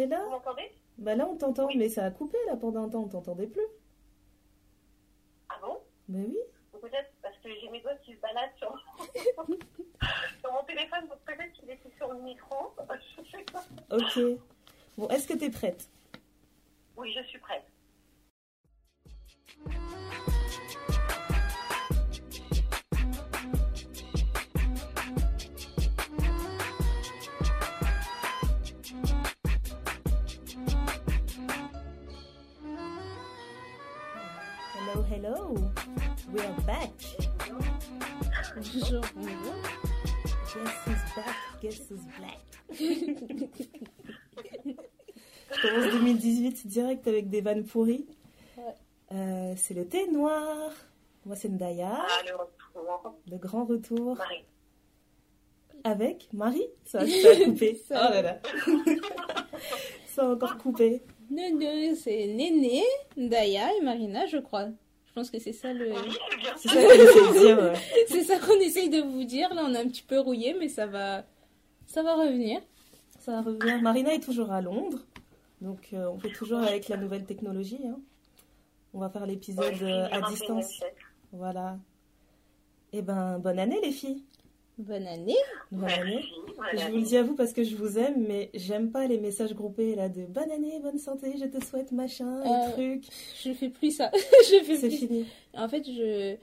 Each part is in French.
T'es là Vous m'entendez? Bah là, on t'entend, mais ça a coupé là pendant un temps, on t'entendait plus. Ah bon? Bah oui. Ou Peut-être parce que j'ai mes doigts qui se baladent sur, sur mon téléphone, donc peut-être qu'il était sur le micro. Je sais pas. Ok. Bon, est-ce que t'es prête? Oui, je suis prête. Hello. We are back. Bonjour, bonjour. Guess who's back? Guess who's black? Je commence 2018 direct avec des vannes pourries. Ouais. Euh, c'est le thé noir. Moi, c'est Ndaya. Ah, le retour. Le grand retour Marie. avec Marie. Ça, ça a coupé. Ça. Oh là là. ça a encore coupé. Non, non, c'est Néné, Daya et Marina, je crois. Je pense que c'est ça le. De dire. ouais. C'est ça qu'on essaye de vous dire. Là, on a un petit peu rouillé, mais ça va, ça va revenir. Ça va revenir. Marina est toujours à Londres. Donc, euh, on fait toujours avec la nouvelle technologie. hein. On va faire l'épisode euh, à distance. Voilà. Eh ben, bonne année, les filles. Bonne année. Bonne année. Merci. bonne Je vous année. le dis à vous parce que je vous aime, mais j'aime pas les messages groupés là de bonne année, bonne santé, je te souhaite machin, et Euh, trucs. Je fais plus ça. je fais C'est plus. fini. En fait, je,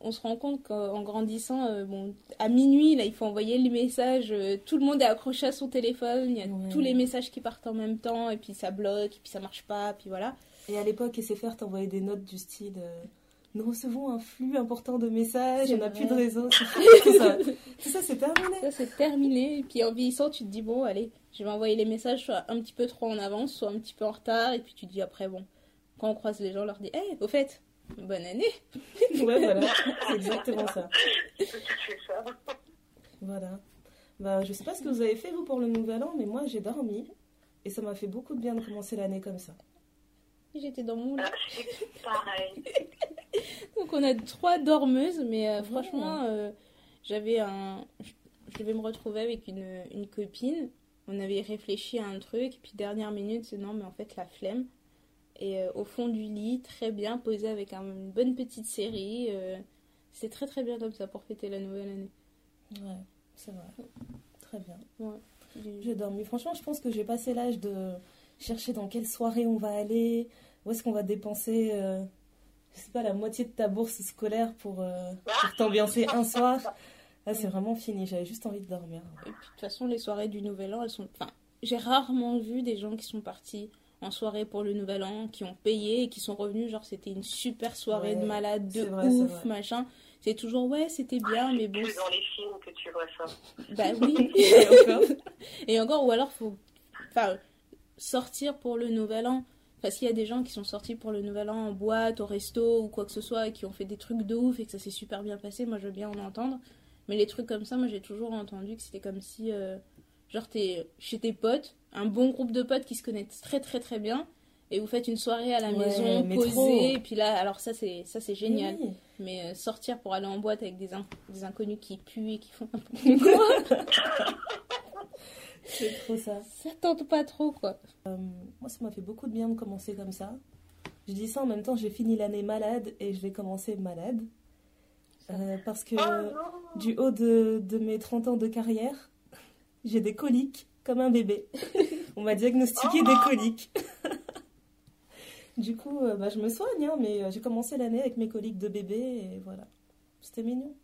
on se rend compte qu'en grandissant, euh, bon, à minuit, là, il faut envoyer les messages. euh, tout le monde est accroché à son téléphone. Il y a Ouais. tous les messages qui partent en même temps, et puis ça bloque, et puis ça marche pas, puis voilà. Et à l'époque, SFR t'envoyait des notes du style euh, Nous recevons un flux important de messages, on n'a plus de réseau. Tout ça, tout ça c'est terminé. Ça, c'est terminé. Et puis en vieillissant, tu te dis, bon, allez, je vais envoyer les messages soit un petit peu trop en avance, soit un petit peu en retard. Et puis tu te dis après, bon, quand on croise les gens, on leur dit, hé, au fait, bonne année. Ouais, voilà, c'est exactement ça. Voilà. Bah, je sais pas ce que vous avez fait vous pour le nouvel an, mais moi j'ai dormi et ça m'a fait beaucoup de bien de commencer l'année comme ça. J'étais dans mon lit. Ah, pareil. Donc on a trois dormeuses, mais euh, Ouais. franchement, euh, j'avais un... Je devais me retrouver avec une, une copine. On avait réfléchi à un truc, et puis dernière minute, c'est non, mais en fait, la flemme. Et euh, au fond du lit, très bien, posé avec un- une bonne petite série. euh, c'est très très bien comme ça pour fêter la nouvelle année. Ouais, c'est vrai. Très bien. J'ai- J'ai dormi. Franchement, je pense que j'ai passé l'âge de chercher dans quelle soirée on va aller, où est-ce qu'on va dépenser, euh, je sais pas, la moitié de ta bourse scolaire pour, euh, pour t'ambiancer un soir? Là, c'est vraiment fini. J'avais juste envie de dormir. Et puis de toute façon, les soirées du Nouvel An, elles sont. Enfin, j'ai rarement vu des gens qui sont partis en soirée pour le Nouvel An, qui ont payé et qui sont revenus. Genre, c'était une super soirée Ouais, de malade, de c'est vrai, c'est ouf, machin. C'est toujours, ouais, c'était bien, mais bon. Que dans les films que tu vois ça. Bah oui. Et encore et encore, ou alors, faut. Enfin, sortir pour le Nouvel An. Parce qu'il y a des gens qui sont sortis pour le Nouvel An en boîte, au resto ou quoi que ce soit, et qui ont fait des trucs de ouf et que ça s'est super bien passé. Moi, je veux bien en entendre. Mais les trucs comme ça, moi, j'ai toujours entendu que c'était comme si, euh, genre, t'es chez tes potes, un bon groupe de potes qui se connaissent très, très, très bien, et vous faites une soirée à la Ouais, maison, mais posée, trop. et puis là, alors ça, c'est ça c'est génial. Oui. Mais euh, sortir pour aller en boîte avec des, in- des inconnus qui puent et qui font n'importe quoi, C'est trop ça. ça tente pas trop, quoi. Moi, ça m'a fait beaucoup de bien de commencer comme ça. Je dis ça en même temps, j'ai fini l'année malade et je vais commencer malade. Euh, parce que Oh du haut de, de mes 30 ans de carrière, j'ai des coliques comme un bébé. On m'a diagnostiqué des coliques. du coup, euh, bah, je me soigne, hein, mais euh, j'ai commencé l'année avec mes coliques de bébé et voilà. C'était mignon.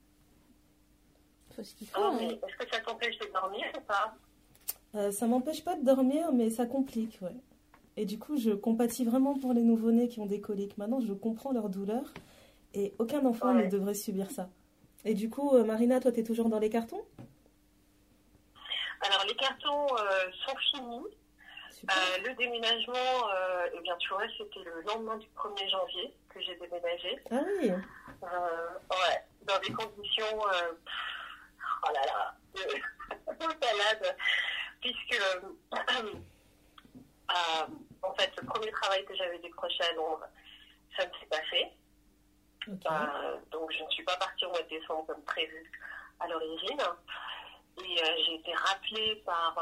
Faut ce qu'il faut. Oh, hein. mais est-ce que ça t'empêche de dormir ou pas? Euh, ça m'empêche pas de dormir, mais ça complique, ouais. Et du coup, je compatis vraiment pour les nouveau-nés qui ont des coliques. Maintenant, je comprends leur douleur et aucun enfant Ouais. ne devrait subir ça. Et du coup, euh, Marina, toi, t'es toujours dans les cartons? Alors, les cartons euh, sont finis. Euh, le déménagement, eh bien, tu vois, c'était le lendemain du 1er janvier que j'ai déménagé. Ah oui, ouais, dans des conditions, pff, oh là là, de, puisque, euh, euh, en fait, le premier travail que j'avais décroché à Londres, ça ne s'est pas fait. Euh, donc, je ne suis pas partie au mois de décembre comme prévu à l'origine. Et euh, j'ai été rappelée par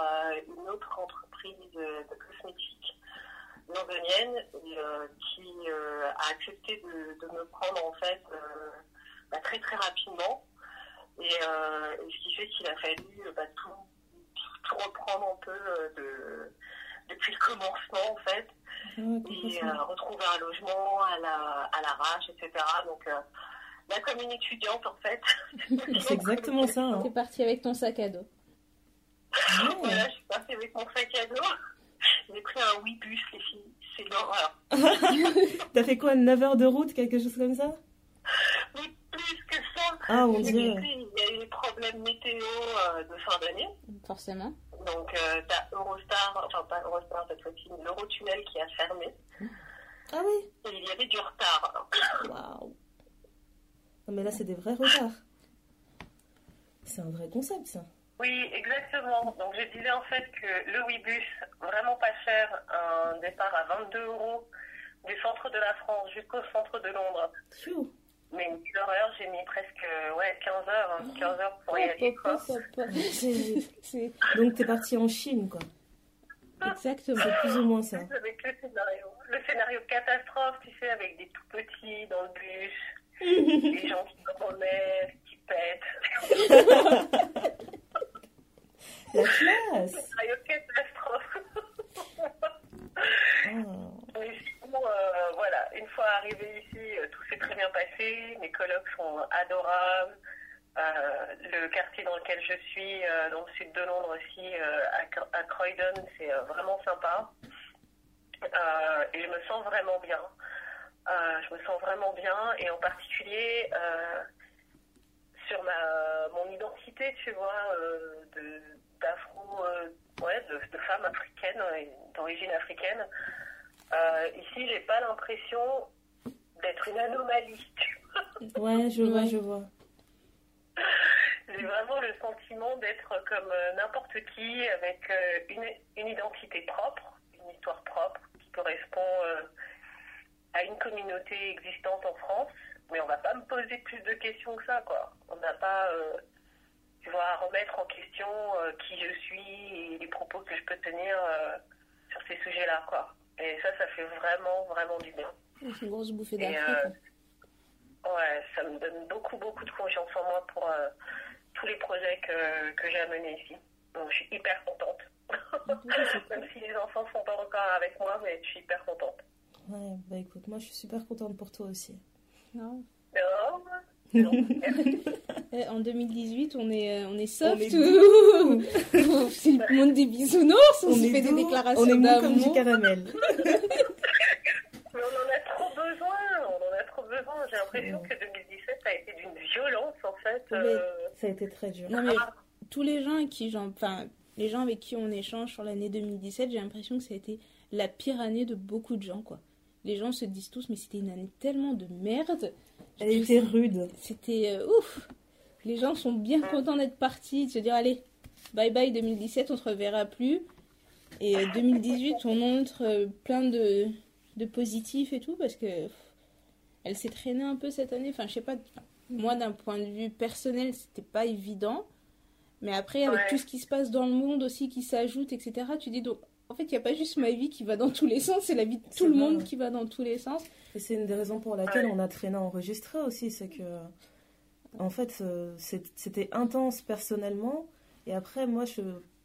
une autre entreprise de, de cosmétiques ukrainienne qui a accepté de, me prendre en fait bah, très très rapidement. Et, ce qui fait qu'il a fallu bah, tout, tout, reprendre un peu de, depuis le commencement en fait. et retrouver un logement à la à l'arrache, etc. Donc là comme une étudiante en fait. C'est exactement ça. Hein. Tu es partie avec ton sac à dos. Voilà, je suis partie avec mon sac à dos. J'ai pris un Webus, les filles. C'est l'horreur. T'as fait quoi, 9 heures de route, quelque chose comme ça? Oui, plus que ça. Ah, mon dieu. Il y a eu des problèmes météo euh, de fin d'année. Forcément. Donc, euh, t'as Eurostar, enfin pas Eurostar cette fois-ci, l'Eurotunnel qui a fermé. Ah oui Et il y avait du retard. Waouh Non, mais là, c'est des vrais retards. C'est un vrai concept, ça. Oui, exactement. Donc je disais en fait que le Webus, vraiment pas cher, un départ à 22 euros du centre de la France jusqu'au centre de Londres. Mais une heure, j'ai mis presque ouais, 15 heures, 15 hein, heures pour y aller. Quoi. Donc t'es parti en Chine, quoi. Exactement, c'est plus ou moins ça. Avec le scénario. Le scénario catastrophe, tu sais, avec des tout petits dans le bus, des gens qui se qui pètent. La classe catastrophe. Oh. Euh, voilà, une fois arrivé ici, euh, tout s'est très bien passé. Mes colocs sont adorables. Euh, le quartier dans lequel je suis, dans le sud de Londres aussi, à, Croydon, c'est vraiment sympa. et je me sens vraiment bien. je me sens vraiment bien. Et en particulier, sur ma, mon identité, tu vois, d'afro, ouais, de, africaines, euh, d'origine africaine. Euh, ici, j'ai pas l'impression d'être une anomalie. ouais, je vois, je vois. J'ai vraiment le sentiment d'être comme n'importe qui, avec une, une, identité propre, une histoire propre qui correspond à une communauté existante en France. Mais on va pas me poser plus de questions que ça, quoi. On n'a pas tu vois, remettre en question euh, qui je suis et les propos que je peux tenir euh, sur ces sujets-là, quoi. Et ça, ça fait vraiment, vraiment du bien. C'est une grosse bouffée d'air. Euh, ouais, ça me donne beaucoup, beaucoup de confiance en moi pour tous les projets que, que j'ai à mener ici. Donc, je suis hyper contente. Même si les enfants sont pas encore avec moi, mais je suis hyper contente. Ouais, bah écoute, moi je suis super contente pour toi aussi. Non. Non, en 2018, on est, euh, on est soft. C'est le monde des bisounours. On, on se fait des déclarations On est comme du caramel. Mais on en a trop besoin. On en a trop besoin. J'ai l'impression que 2017 a été d'une violence, en fait. Euh. Ça a été très dur. Non, mais tous les gens avec qui enfin, les gens avec qui on échange sur l'année 2017, j'ai l'impression que ça a été la pire année de beaucoup de gens, quoi. Les gens se disent tous, mais c'était une année tellement de merde. Elle était rude. C'était euh, ouf. Les gens sont bien contents d'être partis, de se dire allez, bye bye 2017, on se reverra plus. Et 2018, euh, on montre euh, plein de, de positifs et tout parce que elle s'est traînée un peu cette année. Enfin, je sais pas. Moi, d'un point de vue personnel, c'était pas évident. Mais après, avec tout ce qui se passe dans le monde aussi qui s'ajoute, etc., tu dis donc, en fait, il n'y a pas juste ma vie qui va dans tous les sens, c'est la vie de tout le monde qui va dans tous les sens. Et c'est une des raisons pour laquelle on a traîné enregistré aussi, c'est que, en fait, euh, c'était intense personnellement. Et après, moi, je,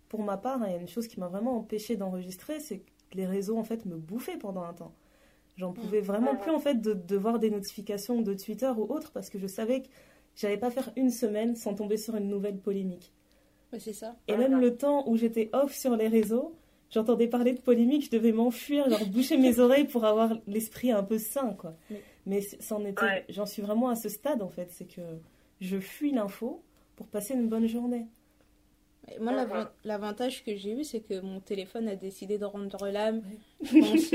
pour ma part, il y a une chose qui m'a vraiment empêché d'enregistrer, c'est que les réseaux, en fait, me bouffaient pendant un temps. J'en pouvais vraiment plus, en fait, de, de, voir des notifications de Twitter ou autre, parce que je savais que j'allais pas faire une semaine sans tomber sur une nouvelle polémique. c'est ça. Et même le temps où j'étais off sur les réseaux, j'entendais parler de polémique, je devais m'enfuir, genre boucher mes oreilles pour avoir l'esprit un peu sain, quoi. Mais c'en était, j'en suis vraiment à ce stade en fait, c'est que je fuis l'info pour passer une bonne journée. moi, l'avantage que j'ai eu, c'est que mon téléphone a décidé de rendre l'âme, je pense,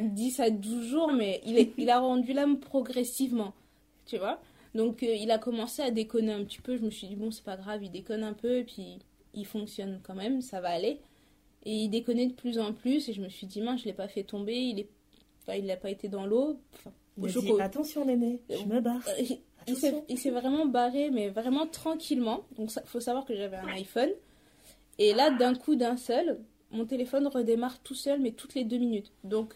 10 euh, à 12 jours, mais il, il a rendu l'âme progressivement, tu vois. Donc, euh, il a commencé à déconner un petit peu. Je me suis dit, bon, c'est pas grave, il déconne un peu, et puis il fonctionne quand même, ça va aller. Et il déconnait de plus en plus. Et je me suis dit, mince, je l'ai pas fait tomber. Il est, enfin, il n'a pas été dans l'eau. Enfin, dit, attention, l'aîné, je me barre. Il s'est vraiment barré, mais vraiment tranquillement. Donc, il faut savoir que j'avais un iPhone. Et là, d'un coup, d'un seul, mon téléphone redémarre tout seul, mais toutes les deux minutes. Donc,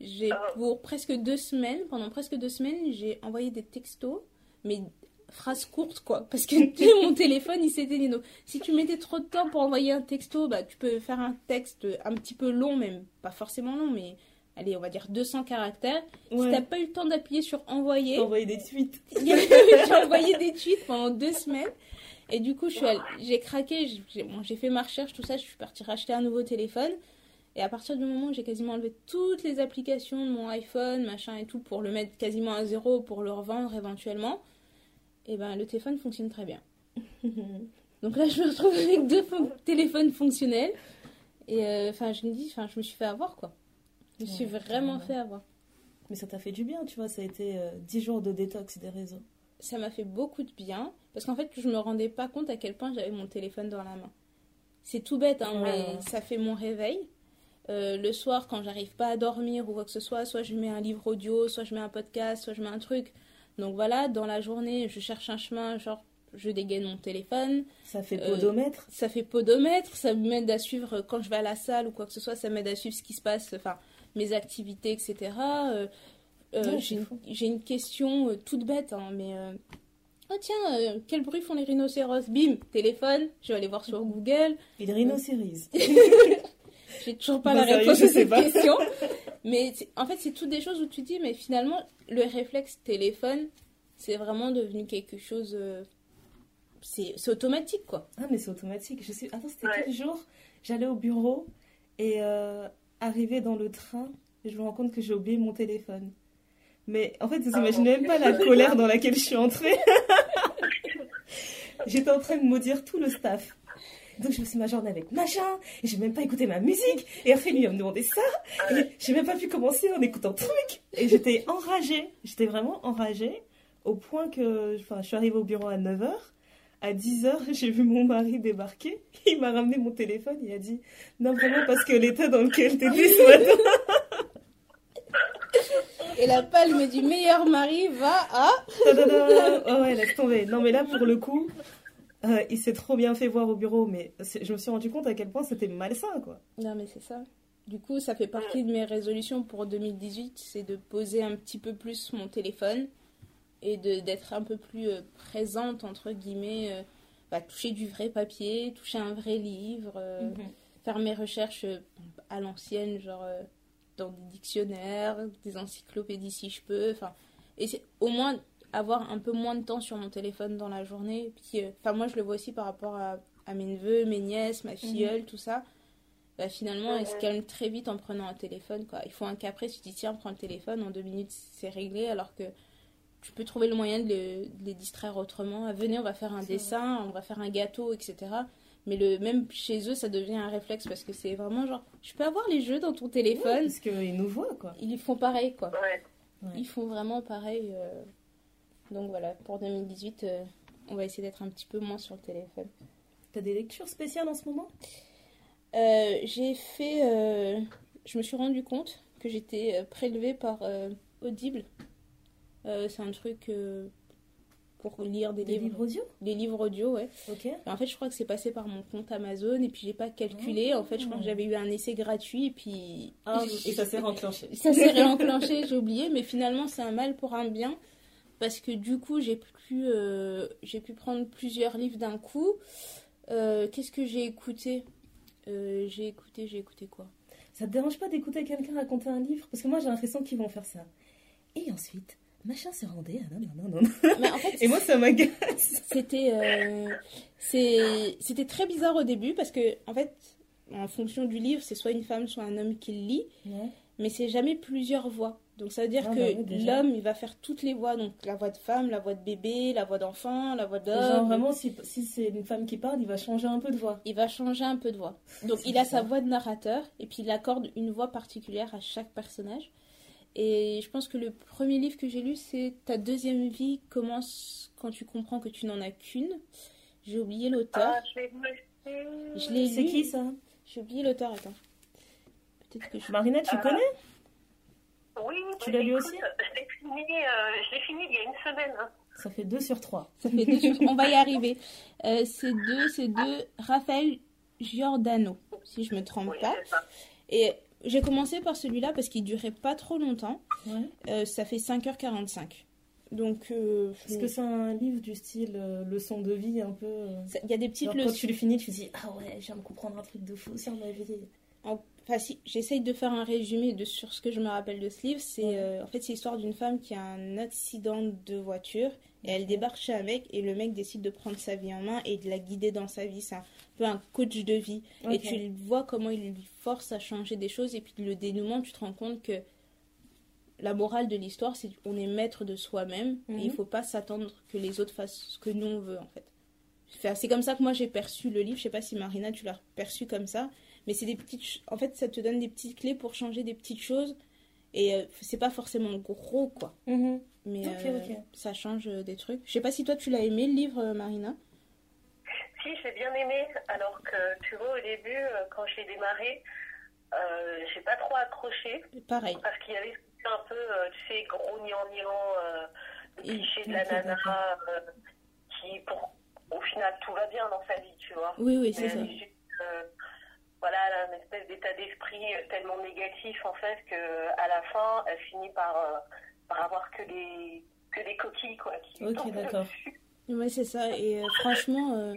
j'ai Ah. pour presque deux semaines, pendant presque deux semaines, j'ai envoyé des textos, mais phrases courtes, quoi. Parce que mon téléphone, il s'éteignait. Donc, si tu mettais trop de temps pour envoyer un texto, bah, tu peux faire un texte un petit peu long, même pas forcément long, mais allez, on va dire 200 caractères. Si Ouais. t'as pas eu le temps d'appuyer sur envoyer, Envoyer des tweets. j'ai envoyé des tweets pendant deux semaines. Et du coup, j'ai craqué, j'ai bon, j'ai fait ma recherche, tout ça, je suis partie racheter un nouveau téléphone. Et à partir du moment où j'ai quasiment enlevé toutes les applications de mon iPhone, machin et tout, pour le mettre quasiment à zéro, pour le revendre éventuellement, et ben le téléphone fonctionne très bien. Donc là, je me retrouve avec deux téléphones fonctionnels. Et euh, enfin, je me dis, enfin, je me suis fait avoir, quoi. Je me suis vraiment fait avoir. Mais ça t'a fait du bien, tu vois. Ça a été euh, 10 jours de détox des réseaux. ça m'a fait beaucoup de bien parce qu'en fait je me rendais pas compte à quel point j'avais mon téléphone dans la main. C'est tout bête hein, Ouais. mais ça fait mon réveil. Euh, le soir quand j'arrive pas à dormir ou quoi que ce soit, soit je mets un livre audio, soit je mets un podcast, soit je mets un truc. Donc voilà, dans la journée, je cherche un chemin, genre je dégaine mon téléphone, Ça fait Euh, podomètre. ça fait podomètre, ça m'aide à suivre quand je vais à la salle ou quoi que ce soit, ça m'aide à suivre ce qui se passe, enfin mes activités, etc. Euh, euh, j'ai une, question euh, toute bête, hein, mais euh, oh tiens, euh, quel bruit font les rhinocéros? Bim, téléphone, je vais aller voir sur Google. Et les rhinocéros. J'ai toujours pas la réponse à cette pas. question. Mais en fait, c'est toutes des choses où tu dis, mais finalement, le réflexe téléphone, c'est vraiment devenu quelque chose. euh, c'est automatique, quoi. Ah, mais c'est automatique. Je sais... Attends, c'était Ouais. quel jour? J'allais au bureau et euh, arrivé dans le train, je me rends compte que j'ai oublié mon téléphone. Mais en fait, vous Ah, imaginez même pas la colère dans laquelle je suis entrée. J'étais en train de maudire tout le staff. Donc je me suis ma journée avec machin, et j'ai même pas écouté ma musique, et après lui il me demander ça, et j'ai même pas pu commencer en écoutant truc, et j'étais enragée, j'étais vraiment enragée, au point que, enfin je suis arrivée au bureau à 9h, à 10h j'ai vu mon mari débarquer, il m'a ramené mon téléphone, il a dit, non vraiment parce que l'état dans lequel t'étais ce matin, Et la palme du meilleur mari va à. Oh ouais, laisse tomber. Non, mais là, pour le coup, euh, il s'est trop bien fait voir au bureau, mais je me suis rendu compte à quel point c'était malsain, quoi. Non, mais c'est ça. Du coup, ça fait partie de mes résolutions pour 2018, c'est de poser un petit peu plus mon téléphone et d'être un peu plus euh, présente, entre guillemets, euh, bah, toucher du vrai papier, toucher un vrai livre, euh, faire mes recherches à l'ancienne, genre dans des dictionnaires, des encyclopédies si je peux, enfin, et au moins avoir un peu moins de temps sur mon téléphone dans la journée. Puis, euh, enfin, moi, je le vois aussi par rapport à, à mes neveux, mes nièces, ma filleule, tout ça. Bah, finalement, ils se calment très vite en prenant un téléphone. Quoi. Il faut un caprice, tu dis tiens, prends le téléphone, en deux minutes c'est réglé, alors que tu peux trouver le moyen de, le- de les distraire autrement. Ah, venez, on va faire un dessin, on va faire un gâteau, etc. Mais le, même chez eux, ça devient un réflexe parce que c'est vraiment genre, je peux avoir les jeux dans ton Ouais, téléphone. parce qu'ils nous voient, quoi. Ils font pareil, quoi. Ouais. Ils font vraiment pareil. euh. Donc voilà, pour 2018, euh, on va essayer d'être un petit peu moins sur le téléphone. T'as des lectures spéciales en ce moment? Euh, j'ai fait. euh, je me suis rendu compte que j'étais prélevée par Audible. C'est un truc pour lire des, Des livres. livres audio? Des livres audio, ouais. En fait, je crois que c'est passé par mon compte Amazon et puis j'ai pas calculé. En fait, je crois que j'avais eu un essai gratuit et puis. Ah, et ça s'est renclenché. Ça s'est réenclenché, j'ai oublié, mais finalement c'est un mal pour un bien parce que du coup j'ai pu, euh, j'ai pu prendre plusieurs livres d'un coup. Euh, Qu'est-ce que j'ai écouté? Euh, J'ai écouté, j'ai écouté quoi? Ça te dérange pas d'écouter quelqu'un raconter un livre? Parce que moi, j'ai l'impression qu'ils vont faire ça. Et ensuite, machin se rendait. Ah, non, non, non, non. Mais en fait, Et moi, ça m'agace. c'était c'était très bizarre au début parce que en fait, en fonction du livre, c'est soit une femme, soit un homme qui le lit, Ouais. Mais c'est jamais plusieurs voix. Donc ça veut dire Ah, que bah oui, l'homme, il va faire toutes les voix, donc la voix de femme, la voix de bébé, la voix d'enfant, la voix Genre, d'homme. vraiment, si, si c'est une femme qui parle, il va changer un peu de voix. il va changer un peu de voix. Donc il a sa voix de narrateur et puis il accorde une voix particulière à chaque personnage. Et je pense que le premier livre que j'ai lu, c'est Ta deuxième vie commence quand tu comprends que tu n'en as qu'une. J'ai oublié l'auteur. Ah, je l'ai l'ai C'est lu. qui ça? J'ai oublié l'auteur, attends. Peut-être que je... Marinette, tu Ah. connais? Oui, Tu l'as lu aussi? Je l'ai fini, euh, je l'ai fini il y a une semaine. hein. Ça fait 2 sur 3. Ça fait deux choses. On va y arriver. Euh, c'est deux, c'est deux. Raphaël Giordano. si je me trompe Oui, pas. Et j'ai commencé par celui-là parce qu'il durait pas trop longtemps. Ouais. Euh, ça fait 5h45. Donc, euh, Est-ce que c'est un livre du style euh, leçon de vie un peu euh, il y a des petites genre, Quand leçons. tu le finis, tu te dis Ah ouais, je viens de comprendre un truc de fou sur ma vie. En- Enfin, si, j'essaye de faire un résumé de, sur ce que je me rappelle de ce livre. C'est Ouais. euh, en fait c'est l'histoire d'une femme qui a un accident de voiture et elle débarque chez un mec et le mec décide de prendre sa vie en main et de la guider dans sa vie. C'est un peu un coach de vie et tu vois comment il lui force à changer des choses et puis le dénouement, tu te rends compte que la morale de l'histoire, c'est qu'on est maître de soi-même Mhm. et il faut pas s'attendre que les autres fassent ce que nous on veut en fait. Enfin, c'est comme ça que moi j'ai perçu le livre. Je sais pas si Marina tu l'as perçu comme ça, mais c'est des petites. ch- En fait, ça te donne des petites clés pour changer des petites choses et euh, c'est pas forcément gros quoi. Mhm. Mais euh, ça change euh, des trucs. Je sais pas si toi tu l'as aimé le livre, euh, Marina? Si, j'ai bien aimé, alors que tu vois, au début, quand j'ai démarré, euh, j'ai pas trop accroché, Pareil. parce qu'il y avait un peu, tu sais, euh, le Et- cliché de la nana, euh, qui, pour, au final, tout va bien dans sa vie, tu vois. Oui, oui, c'est ça. juste, euh, voilà, elle a une espèce d'état d'esprit euh, tellement négatif, en fait, que à la fin, elle finit par, euh, par avoir que des, que des coquilles, quoi. Qui Ok, d'accord. Ouais, c'est ça. Et euh, franchement, euh,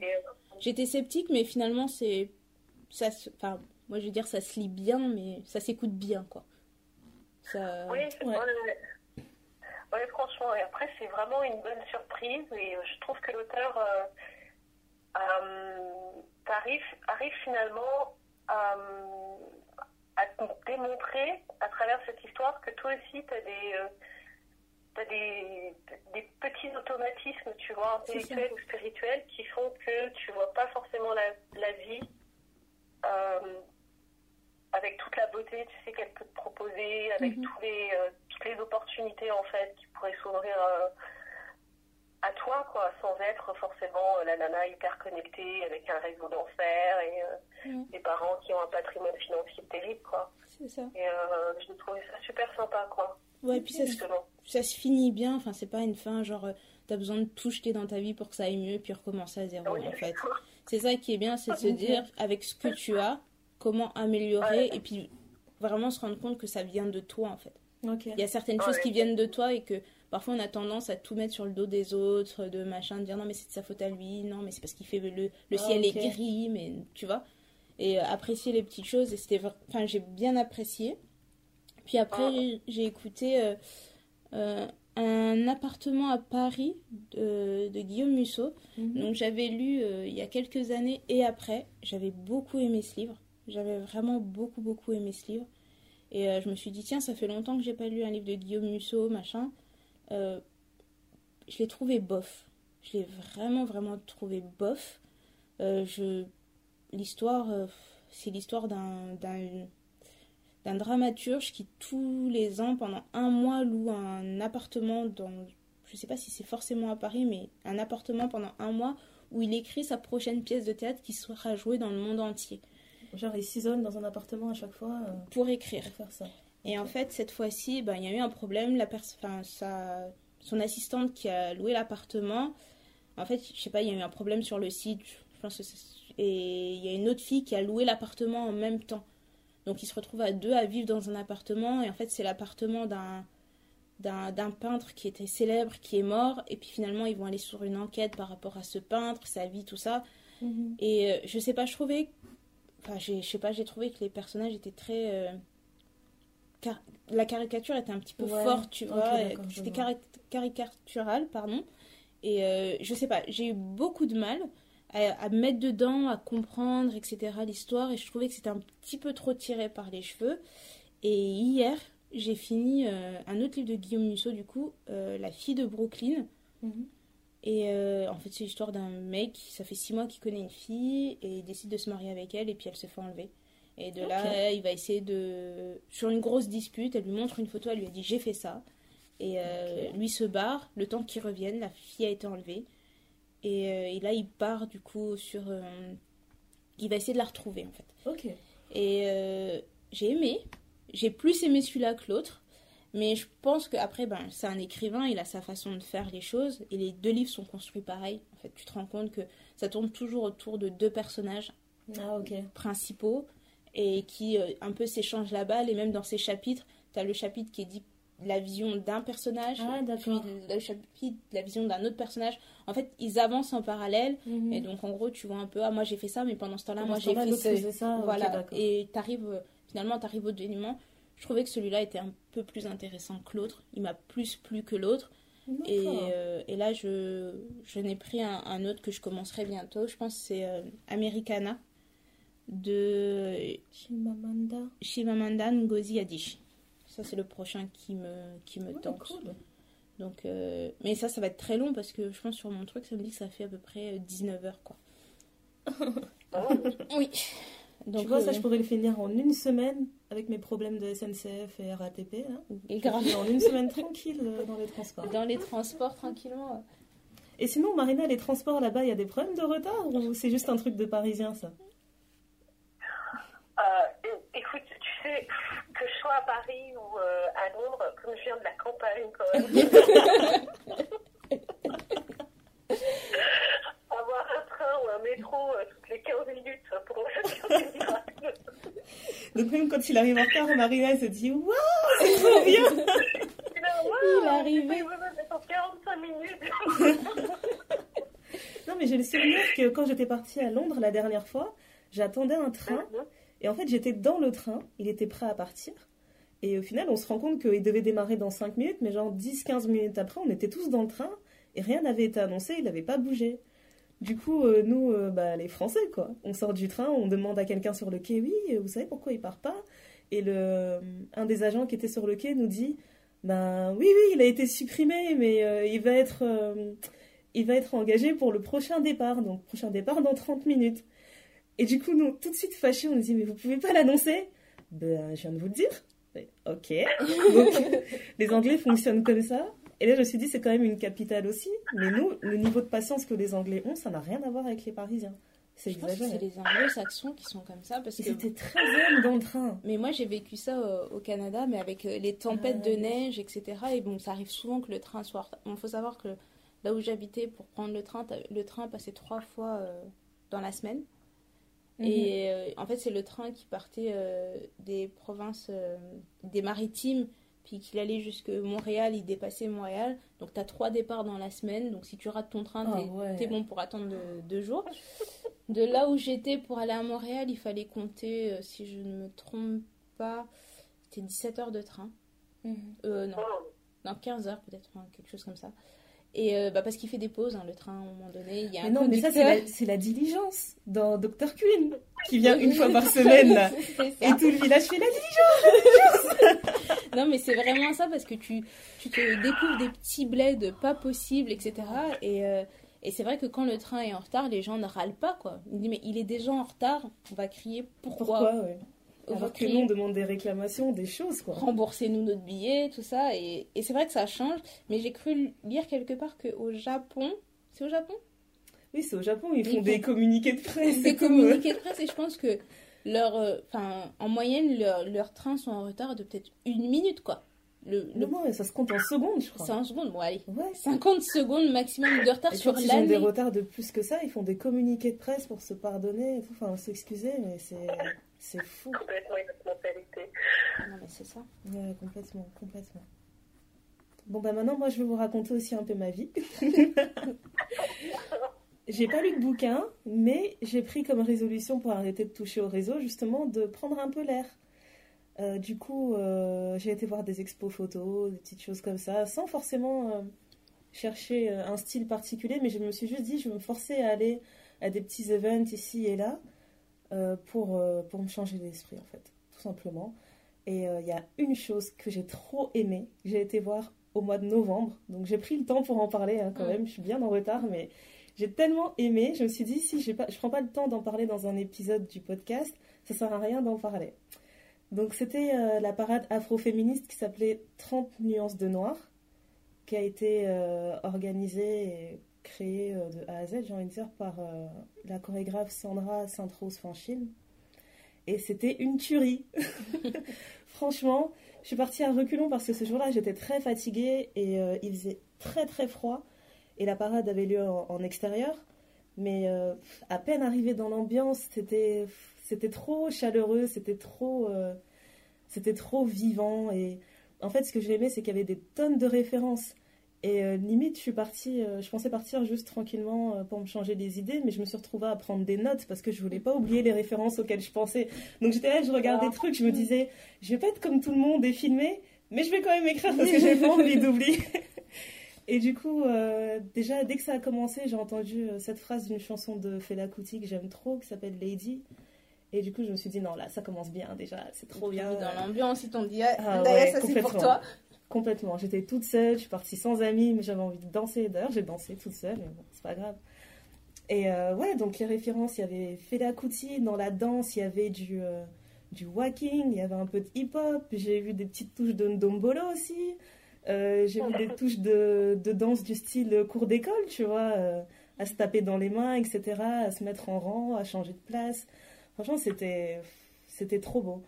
j'étais sceptique, mais finalement c'est ça. se- Enfin, moi je veux dire ça se lit bien, mais ça s'écoute bien quoi. Ça. Oui, Ouais. ouais. Ouais, franchement. Et après, c'est vraiment une bonne surprise. Et je trouve que l'auteur arrive, arrive finalement à, euh, à démontrer à travers cette histoire que toi aussi, tu as des. euh, des, des petits automatismes, tu vois, intellectuels ou spirituels, qui font que tu vois pas forcément la, la vie euh, avec toute la beauté, tu sais, qu'elle peut te proposer, avec Mhm. tous les, euh, toutes les opportunités, en fait, qui pourraient s'ouvrir à toi, quoi, sans être forcément euh, la nana hyper connectée, avec un réseau d'enfer et euh, Mhm. des parents qui ont un patrimoine financier terrible, quoi. C'est ça. Et euh, j'ai trouvé ça super sympa, quoi, Ouais, et puis ça se, ça se finit bien. Enfin, c'est pas une fin genre euh, t'as besoin de tout jeter dans ta vie pour que ça aille mieux, puis recommencer à zéro Oui. en fait. C'est ça qui est bien, c'est de se dire avec ce que tu as, comment améliorer et puis vraiment se rendre compte que ça vient de toi en fait. Il y a certaines Ouais. choses qui viennent de toi et que parfois on a tendance à tout mettre sur le dos des autres, de machin, de dire non mais c'est de sa faute à lui, non mais c'est parce qu'il fait le, le Ah, ciel est gris, mais tu vois. Et euh, apprécier les petites choses et c'était enfin j'ai bien apprécié. Puis après Ah. j'ai écouté euh, euh, un appartement à Paris de, de Guillaume Musso. Mhm. Donc j'avais lu il y a quelques années et après, j'avais beaucoup aimé ce livre. J'avais vraiment beaucoup beaucoup aimé ce livre. Et je me suis dit tiens, ça fait longtemps que j'ai pas lu un livre de Guillaume Musso, machin. Euh, je l'ai trouvé bof. Je l'ai vraiment vraiment trouvé bof. Euh, je l'histoire euh, c'est l'histoire d'un d'un d'un dramaturge qui tous les ans pendant un mois loue un appartement dans je sais pas si c'est forcément à Paris mais un appartement pendant un mois où il écrit sa prochaine pièce de théâtre qui sera jouée dans le monde entier Genre, il s'isole dans un appartement à chaque fois euh, pour écrire pour faire ça. Et en fait cette fois-ci ben, il y a eu un problème la enfin, sa... son assistante qui a loué l'appartement en fait je sais pas il y a eu un problème sur le site je pense que c'est- et il y a une autre fille qui a loué l'appartement en même temps donc ils se retrouvent à deux à vivre dans un appartement et en fait c'est l'appartement d'un d'un peintre qui était célèbre qui est mort et puis finalement ils vont aller sur une enquête par rapport à ce peintre sa vie tout ça Mhm. et euh, je sais pas, je trouvais. Enfin, je sais pas, j'ai trouvé que les personnages étaient très. euh, car- La caricature était un petit peu Ouais, forte, tu vois. C'était cari- caricatural, pardon. Et euh, je sais pas, j'ai eu beaucoup de mal à, à me mettre dedans, à comprendre, etc. l'histoire. Et je trouvais que c'était un petit peu trop tiré par les cheveux. Et hier, j'ai fini euh, un autre livre de Guillaume Musso, du coup, euh, La fille de Brooklyn. Mhm. Et euh, en fait, c'est l'histoire d'un mec, ça fait six mois qu'il connaît une fille et il décide de se marier avec elle et puis elle se fait enlever. Et de là, il va essayer de. Sur une grosse dispute, elle lui montre une photo, elle lui a dit J'ai fait ça. Et euh, lui se barre, le temps qu'il revienne, la fille a été enlevée. Et, euh, et là, il part du coup sur. euh, il va essayer de la retrouver en fait. Ok. Et j'ai aimé. J'ai plus aimé celui-là que l'autre. Mais je pense qu'après, ben, c'est un écrivain, il a sa façon de faire les choses. Et les deux livres sont construits pareil. En fait, tu te rends compte que ça tourne toujours autour de deux personnages Ah, ok. principaux. Et qui euh, un peu s'échangent la balle. Et même dans ces chapitres, tu as le chapitre qui est dit la vision d'un personnage, Ah, puis le chapitre la vision d'un autre personnage. En fait, ils avancent en parallèle. Mhm. Et donc, en gros, tu vois un peu, ah, moi j'ai fait ça, mais pendant ce temps-là, moi j'ai fait ce- ça, voilà. et t'arrives, finalement, t'arrives au dénouement. Je trouvais que celui-là était un peu plus intéressant que l'autre. Il m'a plus plu que l'autre. Et, euh, et là, je, je n'ai pris un, un autre que je commencerai bientôt. Je pense que c'est euh, Americana de Chimamanda. Shivamanda Ngozi Adichie. Ça, c'est le prochain qui me, qui me tente. cool. Donc, euh, mais ça, ça va être très long parce que je pense sur mon truc, ça me dit que ça fait à peu près 19 heures. Quoi. oui. Donc, tu vois, ça, euh, je pourrais le finir en une semaine avec mes problèmes de SNCF et RATP. Là. et grave. en une semaine tranquille euh, dans les transports. Dans les transports, tranquillement. Et sinon, Marina, les transports là-bas, il y a des problèmes de retard ou c'est juste un truc de parisien ça Euh, é- que je sois à Paris ou euh, à Londres, comme je viens de la campagne quand même, avoir un train ou un métro euh, toutes les 15 minutes pour moi, c'est miracle. Donc même quand il arrive en retard, Marina elle se dit Waouh, c'est trop bien Il est arrivé. en 45 minutes. Non, mais j'ai le souvenir que quand j'étais partie à Londres la dernière fois, j'attendais un train et en fait j'étais dans le train, il était prêt à partir. Et au final, on se rend compte qu'il devait démarrer dans 5 minutes, mais genre 10-15 minutes après, on était tous dans le train et rien n'avait été annoncé, il n'avait pas bougé. Du coup, euh, nous, euh, bah, les Français, quoi, on sort du train, on demande à quelqu'un sur le quai, oui, euh, vous savez pourquoi il part pas? Et le, un des agents qui était sur le quai nous dit, ben oui, oui, il a été supprimé, mais euh, il va être, euh, il va être engagé pour le prochain départ, donc prochain départ dans 30 minutes. Et du coup, nous, tout de suite fâchés, on nous dit, mais vous pouvez pas l'annoncer? Ben, je viens de vous le dire. Ok. Donc, les Anglais fonctionnent comme ça. Et là, je me suis dit, c'est quand même une capitale aussi. Mais nous, le niveau de patience que les Anglais ont, ça n'a rien à voir avec les Parisiens. C'est Je pense que c'est les anglo-saxons qui sont comme ça parce Ils que étaient très zen dans le train. Mais moi, j'ai vécu ça au, au Canada, mais avec euh, les tempêtes Ah, de oui. neige, etc. Et bon, ça arrive souvent que le train soit. Il faut savoir que là où j'habitais, pour prendre le train, le train passait trois fois euh, dans la semaine. Mhm. Et euh, en fait, c'est le train qui partait euh, des provinces, euh, des maritimes, puis qu'il allait jusque Montréal, il dépassait Montréal. Donc, tu as trois départs dans la semaine. Donc, si tu rates ton train, Ah t'es ouais. t'es bon pour attendre deux, deux jours. De là où j'étais pour aller à Montréal, il fallait compter, si je ne me trompe pas, c'était 17 heures de train. Mhm. Euh, non, non 15 heures peut-être, quelque chose comme ça. Et euh, bah, parce qu'il fait des pauses, hein, le train, à un moment donné. Il y a Mais un non, mais ça, c'est la, la diligence dans Dr. Queen qui vient une fois par semaine. là. Et tout le village fait la diligence. Non, mais c'est vraiment ça parce que tu, tu te découvres des petits bleds pas possibles, etc. Et, euh, et c'est vrai que quand le train est en retard, les gens ne râlent pas, quoi. Ils disent, mais il est déjà en retard, on va crier pourquoi, Pourquoi, ouais. Alors que nous, on demande des réclamations, des choses, quoi. remboursez-nous notre billet, tout ça. Et, et c'est vrai que ça change, mais j'ai cru lire quelque part qu'au Japon, c'est au Japon? Oui, c'est au Japon, ils Ils font font des communiqués de presse. Des comme, euh, communiqués de presse, et je pense que leur, euh, en moyenne, leur- leurs trains sont en retard de peut-être une minute, quoi. Le, le, Non, non, ça se compte en secondes, je crois. c'est en seconde, bon, allez. Ouais. 50 secondes maximum de retard Et sur quand ils ont des l'année. retards de plus que ça, ils font des communiqués de presse pour se pardonner et tout, enfin s'excuser, mais c'est c'est fou. Complètement une autre mentalité. Non, mais c'est ça. Ouais, complètement, complètement. Bon, bah maintenant, moi, je vais vous raconter aussi un peu ma vie. j'ai pas lu de bouquin, mais j'ai pris comme résolution pour arrêter de toucher au réseau, justement, de prendre un peu l'air. Euh, du coup, euh, j'ai été voir des expos photos, des petites choses comme ça, sans forcément euh, chercher un style particulier, mais je me suis juste dit, je vais me forcer à aller à des petits events ici et là euh, pour, euh, pour me changer l'esprit, en fait, tout simplement. Et euh, il y a une chose que j'ai trop aimée, j'ai été voir au mois de novembre, donc j'ai pris le temps pour en parler hein, quand même, je suis bien en retard, mais j'ai tellement aimé, je me suis dit, si pas, je prends pas le temps d'en parler dans un épisode du podcast, ça sert à rien d'en parler. Donc c'était euh, la parade afroféministe qui s'appelait 30 nuances de noir, qui a été euh, organisée et créée euh, de A à Z, j'ai envie de dire, par euh, la chorégraphe Sandra Sainte-Rose Fanchine. Et c'était une tuerie. Franchement, je suis partie à reculons parce que ce jour-là, j'étais très fatiguée et euh, il faisait très très froid. Et la parade avait lieu en, extérieur. Mais à peine arrivée dans l'ambiance, c'était c'était trop chaleureux, c'était trop, c'était trop vivant. Et en fait, ce que j'ai aimé, c'est qu'il y avait des tonnes de références. Et euh, limite, je suis partie, euh, je pensais partir juste tranquillement euh, pour me changer des idées, mais je me suis retrouvée à prendre des notes parce que je voulais pas oublier les références auxquelles je pensais. Donc j'étais là, je regardais des trucs, je me disais, je vais pas être comme tout le monde et filmer, mais je vais quand même écrire parce que j'ai pas envie d'oublier. et du coup, déjà, dès que ça a commencé, j'ai entendu cette phrase d'une chanson de Fela Kuti que j'aime trop, qui s'appelle Lady. Et du coup, je me suis dit, non, là, ça commence bien déjà, c'est trop bien. Dans l'ambiance, ils t'ont dit, ah, ah ça c'est pour toi. Complètement. J'étais toute seule, je suis partie sans amis, mais j'avais envie de danser. D'ailleurs, j'ai dansé toute seule, mais bon, c'est pas grave. Et euh, ouais, donc les références, il y avait Fela Kuti dans la danse, il y avait du, euh, du walking, il y avait un peu de hip-hop, j'ai vu des petites touches de ndombolo aussi. Euh, j'ai vu des touches de, de, danse du style cours d'école, tu vois, à se taper dans les mains, etc., à se mettre en rang, à changer de place. Franchement, c'était, c'était trop beau.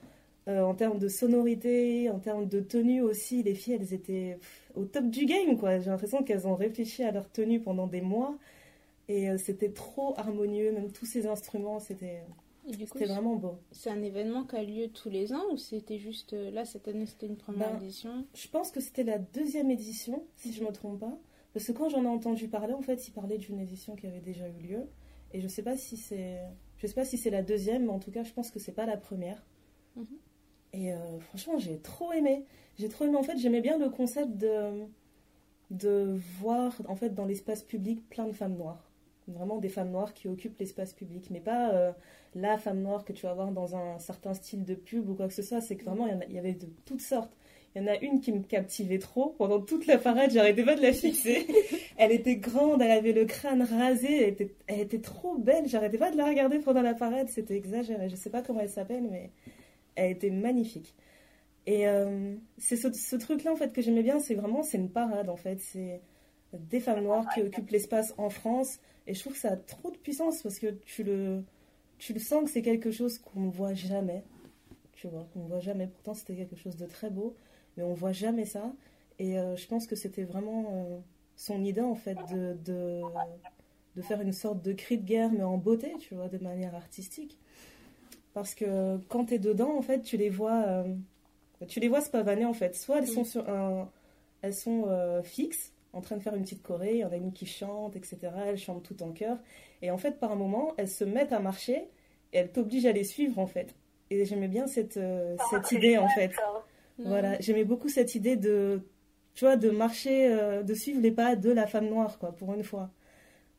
Euh, en termes de sonorité, en termes de tenue aussi, les filles, elles étaient au top du game, quoi. J'ai l'impression qu'elles ont réfléchi à leur tenue pendant des mois. Et euh, c'était trop harmonieux, même tous ces instruments, c'était vraiment beau. C'est un événement qui a lieu tous les ans ou c'était juste euh, là, cette année, c'était une première ben, édition? Je pense que c'était la deuxième édition, si je ne me trompe pas. Parce que quand j'en ai entendu parler, en fait, ils parlaient d'une édition qui avait déjà eu lieu. Et je sais pas si c'est, je sais pas si c'est la deuxième, mais en tout cas, je pense que c'est pas la première. Mhm. Et euh, franchement, j'ai trop aimé. J'ai trop aimé. En fait, j'aimais bien le concept de, de voir en fait dans l'espace public plein de femmes noires. Vraiment des femmes noires qui occupent l'espace public. Mais pas euh, la femme noire que tu vas voir dans un certain style de pub ou quoi que ce soit. C'est que vraiment, il y, avait de toutes sortes. Il y en a une qui me captivait trop. Pendant toute la parade, j'arrêtais pas de la fixer. elle était grande, elle avait le crâne rasé, elle était, elle était trop belle. J'arrêtais pas de la regarder pendant la parade. C'était exagéré. Je sais pas comment elle s'appelle, mais elle était magnifique. Et euh, c'est ce, truc-là, en fait, que j'aimais bien, c'est vraiment, c'est une parade, en fait. C'est des femmes noires qui occupent l'espace en France. Et je trouve que ça a trop de puissance parce que tu le, tu le sens que c'est quelque chose qu'on ne voit jamais. Tu vois, qu'on ne voit jamais. Pourtant, c'était quelque chose de très beau, mais on ne voit jamais ça. Et euh, je pense que c'était vraiment euh, son idée, en fait, de, de, de, faire une sorte de cri de guerre, mais en beauté, tu vois, de manière artistique. Parce que quand tu es dedans, en fait, tu les vois, euh, tu les vois se pavaner, en fait. Soit elles sont, sur un, elles sont euh, fixes, en train de faire une petite choré, il y en a une qui chante, etc. Elles chantent tout en chœur. Et en fait, par un moment, elles se mettent à marcher et elles t'obligent à les suivre, en fait. Et j'aimais bien cette, euh, ah, cette idée, en fait. Voilà, j'aimais beaucoup cette idée de, tu vois, de marcher, de suivre les pas de la femme noire, quoi, pour une fois.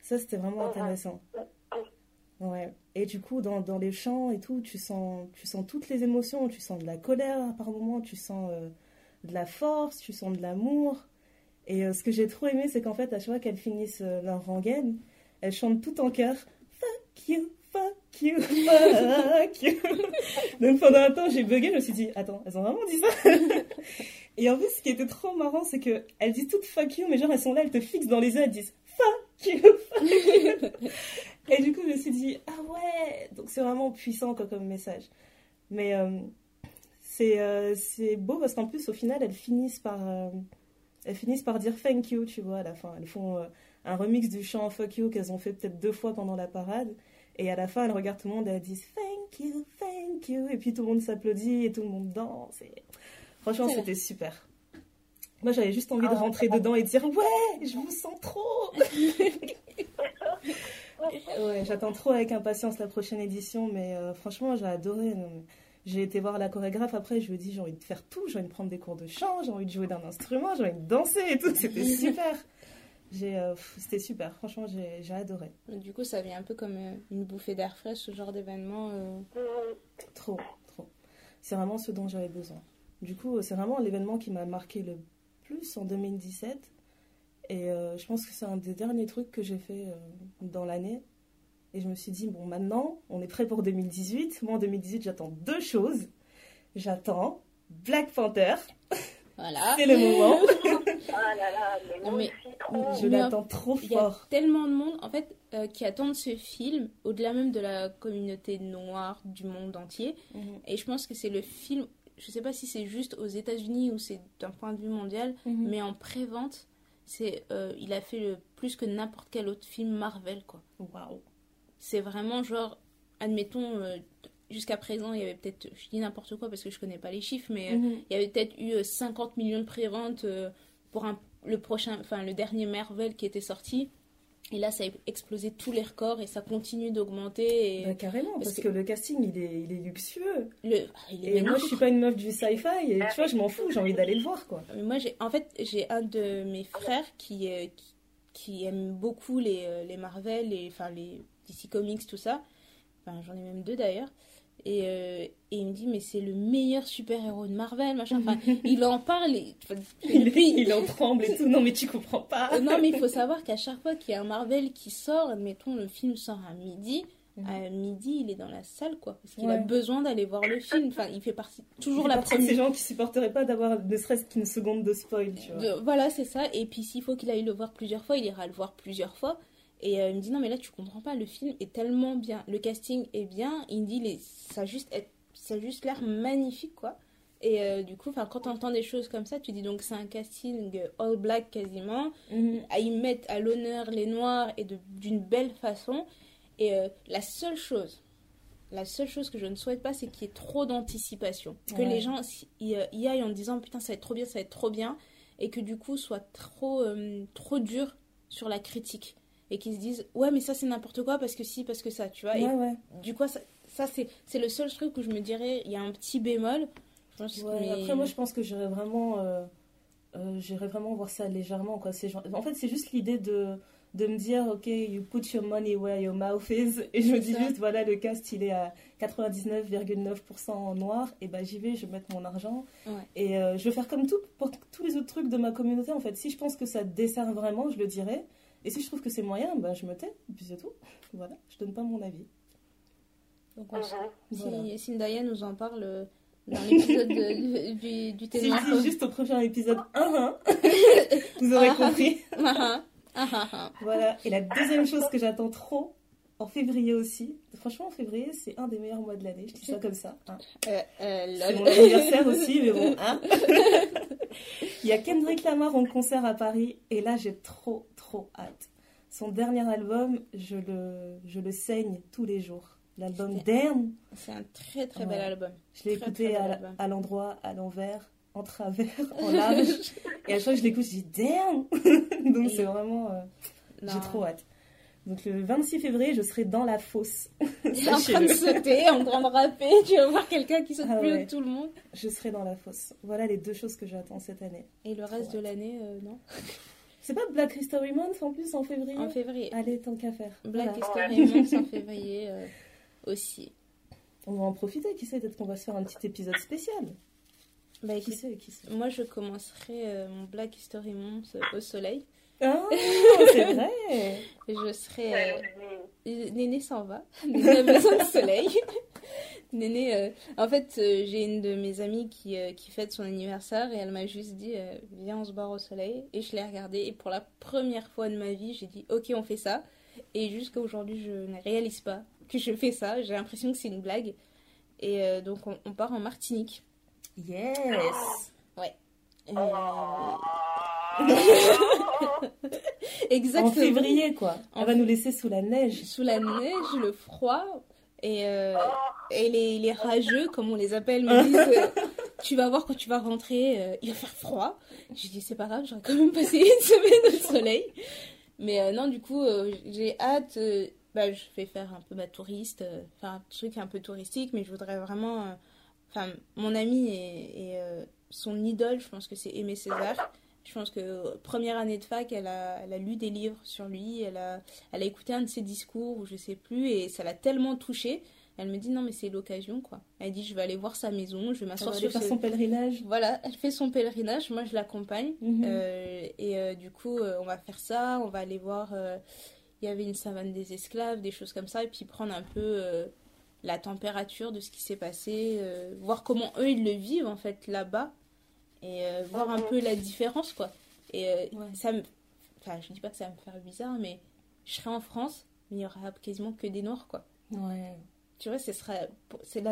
Ça, c'était vraiment intéressant. Ouais. Et du coup, dans, dans, les chants et tout, tu sens, tu sens toutes les émotions. Tu sens de la colère par moments, tu sens euh, de la force, tu sens de l'amour. Et euh, ce que j'ai trop aimé, c'est qu'en fait, à chaque fois qu'elles finissent euh, leur rengaine, elles chantent tout en chœur Fuck you, fuck you, fuck you. Donc pendant un temps, j'ai bugué, je me suis dit Attends, elles ont vraiment dit ça? Et en plus, ce qui était trop marrant, c'est qu'elles disent toutes fuck you, mais genre elles sont là, elles te fixent dans les yeux, elles disent fuck you, fuck you. Et du coup, je me suis dit, ah ouais, donc c'est vraiment puissant comme message. Mais euh, euh, c'est beau parce qu'en plus, au final, elles finissent par, euh, elles finissent par dire thank you, tu vois, à la fin. Elles font un remix du chant fuck you qu'elles ont fait peut-être deux fois pendant la parade. Et à la fin, elles regardent tout le monde et elles disent thank you, thank you. Et puis tout le monde s'applaudit et tout le monde danse. Et... Franchement, c'était super. Moi, j'avais juste envie de ah, rentrer dedans et de dire ouais, je vous sens trop. ouais, j'attends trop avec impatience la prochaine édition, mais euh, franchement, j'ai adoré. J'ai été voir la chorégraphe après, je lui ai dit j'ai envie de faire tout, j'ai envie de prendre des cours de chant, j'ai envie de jouer d'un instrument, j'ai envie de danser et tout, c'était super. Euh, c'était super, franchement, j'ai adoré. Du coup, ça vient un peu comme euh, une bouffée d'air frais, ce genre d'événement. Trop, trop. C'est vraiment ce dont j'avais besoin. Du coup, c'est vraiment l'événement qui m'a marqué le plus en 2017. Et euh, je pense que c'est un des derniers trucs que j'ai fait euh, dans l'année. Et je me suis dit, bon, maintenant, on est prêt pour 2018. Moi, en 2018, j'attends deux choses. J'attends Black Panther. Voilà. c'est le moment. ah là là, mais, je l'attends trop fort. Il y a tellement de monde, en fait, euh, qui attendent ce film, au-delà même de la communauté noire du monde entier. Mhm. Et je pense que c'est le film, je sais pas si c'est juste aux États-Unis ou c'est d'un point de vue mondial, mhm. mais en pré-vente, c'est euh, il a fait plus que n'importe quel autre film Marvel quoi. Waouh. C'est vraiment genre admettons euh, jusqu'à présent, il y avait peut-être, je dis n'importe quoi parce que je connais pas les chiffres, mais euh, Mhm. il y avait peut-être eu euh, 50 millions de préventes pour un, le prochain, enfin le dernier Marvel qui était sorti. Et là, ça a explosé tous les records et ça continue d'augmenter. Et Bah, carrément, parce Parce que... le casting, il est, il est luxueux. le, ah, il est Et moi, je suis pas une meuf du sci-fi, et tu vois, je m'en fous, j'ai envie d'aller le voir, quoi. Mais Moi, j'ai, en fait, j'ai un de mes frères qui, euh, qui, qui aime beaucoup les, euh, les Marvel, les, enfin les DC Comics, tout ça. Enfin, j'en ai même deux d'ailleurs. Et, euh, et il me dit, mais c'est le meilleur super-héros de Marvel, machin. Enfin, il en parle. Et, enfin, Il, depuis- il en tremble et tout. Non, mais tu comprends pas. Euh, non, mais il faut savoir qu'à chaque fois qu'il y a un Marvel qui sort, admettons, le film sort à midi. Mhm. À midi, il est dans la salle, quoi. Parce qu'il Ouais. a besoin d'aller voir le film. Enfin, il fait partie, toujours la partie première. ces gens qui supporteraient pas d'avoir ne serait-ce qu'une seconde de spoil, tu vois. De- voilà, c'est ça. Et puis s'il faut qu'il aille le voir plusieurs fois, il ira le voir plusieurs fois. Et euh, il me dit non mais là tu comprends pas, le film est tellement bien, le casting est bien. Il me dit les, ça a juste être- ça a juste l'air magnifique quoi. Et euh, du coup, quand t'entends des choses comme ça, tu dis donc c'est un casting all black quasiment. Mhm. À y mettre à l'honneur les noirs et d'une belle façon. Et euh, la seule chose, la seule chose que je ne souhaite pas, c'est qu'il y ait trop d'anticipation. Que Ouais. les gens y, euh, y aillent en disant putain ça va être trop bien, ça va être trop bien, et que du coup soit trop euh, trop dur sur la critique et qu'ils se disent ouais mais ça c'est n'importe quoi parce que si parce que ça tu vois. Ouais, Et ouais. du coup ça, ça c'est le seul truc où je me dirais il y a un petit bémol. Je pense Ouais, Après, moi, je pense que j'irais vraiment, euh, euh, j'irais vraiment voir ça légèrement. Quoi. Genre- En fait, c'est juste l'idée de, de me dire, OK, you put your money where your mouth is. Et je me dis ça. juste, voilà, le cast, il est à 99,9% en noir. Et ben j'y vais, je vais mettre mon argent. Ouais. Et euh, je vais faire comme tout pour tous les autres trucs de ma communauté. En fait, si je pense que ça dessert vraiment, je le dirai. Et si je trouve que c'est moyen, ben, je me tais. Et puis c'est tout. Voilà, je donne pas mon avis. Donc, on- Mhm. Voilà. si, si Ndaya nous en parle euh, dans l'épisode de- du, du Si témoin. je dis juste au prochain épisode 1, vous aurez Ah. compris. Ah, ah, ah. Voilà. Et la deuxième chose que j'attends trop, en février aussi, franchement, en février, c'est un des meilleurs mois de l'année. Je dis ça comme ça. hein. Euh, euh, C'est mon anniversaire aussi, mais bon. hein. Il y a Kendrick Lamar en concert à Paris, et là, j'ai trop, trop hâte. Son dernier album, je le, je le saigne tous les jours. L'album Damn, C'est un très très bel album. je l'ai écouté à, l'endroit, à l'envers, en travers, en large. et à chaque fois que je l'écoute, je dis Damn Donc c'est vraiment. euh. J'ai trop hâte. Donc le 26 février, je serai dans la fosse. En train de sauter, en train de rapper, tu vas voir quelqu'un qui saute Ah plus haut ouais. que tout le monde. Je serai dans la fosse. Voilà les deux choses que j'attends cette année. Et le reste Trop de l'année, euh, non C'est pas Black History Month en plus en février En février. Allez, tant qu'à faire. Black Voilà. History Month en février euh, aussi. On va en profiter, qui sait, peut-être qu'on va se faire un petit épisode spécial. Bah, Qui écoute, sait, qui sait. moi je commencerai euh, mon Black History Month au soleil. Ah, c'est vrai je serai. Ouais, euh, Néné s'en va. Néné a besoin de soleil. Néné, euh, en fait, euh, j'ai une de mes amies qui, euh, qui fête son anniversaire et elle m'a juste dit euh, Viens, on se barre au soleil. Et je l'ai regardé et pour la première fois de ma vie, j'ai dit Ok, on fait ça. Et jusqu'à aujourd'hui, je ne réalise pas que je fais ça. J'ai l'impression que c'est une blague. Et euh, donc, on, on part en Martinique. Yes Et, Euh, En Exactement. février, quoi. En Elle va nous laisser sous la neige. Sous la neige, le froid et, euh, et les, les rageux, comme on les appelle, me disent euh, Tu vas voir quand tu vas rentrer, euh, il va faire froid. Je dis C'est pas grave, j'aurais quand même passé une semaine au soleil. Mais non, du coup, j'ai hâte. bah, je vais faire un peu ma touriste, faire un truc un peu touristique, mais je voudrais vraiment. Enfin, mon ami et, et, son idole, je pense que c'est Aimé Césaire. Je pense que euh, première année de fac, elle a, elle a lu des livres sur lui, elle a, elle a écouté un de ses discours ou je sais plus, et ça l'a tellement touchée. Elle me dit non mais c'est l'occasion quoi. Elle dit je vais aller voir sa maison, je vais m'asseoir sur faire ce... son pèlerinage. Voilà, elle fait son pèlerinage, moi je l'accompagne. Mhm. Euh, et euh, du coup, euh, on va faire ça, on va aller voir. Il y avait une savane des esclaves, des choses comme ça, et puis prendre un peu la température de ce qui s'est passé, voir comment eux ils le vivent en fait là-bas, et euh, voir un peu la différence quoi. Et euh, Ouais. ça me. Enfin, je dis pas que ça va me faire bizarre, mais je serai en France, mais il y aura quasiment que des noirs quoi. Ouais. Tu vois, ce sera, c'est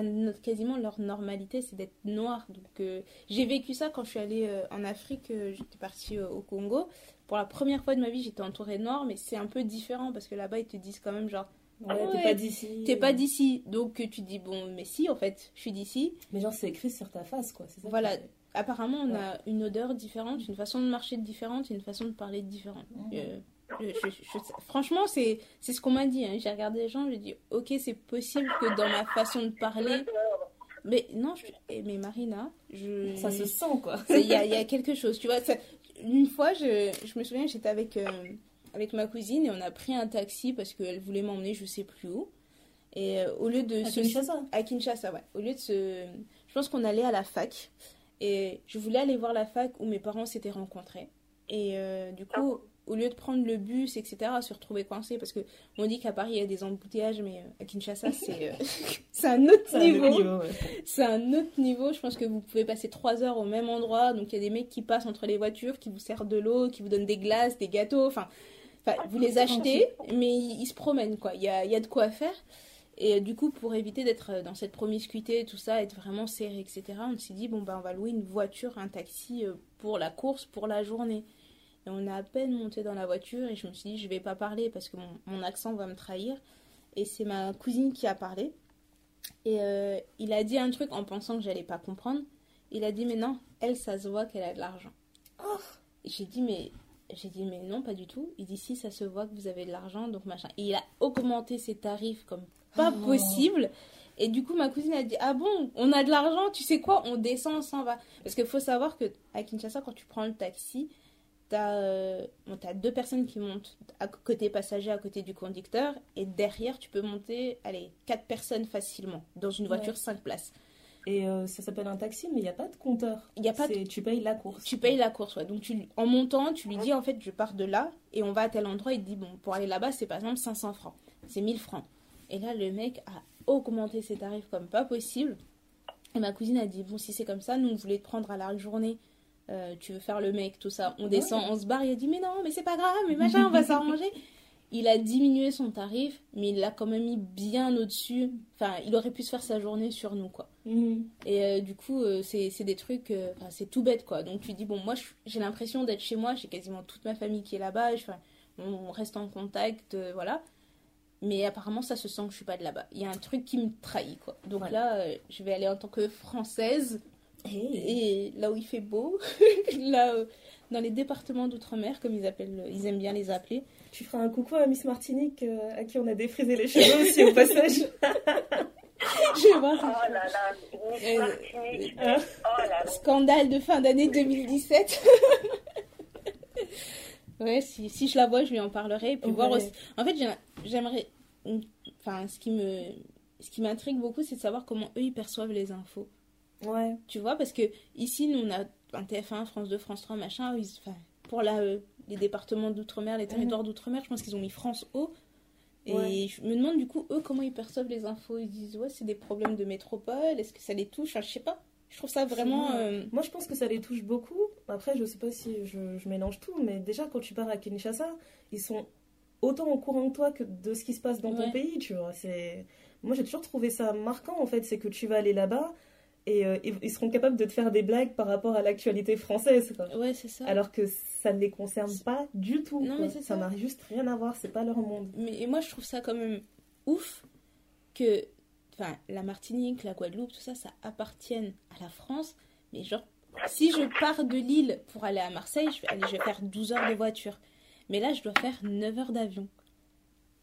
quasiment leur normalité, c'est d'être noir. Donc, euh, j'ai vécu ça quand je suis allée en Afrique. j'étais partie au Congo. Pour la première fois de ma vie, j'étais entourée de noirs, mais c'est un peu différent parce que là-bas, ils te disent quand même genre, Ouais, Ouais. t'es pas d'ici. T'es pas d'ici. Donc tu te dis, bon, mais si, en fait, je suis d'ici. Mais genre, c'est écrit sur ta face, quoi. c'est ça Voilà. Apparemment, on Ouais. a une odeur différente, une façon de marcher différente, une façon de parler différente. Euh, je- je- je- franchement, c'est c'est ce qu'on m'a dit. hein. J'ai regardé les gens, j'ai dit, ok, c'est possible que dans ma façon de parler. Mais non, eh, mais Marina, je. Ça se sent, quoi. Il y a, il y a quelque chose, tu vois. ça- Une fois, je, je me souviens, j'étais avec, euh, avec ma cousine et on a pris un taxi parce qu'elle voulait m'emmener je sais plus où. Et euh, au lieu de À se... Kinshasa. À Kinshasa, ouais. Au lieu de se... Je pense qu'on allait à la fac. Et je voulais aller voir la fac où mes parents s'étaient rencontrés. Et euh, du coup, au lieu de prendre le bus, etc., se retrouver coincés, parce que on dit qu'à Paris, il y a des embouteillages, mais euh, à Kinshasa, c'est euh, c'est un autre niveau. autre niveau, ouais. C'est un autre niveau. Je pense que vous pouvez passer trois heures au même endroit. Donc il y a des mecs qui passent entre les voitures, qui vous servent de l'eau, qui vous donnent des glaces, des gâteaux. Enfin, enfin, vous les achetez, mais ils, ils se promènent quoi. Il y a, il y a de quoi faire. Et euh, du coup, pour éviter d'être euh, dans cette promiscuité, tout ça, être vraiment serré, etc., on s'est dit bon bah on va louer une voiture, un taxi euh, pour la course, pour la journée. Et on a à peine monté dans la voiture et je me suis dit je vais pas parler parce que mon, mon accent va me trahir. Et c'est ma cousine qui a parlé. Et euh, il a dit un truc en pensant que j'allais pas comprendre. Il a dit mais non, elle ça se voit qu'elle a de l'argent. Et J'ai dit mais j'ai dit mais non pas du tout. Il dit si ça se voit que vous avez de l'argent donc machin. Et il a augmenté ses tarifs comme pas Oh. possible. Et du coup ma cousine a dit ah bon on a de l'argent tu sais quoi on descend on s'en va parce qu'il faut savoir que à Kinshasa quand tu prends le taxi T'as euh, bon, deux personnes qui montent à côté passager, à côté du conducteur, et derrière, tu peux monter, allez, quatre personnes facilement, dans une voiture Ouais. 5 places. Et euh, ça s'appelle un taxi, mais il n'y a pas de compteur. Il y a pas de- Tu payes la course. Tu payes la course, ouais. Donc, tu, en montant, tu lui dis, en fait, je pars de là, et on va à tel endroit, il te dit, bon, pour aller là-bas, c'est par exemple 500 francs. C'est 1000 francs. Et là, le mec a augmenté ses tarifs comme pas possible. Et ma cousine a dit, bon, si c'est comme ça, nous, on voulait te prendre à la journée. Euh, tu veux faire le mec, tout ça. On descend, on se barre. Il a dit, mais non, mais c'est pas grave, mais machin, on va s'arranger. Il a diminué son tarif, mais il l'a quand même mis bien au-dessus. Enfin, il aurait pu se faire sa journée sur nous, quoi. Mhm. Et euh, du coup, euh, c'est des trucs, euh, c'est tout bête quoi. Donc tu dis, bon, moi j'ai l'impression d'être chez moi, j'ai quasiment toute ma famille qui est là-bas, on, reste en contact, voilà. Mais apparemment, ça se sent que je suis pas de là-bas. Il y a un truc qui me trahit quoi. Donc Ouais. là, euh, je vais aller en tant que française, Hey. et là où il fait beau, là euh, dans les départements d'outre-mer, comme ils appellent, ils aiment bien les appeler. Tu feras un coucou à Miss Martinique euh, à qui on a défrisé les cheveux aussi au passage. Je vais voir. Oh là là, Miss Euh, Martinique. euh, Oh là là. Scandale de fin d'année 2017. ouais, si, si je la vois, je lui en parlerai. Et puis voir aussi. En fait, j'ai- j'aimerais. Enfin, ce qui me. Ce qui m'intrigue beaucoup, c'est de savoir comment eux ils perçoivent les infos. Ouais. Tu vois, parce que ici, nous, on a un TF1, France 2, France 3, machin. ils- pour la, euh, les départements d'outre-mer, les territoires d'outre-mer, je pense qu'ils ont mis France O. Et Ouais. je me demande du coup, eux, comment ils perçoivent les infos? Ils disent, ouais, c'est des problèmes de métropole. Est-ce que ça les touche? Enfin, je sais pas. Je trouve ça vraiment. Vrai. euh, Moi, je pense que ça les touche beaucoup. Après, je sais pas si je, je mélange tout, mais déjà, quand tu pars à Kinshasa, ils sont autant au courant que toi que de ce qui se passe dans ton pays, tu vois. C'est... Moi, j'ai toujours trouvé ça marquant, en fait. C'est que tu vas aller là-bas et euh, ils, ils seront capables de te faire des blagues par rapport à l'actualité française, quoi. Ouais, c'est ça. Alors que ça ne les concerne pas du tout. Non, quoi. mais c'est ça ça. n'a juste rien à voir, c'est pas leur monde. Mais et moi, je trouve ça quand même ouf que enfin, la Martinique, la Guadeloupe, tout ça, ça appartienne à la France. Mais genre, si je pars de Lille pour aller à Marseille, je vais, aller, je vais faire 12 heures de voiture. Mais là, je dois faire 9 heures d'avion.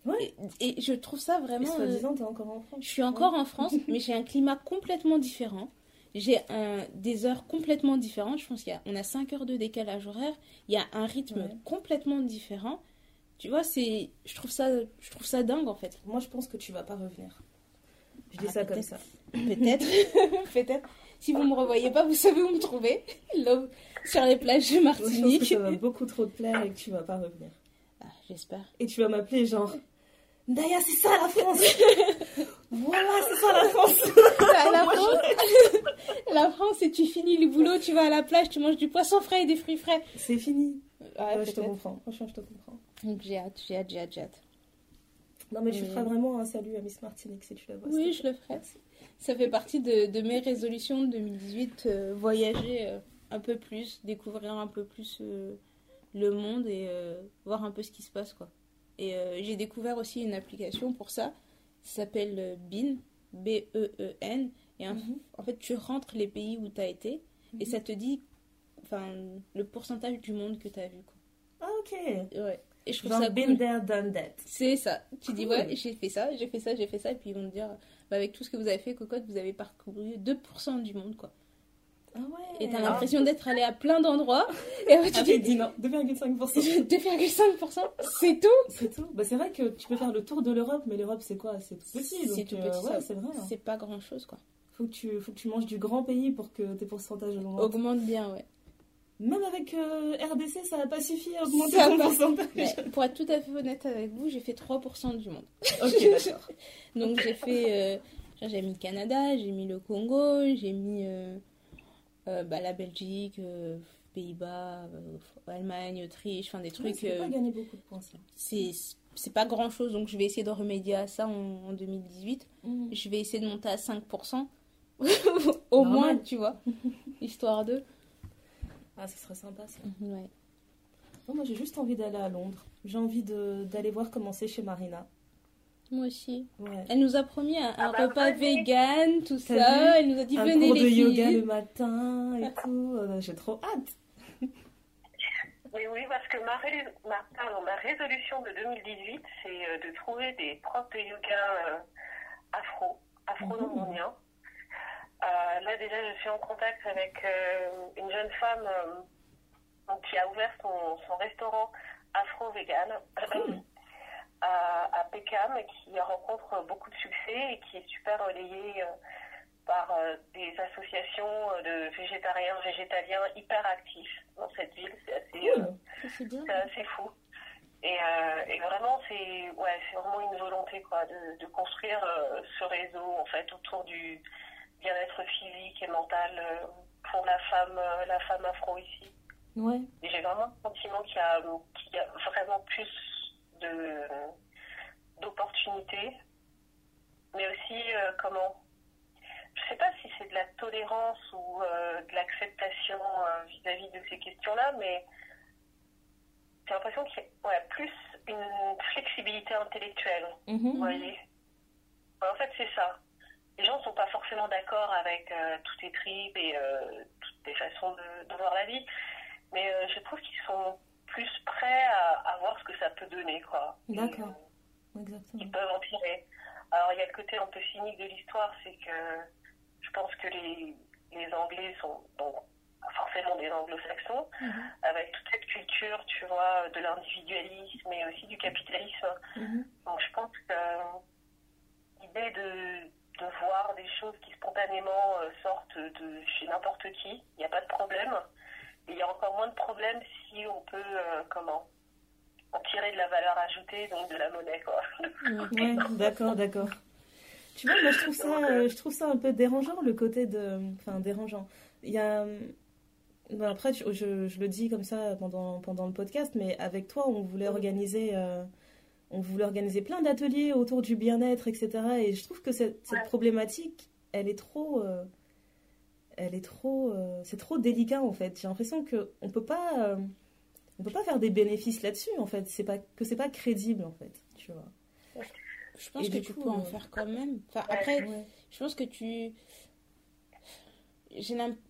Ouais. Et, et je trouve ça vraiment... euh, soi-disant, t'es encore en France. je suis encore en France, mais j'ai un climat complètement différent. J'ai un, des heures complètement différentes. Je pense y a, on a 5 heures de décalage horaire. Il y a un rythme Ouais. complètement différent. Tu vois, c'est, je trouve ça, je trouve ça dingue en fait. Moi, je pense que tu vas pas revenir. Je dis ça comme ça. Peut-être, peut-être. Si vous me revoyez pas, vous savez où me trouver. Là, sur les plages de Moi, je pense que Martinique. ça va beaucoup trop te plaire et que tu vas pas revenir. Ah, J'espère. Et tu vas m'appeler genre Daya, c'est ça la France Voilà, c'est ça la France la, France, la France, et tu finis le boulot, tu vas à la plage, tu manges du poisson frais et des fruits frais. C'est fini. Ouais, Ouais, je te comprends. Franchement, je te comprends. J'ai hâte, j'ai hâte, j'ai hâte, j'ai hâte. Non, mais Oui. feras vraiment un salut à Miss Martinique si tu la vois. Oui, je le ferai. Ça fait partie de, de mes résolutions de 2018, euh, voyager euh, un peu plus, découvrir un peu plus euh, le monde et voir un peu ce qui se passe, quoi. Et j'ai découvert aussi une application pour ça. Ça s'appelle BEAN, B-E-E-N. Et en, Mhm. en fait, tu rentres les pays où tu as été et ça te dit enfin, le pourcentage du monde que tu as vu. Quoi. Ah, ok. Ouais. Et je trouve Genre, ça cool. C'est ça. Tu dis, ouais, j'ai fait ça, j'ai fait ça, j'ai fait ça. Et puis ils vont te dire, bah, avec tout ce que vous avez fait, Cocotte, vous avez parcouru 2% du monde. quoi. Ah ouais. Et t'as l'impression d'être allé à plein d'endroits. Et après, tu Ah, te dis, non, 2,5%. 2,5%, c'est tout C'est tout. Bah, c'est vrai que tu peux faire le tour de l'Europe, mais l'Europe, c'est quoi? C'est tout petit. C'est tout euh, petit, ouais, c'est vrai. hein. C'est pas grand chose, quoi. Faut, que tu, faut que tu manges du grand pays pour que tes pourcentages augmentent. Augmente bien, ouais. Même avec euh, RBC, ça n'a pas suffi à augmenter va. pourcentage. Mais pour être tout à fait honnête avec vous, j'ai fait 3% du monde. ok, d'accord. Donc j'ai fait. euh, j'ai mis le Canada, j'ai mis le Congo, j'ai mis euh, bah, la Belgique, Pays-Bas, Allemagne, Autriche, enfin des Ouais, trucs. euh, pas gagner beaucoup de points, ça. c'est c'est pas grand chose, donc je vais essayer de remédier à ça en, en 2018. Mhm. Je vais essayer de monter à 5%. Au Normal. moins, tu vois. Histoire de. Ah, ce serait sympa, ça. Ouais. Non, moi, j'ai juste envie d'aller à Londres. J'ai envie de- d'aller voir comment c'est chez Marina. Moi aussi. Ouais. Elle nous a promis un, un Ah bah, repas venez. vegan, tout ça. vu Elle nous a dit Un venez cours les de filles. yoga le matin et tout. Euh, j'ai trop hâte. Oui, oui, parce que ma, ré- ma, pardon, ma résolution de 2018, c'est euh, de trouver des profs de yoga euh, afro, afro-londoniens. Euh, là, déjà, je suis en contact avec euh, une jeune femme euh, qui a ouvert son, son restaurant afro-vegan à, à qui rencontre beaucoup de succès et qui est super relayée euh, par euh, des associations euh, de végétariens, végétaliens hyper actifs dans cette ville. C'est assez, euh, bien. c'est assez fou. Et, euh, et vraiment, c'est ouais, c'est vraiment une volonté quoi, de, de construire euh, ce réseau en fait autour du bien-être physique et mental euh, pour la femme, euh, la femme afro ici. Ouais. Et j'ai vraiment le sentiment qu'il y a, qu'il y a vraiment plus de d'opportunités, mais aussi euh, comment. Je sais pas si c'est de la tolérance ou euh, de l'acceptation euh, vis-à-vis de ces questions-là, mais j'ai l'impression qu'il y a ouais, plus une flexibilité intellectuelle. Mhm. Vous voyez Ouais, En fait, c'est ça. Les gens ne sont pas forcément d'accord avec euh, toutes les tripes et euh, toutes les façons de, de voir la vie, mais euh, je trouve qu'ils sont plus prêts à, à voir ce que ça peut donner, quoi. D'accord. euh, Exactement. ils peuvent en tirer. Alors, il y a le côté un peu cynique de l'histoire, c'est que je pense que les, les Anglais sont forcément des anglo-saxons, Mhm. avec toute cette culture, tu vois, de l'individualisme et aussi du capitalisme. Mhm. Donc je pense que l'idée de, de voir des choses qui spontanément euh, sortent de chez n'importe qui, il n'y a pas de problème. Et il y a encore moins de problèmes si on peut, euh, comment, en tirer de la valeur ajoutée, donc de la monnaie, quoi. Ouais. D'accord, d'accord. Tu vois, moi je trouve ça, euh, je trouve ça un peu dérangeant le côté de, enfin dérangeant. Il y a, ben, après je, je, je le dis comme ça pendant pendant le podcast, mais avec toi on voulait organiser, euh, on voulait organiser plein d'ateliers autour du bien-être, etc. Et je trouve que cette, cette Ouais. problématique, elle est trop, euh, elle est trop, euh, c'est trop délicat en fait. J'ai l'impression que on peut pas, euh, on peut pas faire des bénéfices là-dessus en fait. C'est pas que c'est pas crédible en fait, tu vois. Je pense Et que tu coup, peux en euh, faire quand même. Enfin, Ouais. après, Ouais. je pense que tu.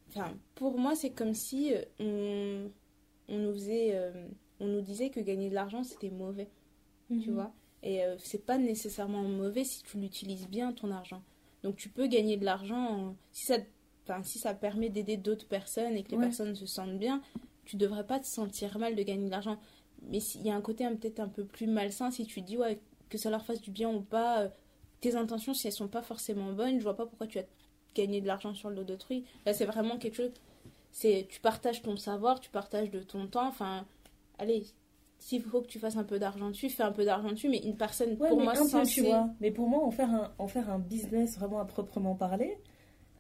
Enfin, pour moi, c'est comme si on, on nous faisait, euh, on nous disait que gagner de l'argent c'était mauvais, tu Mhm. vois. Et euh, c'est pas nécessairement mauvais si tu l'utilises bien ton argent. Donc tu peux gagner de l'argent en- si ça, si ça permet d'aider d'autres personnes et que les Ouais. personnes se sentent bien. Tu devrais pas te sentir mal de gagner de l'argent. Mais s'il y a un côté un- peut-être un peu plus malsain si tu dis ouais que ça leur fasse du bien ou pas. euh, tes intentions, si elles sont pas forcément bonnes, je vois pas pourquoi tu as gagné de l'argent sur le dos d'autrui. Là, c'est vraiment quelque chose. C'est tu partages ton savoir, tu partages de ton temps. Enfin, allez, s'il faut que tu fasses un peu d'argent dessus, fais un peu d'argent dessus. Mais une personne, Ouais, pour moi, censée- tu vois. Mais pour moi, en faire un, en faire un business vraiment à proprement parler,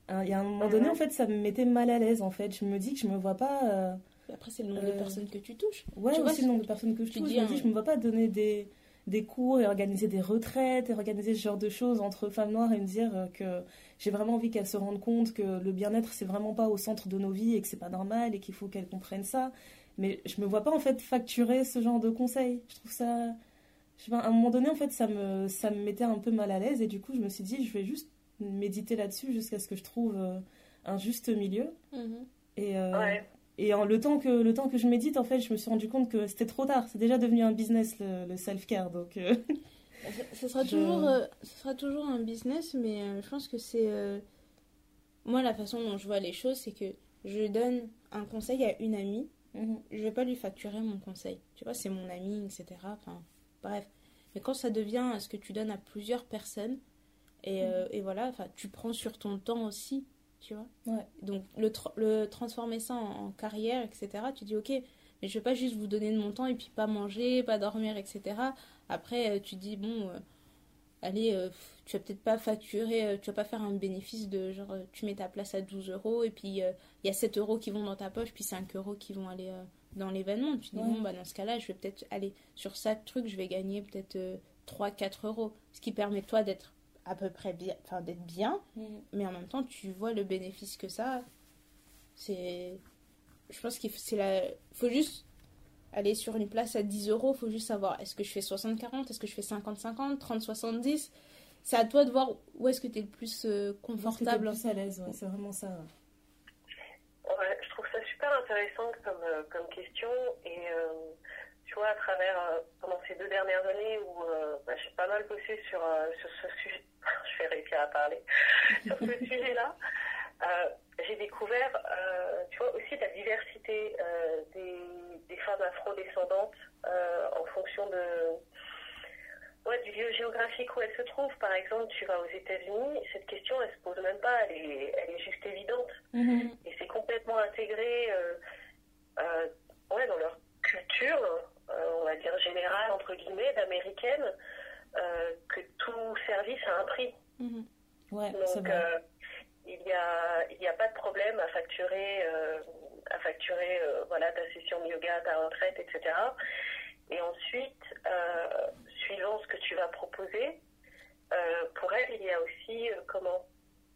hein, il y a un moment donné, Mhm. en fait, ça me mettait mal à l'aise, en fait. Je me dis que je me vois pas... euh, Après, c'est le nombre de Euh, personnes que tu touches. Ouais, Tu aussi le nombre de personnes que je touche. dis Je me un- dis, je me vois pas donner des, des cours et organiser des retraites et organiser ce genre de choses entre femmes noires et me dire euh, que j'ai vraiment envie qu'elles se rendent compte que le bien-être, c'est vraiment pas au centre de nos vies et que c'est pas normal et qu'il faut qu'elles comprennent ça. Mais je me vois pas, en fait, facturer ce genre de conseils. Je trouve ça... je sais pas, à un moment donné, en fait, ça me, ça me mettait un peu mal à l'aise et du coup, je me suis dit, je vais juste méditer là-dessus jusqu'à ce que je trouve euh, un juste milieu. Mhm. Et, euh, Ouais. et en, le, temps que, le temps que je médite, en fait, je me suis rendu compte que c'était trop tard. C'est déjà devenu un business, le, le self-care. Donc, euh, Ce- Ce sera, Je- toujours, euh, ce sera toujours un business, mais euh, je pense que c'est. euh, Moi, la façon dont je vois les choses, c'est que je donne un conseil à une amie. Je vais pas lui facturer mon conseil. Tu vois, c'est mon ami, etc. Enfin, bref. Mais quand ça devient ce que tu donnes à plusieurs personnes, et, euh, et voilà, enfin, tu prends sur ton temps aussi, tu vois. Ouais. Donc, le, tra- le transformer ça en, en carrière, etc., tu dis, ok, mais je vais pas juste vous donner de mon temps et puis pas manger, pas dormir, etc. Après, euh, tu dis, bon, euh, allez, euh, tu vas peut-être pas facturer, euh, tu vas pas faire un bénéfice de genre, euh, tu mets ta place à 12 euros et puis euh, il y a 7 euros qui vont dans ta poche, puis 5 euros qui vont aller euh, dans l'événement. Tu dis, Ouais. bon, bah dans ce cas-là, je vais peut-être aller sur ça truc, je vais gagner peut-être 3-4 euros. Ce qui permet, toi, d'être à peu près bien, enfin, d'être bien, Mhm. mais en même temps, tu vois le bénéfice que ça. C'est. Je pense qu'il faut, la... faut juste aller sur une place à 10 euros. faut juste savoir est-ce que je fais 60-40, est-ce que je fais 50-50, 30-70. C'est à toi de voir où est-ce que tu es le plus euh, que confortable. plus à l'aise, ouais, c'est vraiment ça. ouais. Ouais, je trouve ça super intéressant comme, euh, comme question. Et euh, tu vois, à travers, euh, pendant ces deux dernières années où euh, bah, j'ai pas mal bossé sur, euh, sur ce sujet, je vais réussir à parler, sur ce sujet-là, euh, j'ai découvert, euh, tu vois, aussi la diversité euh, des, des femmes afrodescendantes euh, en fonction de, ouais, du lieu géographique où elles se trouvent. Par exemple, tu vas aux États-Unis, cette question, elle se pose même pas, elle est, elle est juste évidente. Mhm. Et c'est complètement intégré euh, euh, ouais, dans leur culture, euh, on va dire générale, entre guillemets, d'américaine, que tout service a un prix. Mhm. Ouais, Donc, il n'y a, il y a pas de problème à facturer, à facturer euh, voilà, ta session de yoga, ta retraite, etc. Et ensuite, euh, suivant ce que tu vas proposer, euh, pour elle, il y a aussi, comment?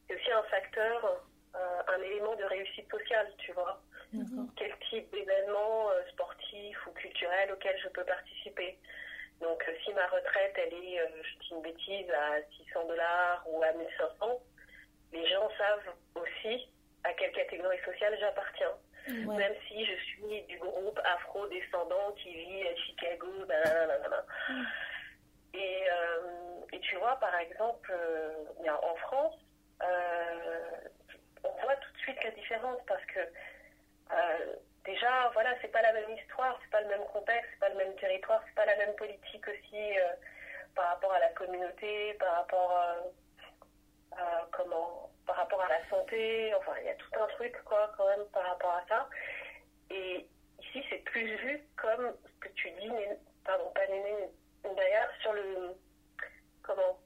Il y a aussi un facteur, un élément de réussite sociale, tu vois quel type d'événement sportif ou culturel auquel je peux participer. Donc, si ma retraite, elle est, je dis une bêtise, à 600 dollars ou à 1500, les gens savent aussi à quelle catégorie sociale j'appartiens. Ouais. Même si je suis du groupe afro-descendant qui vit à Chicago, nanana. Et, euh, et tu vois, par exemple, euh, en France, euh, on voit tout de suite la différence parce que déjà, voilà, c'est pas la même histoire, c'est pas le même contexte, c'est pas le même territoire, c'est pas la même politique aussi par rapport à la communauté, par rapport euh, par rapport à la santé. Enfin, il y a tout un truc quoi, quand même, par rapport à ça. Et ici, c'est plus vu comme ce que tu dis, pardon, pas Néné, d'ailleurs, sur le comment.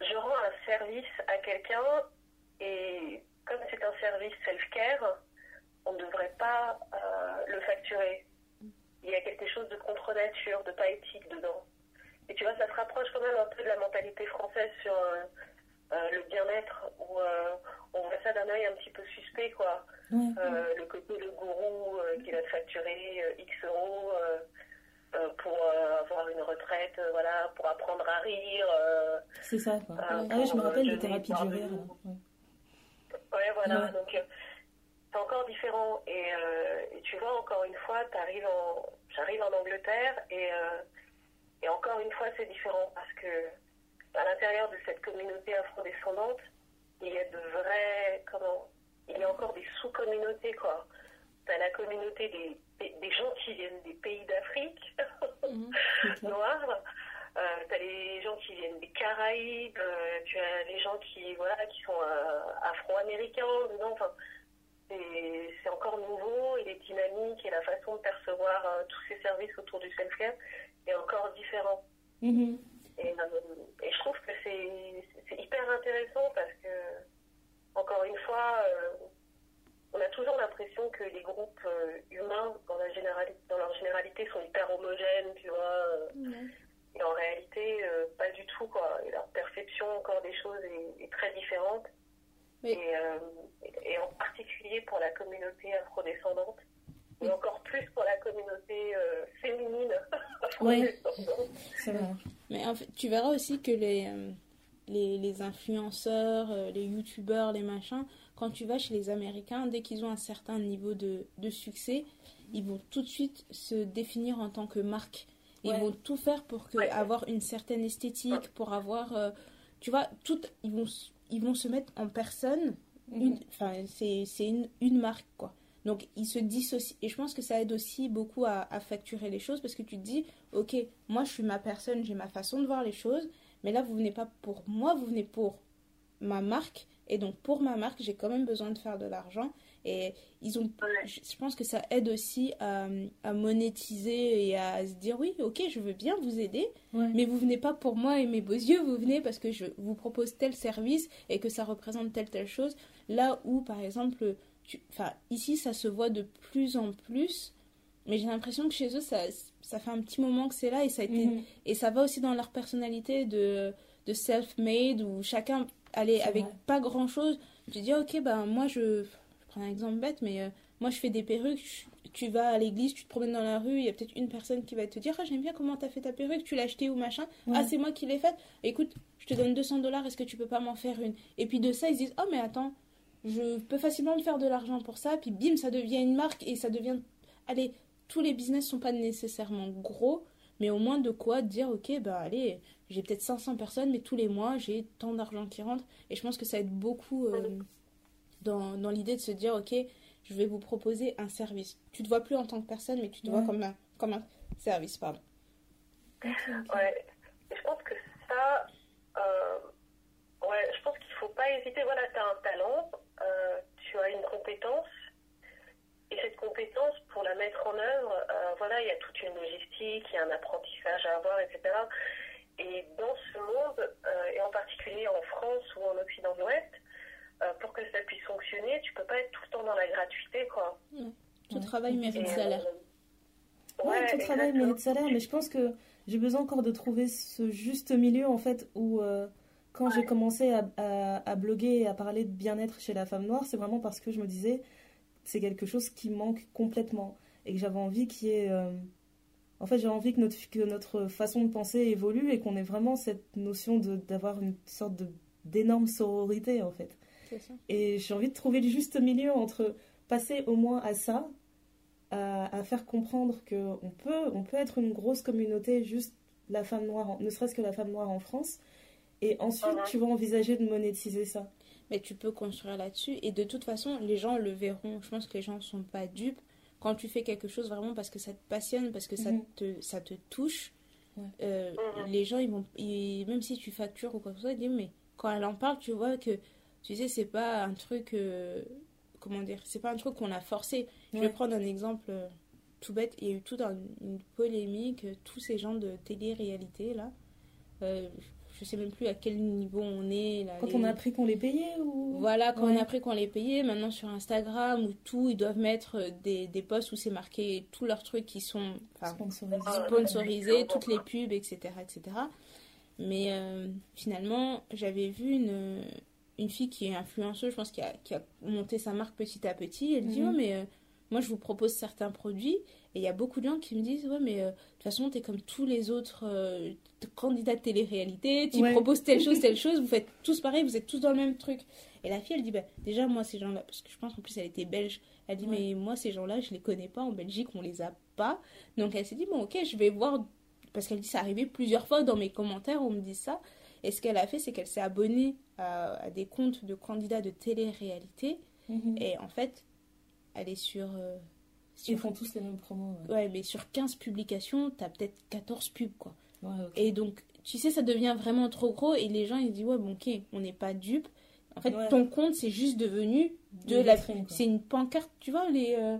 Je rends un service à quelqu'un et comme c'est un service self-care, on ne devrait pas euh, le facturer. Il y a quelque chose de contre-nature, de pas éthique dedans. Et tu vois, ça se rapproche quand même un peu de la mentalité française sur euh, le bien-être, où euh, on voit ça d'un œil un petit peu suspect, quoi. Euh, le côté le gourou euh, qui va te facturer euh, X euros euh, euh, pour euh, avoir une retraite, euh, voilà, pour apprendre à rire. euh, C'est ça, quoi. Ah, Ah ouais, je me rappelle euh, des thérapies du rire. Ouais. Ouais, voilà. Donc, euh, c'est encore différent. Et, euh, et tu vois, encore une fois, t'arrives en, j'arrive en Angleterre et, euh, et encore une fois, c'est différent parce que à l'intérieur de cette communauté afrodescendante, il y a de vrais, comment, il y a encore des sous-communautés, quoi. T'as la communauté des, des, des gens qui viennent des pays d'Afrique, clair. noirs. Euh, t'as les gens qui viennent des Caraïbes, euh, tu as les gens qui voilà qui sont euh, afro-américains. Enfin, c'est encore nouveau et les dynamiques et la façon de percevoir euh, tous ces services autour du self-care est encore différent. Mhm. Et, euh, et je trouve que c'est hyper intéressant parce que, encore une fois, euh, on a toujours l'impression que les groupes euh, humains, dans, la dans leur généralité, sont hyper homogènes, tu vois. et en réalité, euh, pas du tout, quoi. Et leur perception encore des choses est, est très différente. Oui. Et, euh, et en particulier pour la communauté afrodescendante, et encore plus pour la communauté euh, féminine. Oui, c'est vrai. Mais en fait, tu verras aussi que les, euh, les, les influenceurs, euh, les youtubeurs, les machins, quand tu vas chez les Américains, dès qu'ils ont un certain niveau de, de succès, ils vont tout de suite se définir en tant que marque. Ils Ouais. vont tout faire pour que, Ouais. avoir une certaine esthétique, pour avoir, euh, tu vois, tout, ils vont, ils vont se mettre en personne. C'est c'est une, une marque, quoi. Donc, ils se dissocient. Et je pense que ça aide aussi beaucoup à, à facturer les choses parce que tu te dis, ok, moi je suis ma personne, j'ai ma façon de voir les choses, mais là vous venez pas pour moi, vous venez pour ma marque. Et donc, pour ma marque, j'ai quand même besoin de faire de l'argent. Et ils ont, Ouais. je pense que ça aide aussi à, à monétiser et à se dire, oui, ok, je veux bien vous aider, Ouais. mais vous venez pas pour moi et mes beaux yeux, vous venez parce que je vous propose tel service et que ça représente telle telle chose. Là où, par exemple. Enfin, ici, ça se voit de plus en plus, mais j'ai l'impression que chez eux, ça, ça fait un petit moment que c'est là et ça, a été... Mhm. et ça va aussi dans leur personnalité de, de self-made où chacun allait avec vrai. pas grand-chose. Tu dis, ok, ben moi, je, je prends un exemple bête, mais euh, moi, je fais des perruques. je- Tu vas à l'église, tu te promènes dans la rue, il y a peut-être une personne qui va te dire, ah, j'aime bien comment t'as fait ta perruque, tu l'as achetée ou machin. Ouais. Ah, c'est moi qui l'ai faite. Écoute, je te donne 200 dollars, est-ce que tu peux pas m'en faire une? Et puis de ça, ils se disent, oh, mais attends, je peux facilement me faire de l'argent pour ça. Puis bim, ça devient une marque et ça devient. Allez, tous les business sont pas nécessairement gros, mais au moins de quoi dire, ok, bah allez, j'ai peut-être 500 personnes, mais tous les mois, j'ai tant d'argent qui rentre. Et je pense que ça aide beaucoup euh, dans, dans l'idée de se dire, ok, je vais vous proposer un service. Tu te vois plus en tant que personne, mais tu te vois comme un, comme un service, pardon. Ouais. Je pense que ça, euh, ouais, je pense qu'il faut pas hésiter. Voilà, tu as un talent, euh, tu as une compétence, et cette compétence, pour la mettre en œuvre, euh, voilà, il y a toute une logistique, il y a un apprentissage à avoir, etc. Et dans ce monde, euh, et en particulier en France ou en Occident de l'Ouest, euh, pour que ça puisse fonctionner, tu peux pas être tout le temps dans la gratuité, quoi. Tout Ouais. travail mérite Et, salaire. euh, Ouais, tout travail exactement. mérite salaire, mais je pense que j'ai besoin encore de trouver ce juste milieu en fait où euh, quand j'ai commencé à, à, à bloguer et à parler de bien-être chez la femme noire, c'est vraiment parce que je me disais c'est quelque chose qui manque complètement et que j'avais envie qu'il y ait. euh, En fait, j'ai envie que notre, que notre façon de penser évolue et qu'on ait vraiment cette notion d'avoir une sorte d'énorme sororité en fait. Ça. Et j'ai envie de trouver le juste milieu entre passer au moins à ça, à, à faire comprendre qu'on peut, on peut être une grosse communauté, juste la femme noire, en- ne serait-ce que la femme noire en France, et ensuite tu vas envisager de monétiser ça. Mais tu peux construire là-dessus. Et de toute façon, les gens le verront. Je pense que les gens ne sont pas dupes. Quand tu fais quelque chose vraiment parce que ça te passionne, parce que ça, Mhm. te, ça te touche, Ouais. euh, Mhm. les gens, ils vont, ils- même si tu factures ou quoi que ce soit, ils disent, mais quand elle en parle, tu vois que, tu sais, c'est pas un truc, euh, comment dire, c'est pas un truc qu'on a forcé. Je vais prendre un exemple euh, tout bête. Il y a eu toute un- une polémique, tous ces gens de télé-réalité, là. Euh, je sais même plus à quel niveau on est. Là, Quand les- on a appris qu'on les payait ou... voilà, quand on a appris qu'on les payait, maintenant sur Instagram ou tout, ils doivent mettre euh, des, des posts où c'est marqué tous leurs trucs qui sont sponsorisés, toutes les pubs, etc. etc. Mais euh, finalement, j'avais vu une, une fille qui est influenceuse, je pense, qui a, qui a monté sa marque petit à petit. Elle dit, Mhm. oh, mais euh, moi, je vous propose certains produits. Et il y a beaucoup de gens qui me disent, ouais, mais euh, de toute façon, t'es comme tous les autres euh, candidats de télé-réalité, tu Ouais. proposes telle chose, telle chose, vous faites tous pareil, vous êtes tous dans le même truc. Et la fille, elle dit, bah, déjà, moi, ces gens-là, parce que je pense en plus, elle était belge, elle dit, Ouais. mais moi, ces gens-là, je les connais pas. En Belgique, on les a pas. Donc, elle s'est dit, bon, ok, je vais voir. Parce qu'elle dit, ça arrivé plusieurs fois dans mes commentaires, on me dit ça. Et ce qu'elle a fait, c'est qu'elle s'est abonnée à, à des comptes de candidats de télé-réalité. Mhm. Et en fait, elle est sur. euh, Ils font tous les mêmes promos. Ouais, ouais, mais sur 15 publications, t'as peut-être 14 pubs, quoi. Ouais, ok. Et donc, tu sais, ça devient vraiment trop gros et les gens, ils disent, ouais, bon, ok, on n'est pas dupes. En fait, Ouais. ton compte, c'est juste devenu de Une la. C'est une pancarte, tu vois, les, euh,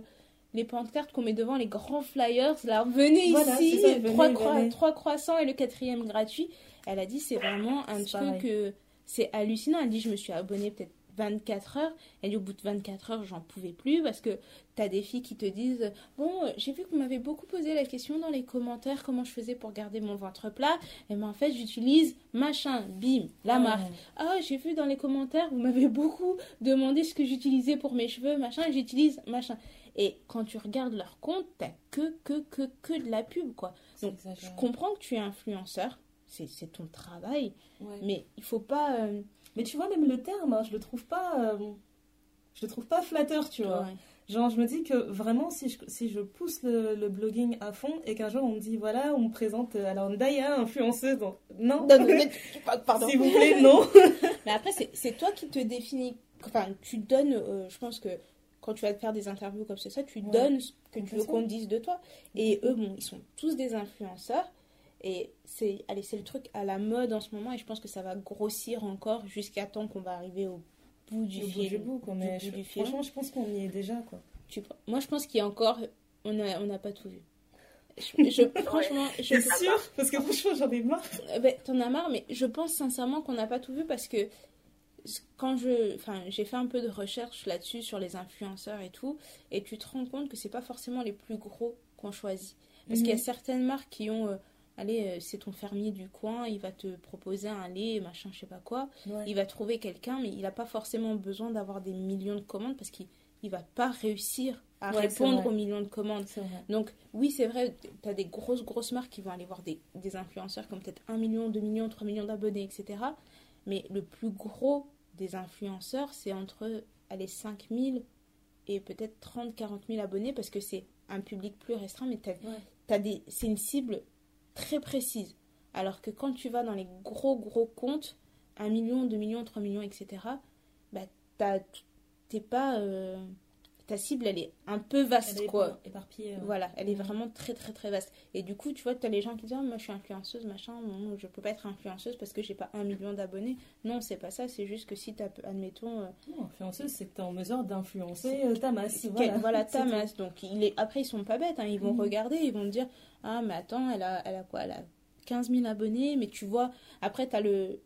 les pancartes qu'on met devant les grands flyers, là, venez Voilà, ici, ça, venez, trois, croissants et le quatrième gratuit. Elle a dit, c'est vraiment un truc, euh, c'est hallucinant. Elle dit, je me suis abonnée peut-être 24 heures. Elle dit au bout de 24 heures, j'en pouvais plus parce que t'as des filles qui te disent Bon, j'ai vu que vous m'avez beaucoup posé la question dans les commentaires comment je faisais pour garder mon ventre plat. Et ben en fait, j'utilise machin, bim, la marque. Ah, j'ai vu dans les commentaires, vous m'avez beaucoup demandé ce que j'utilisais pour mes cheveux, machin, j'utilise machin. Et quand tu regardes leur compte, t'as que, que, que, que de la pub, quoi. Donc, je comprends que tu es influenceur, c'est ton travail, mais il faut pas. Euh, mais tu vois, même le terme, hein, je le trouve pas. Euh, je le trouve pas flatteur, tu vois. Genre, je me dis que vraiment, si je, si je pousse le, blogging à fond et qu'un jour on me dit, voilà, on me présente, euh, alors Daya, influenceuse, non, non, pardon. S'il vous plaît, non. mais après, c'est toi qui te définis. Enfin, tu donnes, je pense que quand tu vas te faire des interviews comme ça, tu donnes ce que tu veux qu'on dise de toi. Et eux, bon, ils sont tous des influenceurs. Et c'est allez, c'est le truc à la mode en ce moment et je pense que ça va grossir encore jusqu'à temps qu'on va arriver au bout du au film. Bout du bout, du, franchement, je pense qu'on y est déjà quoi. Tu, moi, je pense qu'il y a encore on n'a on a pas tout vu. Je, franchement, je suis sûr parce que franchement, j'en ai marre. Ben, t'en as marre, mais je pense sincèrement qu'on n'a pas tout vu parce que quand je, enfin, j'ai fait un peu de recherche là-dessus sur les influenceurs et tout, et tu te rends compte que c'est pas forcément les plus gros qu'on choisit, parce qu'il y a mhm. certaines marques qui ont euh, allez, euh, c'est ton fermier du coin, il va te proposer un lait, machin, je sais pas quoi. Il va trouver quelqu'un, mais il n'a pas forcément besoin d'avoir des millions de commandes parce qu'il ne va pas réussir à répondre aux millions de commandes. Donc, oui, c'est vrai, tu as des grosses, grosses marques qui vont aller voir des, des influenceurs comme peut-être 1 million, 2 millions, 3 millions d'abonnés, etc. Mais le plus gros des influenceurs, c'est entre allez, 5 000 et peut-être 30, 40 000 abonnés parce que c'est un public plus restreint, mais c'est une cible très précise. Alors que quand tu vas dans les gros gros comptes, 1 million, 2 millions, 3 millions, etc., bah, t'es pas. Euh, ta cible, elle est un peu vaste, quoi. Éparpillée. Voilà, elle est vraiment très, très, très vaste. Et du coup, tu vois, tu as les gens qui disent, ah, moi, je suis influenceuse, machin, non, je peux pas être influenceuse parce que j'ai pas un million d'abonnés. Non, c'est pas ça, c'est juste que si tu admettons. Euh, non, influenceuse, c'est que tu es en mesure d'influencer euh, ta masse. Voilà, voilà ta masse. Donc, il est... après, ils sont pas bêtes, hein, ils vont mhm. regarder, ils vont dire, ah, mais attends, elle a, elle a quoi? Elle a 15 000 abonnés, mais tu vois, après, tu as le,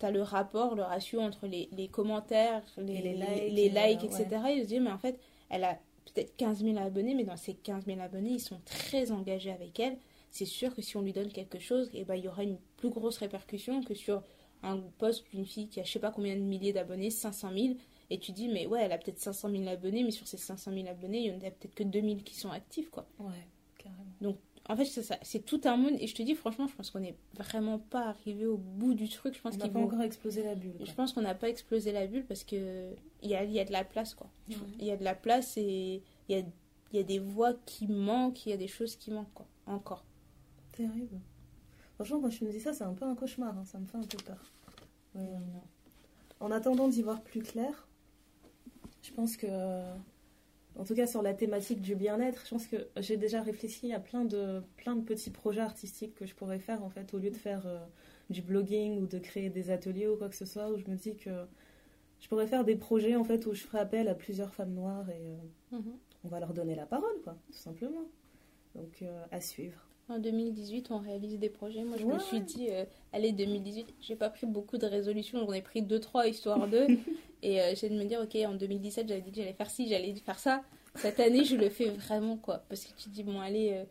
as le rapport, le ratio entre les, les commentaires, les, les, likes, les likes etc. Ils se disent, mais en fait, elle a peut-être 15 000 abonnés, mais dans ces 15 000 abonnés, ils sont très engagés avec elle. C'est sûr que si on lui donne quelque chose, et eh ben, il y aura une plus grosse répercussion que sur un post d'une fille qui a je sais pas combien de milliers d'abonnés, 500 000, et tu dis, mais ouais, elle a peut-être 500 000 abonnés, mais sur ces 500 000 abonnés, il y en a peut-être que 2000 qui sont actifs, quoi. Ouais, carrément. Donc, en fait, c'est tout un monde. Et je te dis, franchement, je pense qu'on n'est vraiment pas arrivé au bout du truc. Je pense on n'a pas encore explosé la bulle. Je pense qu'on n'a pas explosé la bulle parce qu'il y a, y a de la place, quoi. Il y a de la place et il y a, y a des voix qui manquent, il y a des choses qui manquent, quoi. Encore. Terrible. Franchement, quand je me dis ça, c'est un peu un cauchemar. Hein. Ça me fait un peu peur. En attendant d'y voir plus clair, je pense que en tout cas sur la thématique du bien-être, je pense que j'ai déjà réfléchi à plein de, plein de petits projets artistiques que je pourrais faire en fait, au lieu de faire euh, du blogging ou de créer des ateliers ou quoi que ce soit, où je me dis que je pourrais faire des projets en fait où je ferai appel à plusieurs femmes noires et euh, mhm. on va leur donner la parole, quoi, tout simplement. Donc euh, à suivre. En 2018, on réalise des projets. Moi, je me suis dit, allez, 2018, j'ai pas pris beaucoup de résolutions, j'en ai pris 2-3 histoire d'eux. Et euh, j'ai de me dire, ok, en 2017, j'avais dit que j'allais faire ci, j'allais faire ça. Cette année, je le fais vraiment, quoi. Parce que tu dis, bon, allez, euh,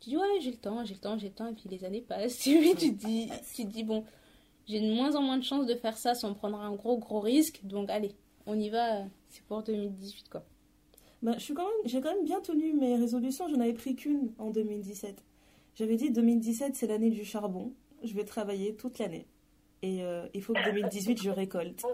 tu dis, ouais, j'ai le temps, j'ai le temps, j'ai le temps. Et puis les années passent. tu te dis, tu dis bon, j'ai de moins en moins de chances de faire ça sans prendre un gros, gros risque. Donc, allez, on y va. C'est pour 2018, quoi. Bah, je suis quand même, j'ai quand même bien tenu mes résolutions. J'en avais pris qu'une en 2017. J'avais dit 2017, c'est l'année du charbon. Je vais travailler toute l'année. Et euh, il faut que 2018, je récolte.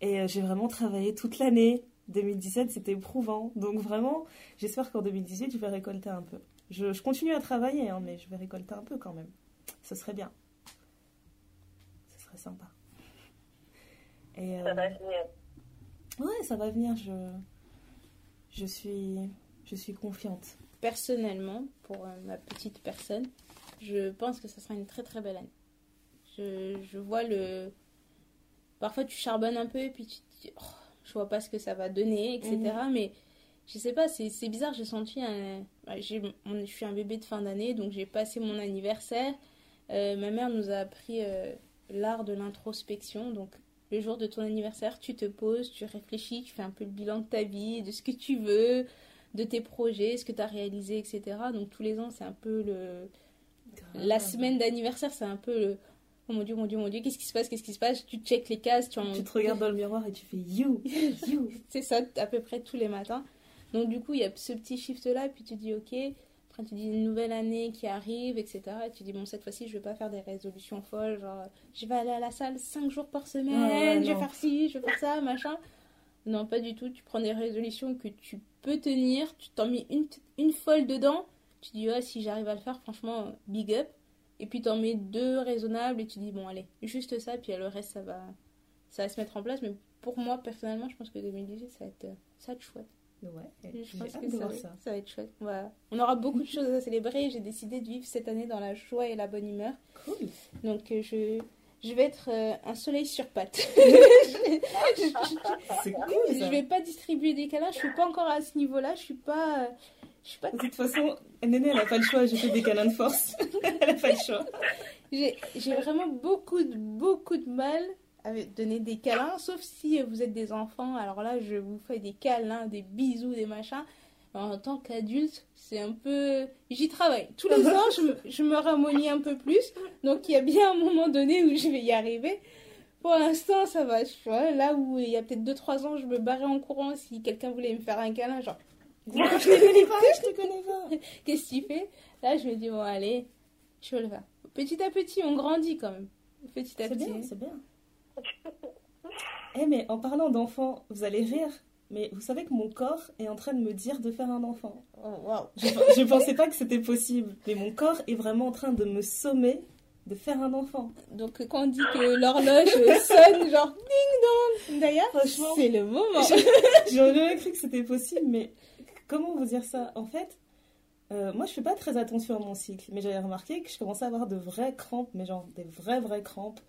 Et euh, j'ai vraiment travaillé toute l'année. 2017, c'était éprouvant. Donc vraiment, j'espère qu'en 2018, je vais récolter un peu. Je, je continue à travailler, hein, mais je vais récolter un peu quand même. Ce serait bien. Ce serait sympa. Et, euh, ça va venir. Ouais, ça va venir. Je, je, suis, je suis confiante. Personnellement, pour euh, ma petite personne, je pense que ça sera une très très belle année. Je, je vois le, parfois tu charbonnes un peu et puis tu te dis, oh, je vois pas ce que ça va donner, etc. Mhm. Mais je sais pas, c'est bizarre, j'ai senti un. Bah, je suis un bébé de fin d'année, donc j'ai passé mon anniversaire. Euh, ma mère nous a appris euh, l'art de l'introspection, donc le jour de ton anniversaire, tu te poses, tu réfléchis, tu fais un peu le bilan de ta vie, de ce que tu veux, de tes projets, ce que tu as réalisé, etc. Donc tous les ans, c'est un peu le. La semaine d'anniversaire, c'est un peu le. Oh mon dieu, mon dieu, mon dieu, qu'est-ce qui se passe, qu'est-ce qui se passe? Tu check les cases, tu, tu te regardes dans le miroir et tu fais you, you. c'est ça, à peu près tous les matins. Donc du coup, il y a ce petit shift-là, puis tu dis, ok, après tu dis une nouvelle année qui arrive, etc. Et tu dis, bon, cette fois-ci, je vais pas faire des résolutions folles, genre, je vais aller à la salle 5 jours par semaine, je vais faire ci, je vais faire ça, machin. Non, pas du tout. Tu prends des résolutions que tu peux tenir, tu t'en mets une, une folle dedans, tu dis, ouais, si j'arrive à le faire, franchement, big up. Et puis t'en mets deux raisonnables et tu dis, bon, allez, juste ça, puis le reste, ça va, ça va se mettre en place. Mais pour moi, personnellement, je pense que 2018, ça va être, ça va être chouette. Ouais, je pense que ça, ça. ça, va être chouette. Voilà. On aura beaucoup de choses à célébrer. J'ai décidé de vivre cette année dans la joie et la bonne humeur. Cool. Donc, euh, je, je vais être euh, un soleil sur pattes. c'est cool. Je vais pas distribuer des câlins. Je suis pas encore à ce niveau-là. Je suis pas. Je suis pas... De toute façon, Néné, elle a pas le choix. J'ai fait des câlins de force. elle a pas le choix. J'ai vraiment beaucoup de, beaucoup de mal donner des câlins, sauf si vous êtes des enfants. Alors là, je vous fais des câlins, des bisous, des machins. En tant qu'adulte, c'est un peu. J'y travaille. Tous les ans, je me, je me ramollis un peu plus. Donc il y a bien un moment donné où je vais y arriver. Pour l'instant, ça va. là où il y a peut-être 2-3 ans, je me barrais en courant si quelqu'un voulait me faire un câlin. Genre. je te connais pas, je te connais pas. Qu'est-ce que tu fais? Là, je me dis, bon, allez, je vais le faire. Petit à petit, on grandit quand même. Petit à petit. C'est bien, c'est bien. Eh mais en parlant d'enfant, vous allez rire, mais vous savez que mon corps est en train de me dire de faire un enfant. Oh, Je ne pensais pas que c'était possible, mais mon corps est vraiment en train de me sommer de faire un enfant. Donc quand on dit que l'horloge sonne genre ding dong, d'ailleurs, c'est le moment. J'aurais jamais cru que c'était possible, mais comment vous dire ça? En fait, euh, moi je fais pas très attention à mon cycle, mais j'avais remarqué que je commençais à avoir de vraies crampes, mais genre des vraies vraies crampes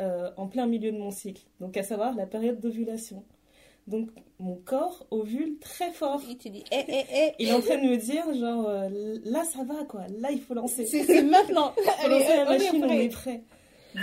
euh, en plein milieu de mon cycle, donc à savoir la période d'ovulation. Donc mon corps ovule très fort. Il eh, eh, eh. Il est en train de me dire, genre, euh, là ça va quoi, là il faut lancer. C'est maintenant. Lancer la machine, on est prêt.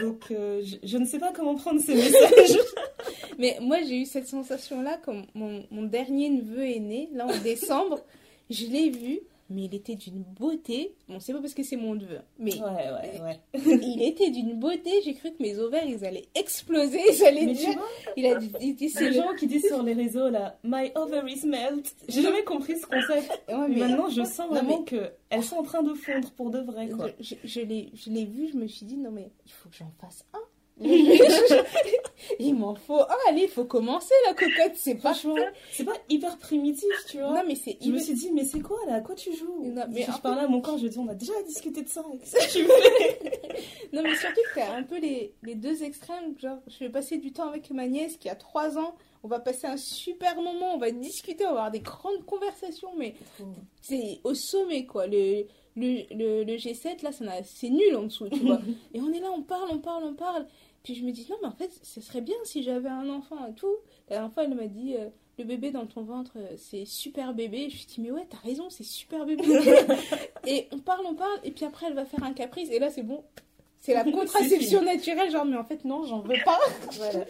Donc euh, je, ne sais pas comment prendre ces messages. Mais moi j'ai eu cette sensation là quand mon, mon dernier neveu est né, là en décembre, je l'ai vu mais il était d'une beauté. Bon, c'est pas parce que c'est mon neveu, mais ouais, ouais, ouais. il était d'une beauté. J'ai cru que mes ovaires ils allaient exploser, ils allaient mais Tu vois, il a dit, ces gens qui disent sur les réseaux là, my ovaries melt. J'ai jamais compris ce concept. Ouais, mais maintenant, je sens vraiment que elles sont en train de fondre pour de vrai. Quoi. Je, je, je l'ai vu, je me suis dit non mais il faut que j'en fasse un. il m'en faut ah allez il faut commencer la cocotte c'est pas c'est pas hyper primitif tu vois. Non mais c'est je me suis dit mais c'est quoi là? À quoi tu joues? Non, mais je parlais à mon corps je dis on a déjà discuté de ça tu non mais surtout que t'as un peu les, les deux extrêmes genre je vais passer du temps avec ma nièce qui a 3 ans. On va passer un super moment on va discuter on va avoir des grandes conversations mais c'est au sommet quoi. Le le, le, le G7 là c'est nul en dessous tu vois. Et on est là on parle on parle on parle puis je me dis, non, mais en fait, ce serait bien si j'avais un enfant et tout. La dernière fois, elle m'a dit, euh, le bébé dans ton ventre, euh, c'est super bébé. Je me suis dit, mais ouais, t'as raison, c'est super bébé. et on parle, on parle, et puis après, elle va faire un caprice, et là, c'est bon. C'est la contraception naturelle, genre, mais en fait, non, j'en veux pas. Voilà,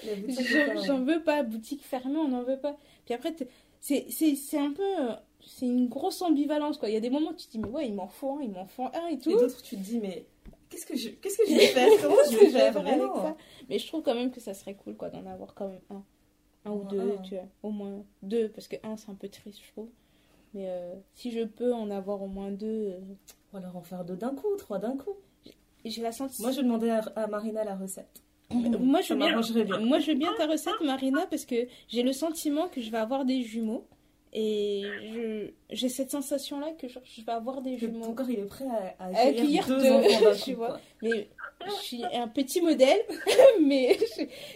j'en veux pas. Boutique fermée, on n'en veut pas. Puis après, c'est un peu. Euh, c'est une grosse ambivalence, quoi. Il y a des moments où tu te dis, mais ouais, il m'en faut un, il m'en faut un et tout. Et d'autres, tu te dis, mais qu'est-ce que je, qu'est-ce que je vais faire? Comment je vais faire vraiment Mais je trouve quand même que ça serait cool quoi d'en avoir quand même un, un ou deux, tu vois, au moins deux, parce que un c'est un peu triste je trouve. Mais euh, si je peux en avoir au moins deux. Euh... Ou alors en faire deux d'un coup, trois d'un coup. J'ai la sensation. Moi je demandais à, à Marina la recette. moi, je veux bien, bien. moi je veux bien ta recette Marina parce que j'ai le sentiment que je vais avoir des jumeaux et j'ai cette sensation-là que je vais avoir des jumeaux. Ton corps, il est prêt à, à accueillir, deux, enfants tu vois. Mais je suis un petit modèle, mais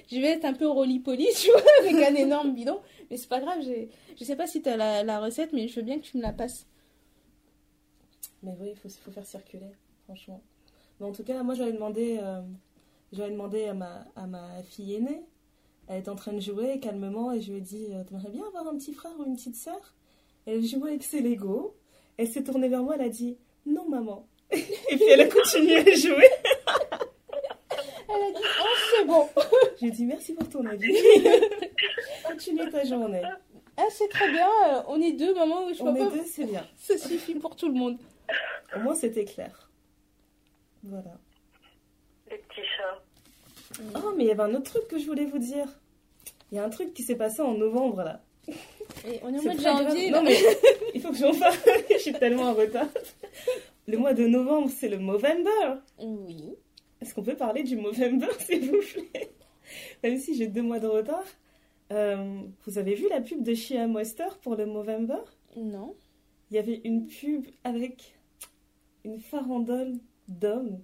je, vais être un peu roly-poly, tu vois, avec un énorme bidon. Mais c'est pas grave, je sais pas si tu as la, la, recette, mais je veux bien que tu me la passes. Mais oui, il faut, faut faire circuler, franchement. Mais en tout cas, moi, j'avais demandé, euh, demandé à ma, à ma fille aînée elle est en train de jouer calmement et je lui ai dit euh, T'aimerais bien avoir un petit frère ou une petite sœur? Elle jouait avec ses Lego. Elle s'est tournée vers moi, elle a dit Non, maman. et puis elle a continué à jouer. Elle a dit Oh, c'est bon. J'ai dit merci pour ton avis. Continue ta journée. Ah, c'est très bien. euh, On est deux, maman. Je On est pas. deux, c'est bien. Ça suffit pour tout le monde. Au moins, c'était clair. Voilà. Les petits chats. Oh, mais il y avait un autre truc que je voulais vous dire. Il y a un truc qui s'est passé en novembre, là. Et on est au mois de janvier. Non, mais il faut que j'en parle. je suis tellement en retard. Le mois de novembre, c'est le Movember. Oui. Est-ce qu'on peut parler du Movember, s'il vous plaît? Même si j'ai deux mois de retard. Euh, vous avez vu la pub de Shea Moisture pour le Movember? Non. Il y avait une pub avec une farandole d'hommes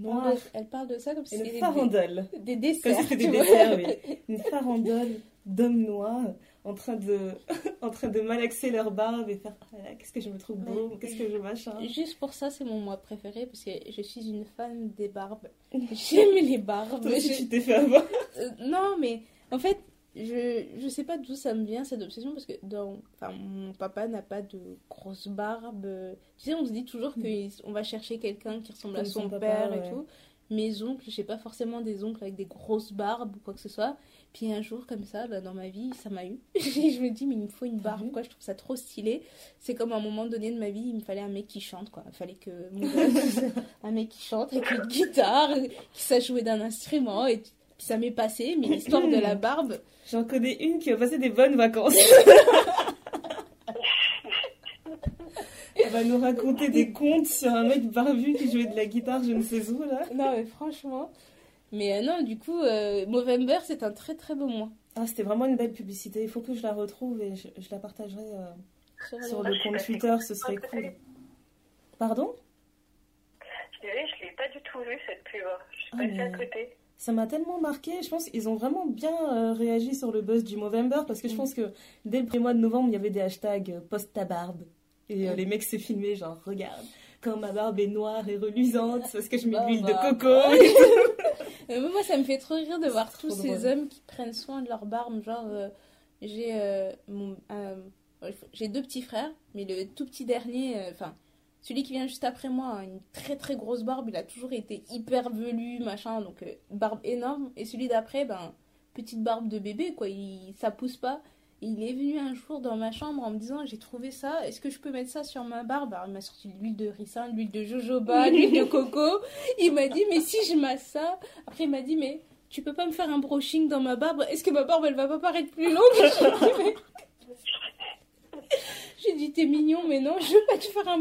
noirs. Elle parle de ça comme si c'était farandole. des, des Comme desserts. si c'était des desserts, oui. Une farandole d'hommes noirs en train de, en train de malaxer leur barbe et faire Ah qu'est-ce que je me trouve beau, Ouais. qu'est-ce que je machin. Juste pour ça, c'est mon mois préféré parce que je suis une fan des barbes. J'aime les barbes. Toi Je- tu t'es fait avoir. Euh, non, mais en fait, je, je sais pas d'où ça me vient cette obsession parce que dans, enfin, mon papa n'a pas de grosse barbe. Tu sais, on se dit toujours qu'on va chercher quelqu'un qui ressemble à Mm. Son, papa, père ouais. et tout. Mes oncles, j'ai pas forcément des oncles avec des grosses barbes ou quoi que ce soit. Puis un jour, comme ça, bah, dans ma vie, ça m'a eu. Je me dis, mais il me faut une barbe, Mhm. quoi. Je trouve ça trop stylé. C'est comme à un moment donné de ma vie, il me fallait un mec qui chante, quoi. Il fallait que mon gosse, un mec qui chante avec une guitare, qui sache jouer d'un instrument. Et puis ça m'est passé, mais l'histoire de la barbe, J'en connais une qui va passer des bonnes vacances. Elle va nous raconter des contes sur un mec barbu qui jouait de la guitare, je ne sais où là. non, mais franchement. Mais euh, non, du coup, euh, Movember, c'est un très très beau mois. Ah, c'était vraiment une belle publicité. Il faut que je la retrouve et je, je la partagerai euh, Sur sur le- compte Twitter, ce serait cool. Pardon? Je l'ai pas du tout vu cette pub. Je suis Ah, passée mais- à côté. Ça m'a tellement marqué. Je pense qu'ils ont vraiment bien euh, réagi sur le buzz du Movember parce que je Mm. pense que dès le premier mois de novembre, il y avait des hashtags euh, post ta barbe. Et euh, Mm. les mecs se filmaient genre, regarde, quand ma barbe est noire et reluisante parce que je mets de Bah, l'huile de bah. coco. Euh, moi, ça me fait trop rire de voir tous ces drôle. hommes qui prennent soin de leur barbe. Genre, euh, j'ai j'ai deux petits frères, mais le tout petit dernier, enfin, celui qui vient juste après moi, a une très très grosse barbe. Il a toujours été hyper velu, machin, donc euh, barbe énorme. Et celui d'après, ben, petite barbe de bébé, quoi. Il, ça pousse pas. Il est venu un jour dans ma chambre en me disant J'ai trouvé ça, est-ce que je peux mettre ça sur ma barbe? Alors il m'a sorti de l'huile de ricin, de l'huile de jojoba, de l'huile de coco. Il m'a dit Mais si je masse ça Après il m'a dit Mais tu peux pas me faire un brushing dans ma barbe? Est-ce que ma barbe elle va pas paraître plus longue? J'ai dit, T'es mignon, mais non, je veux pas te faire un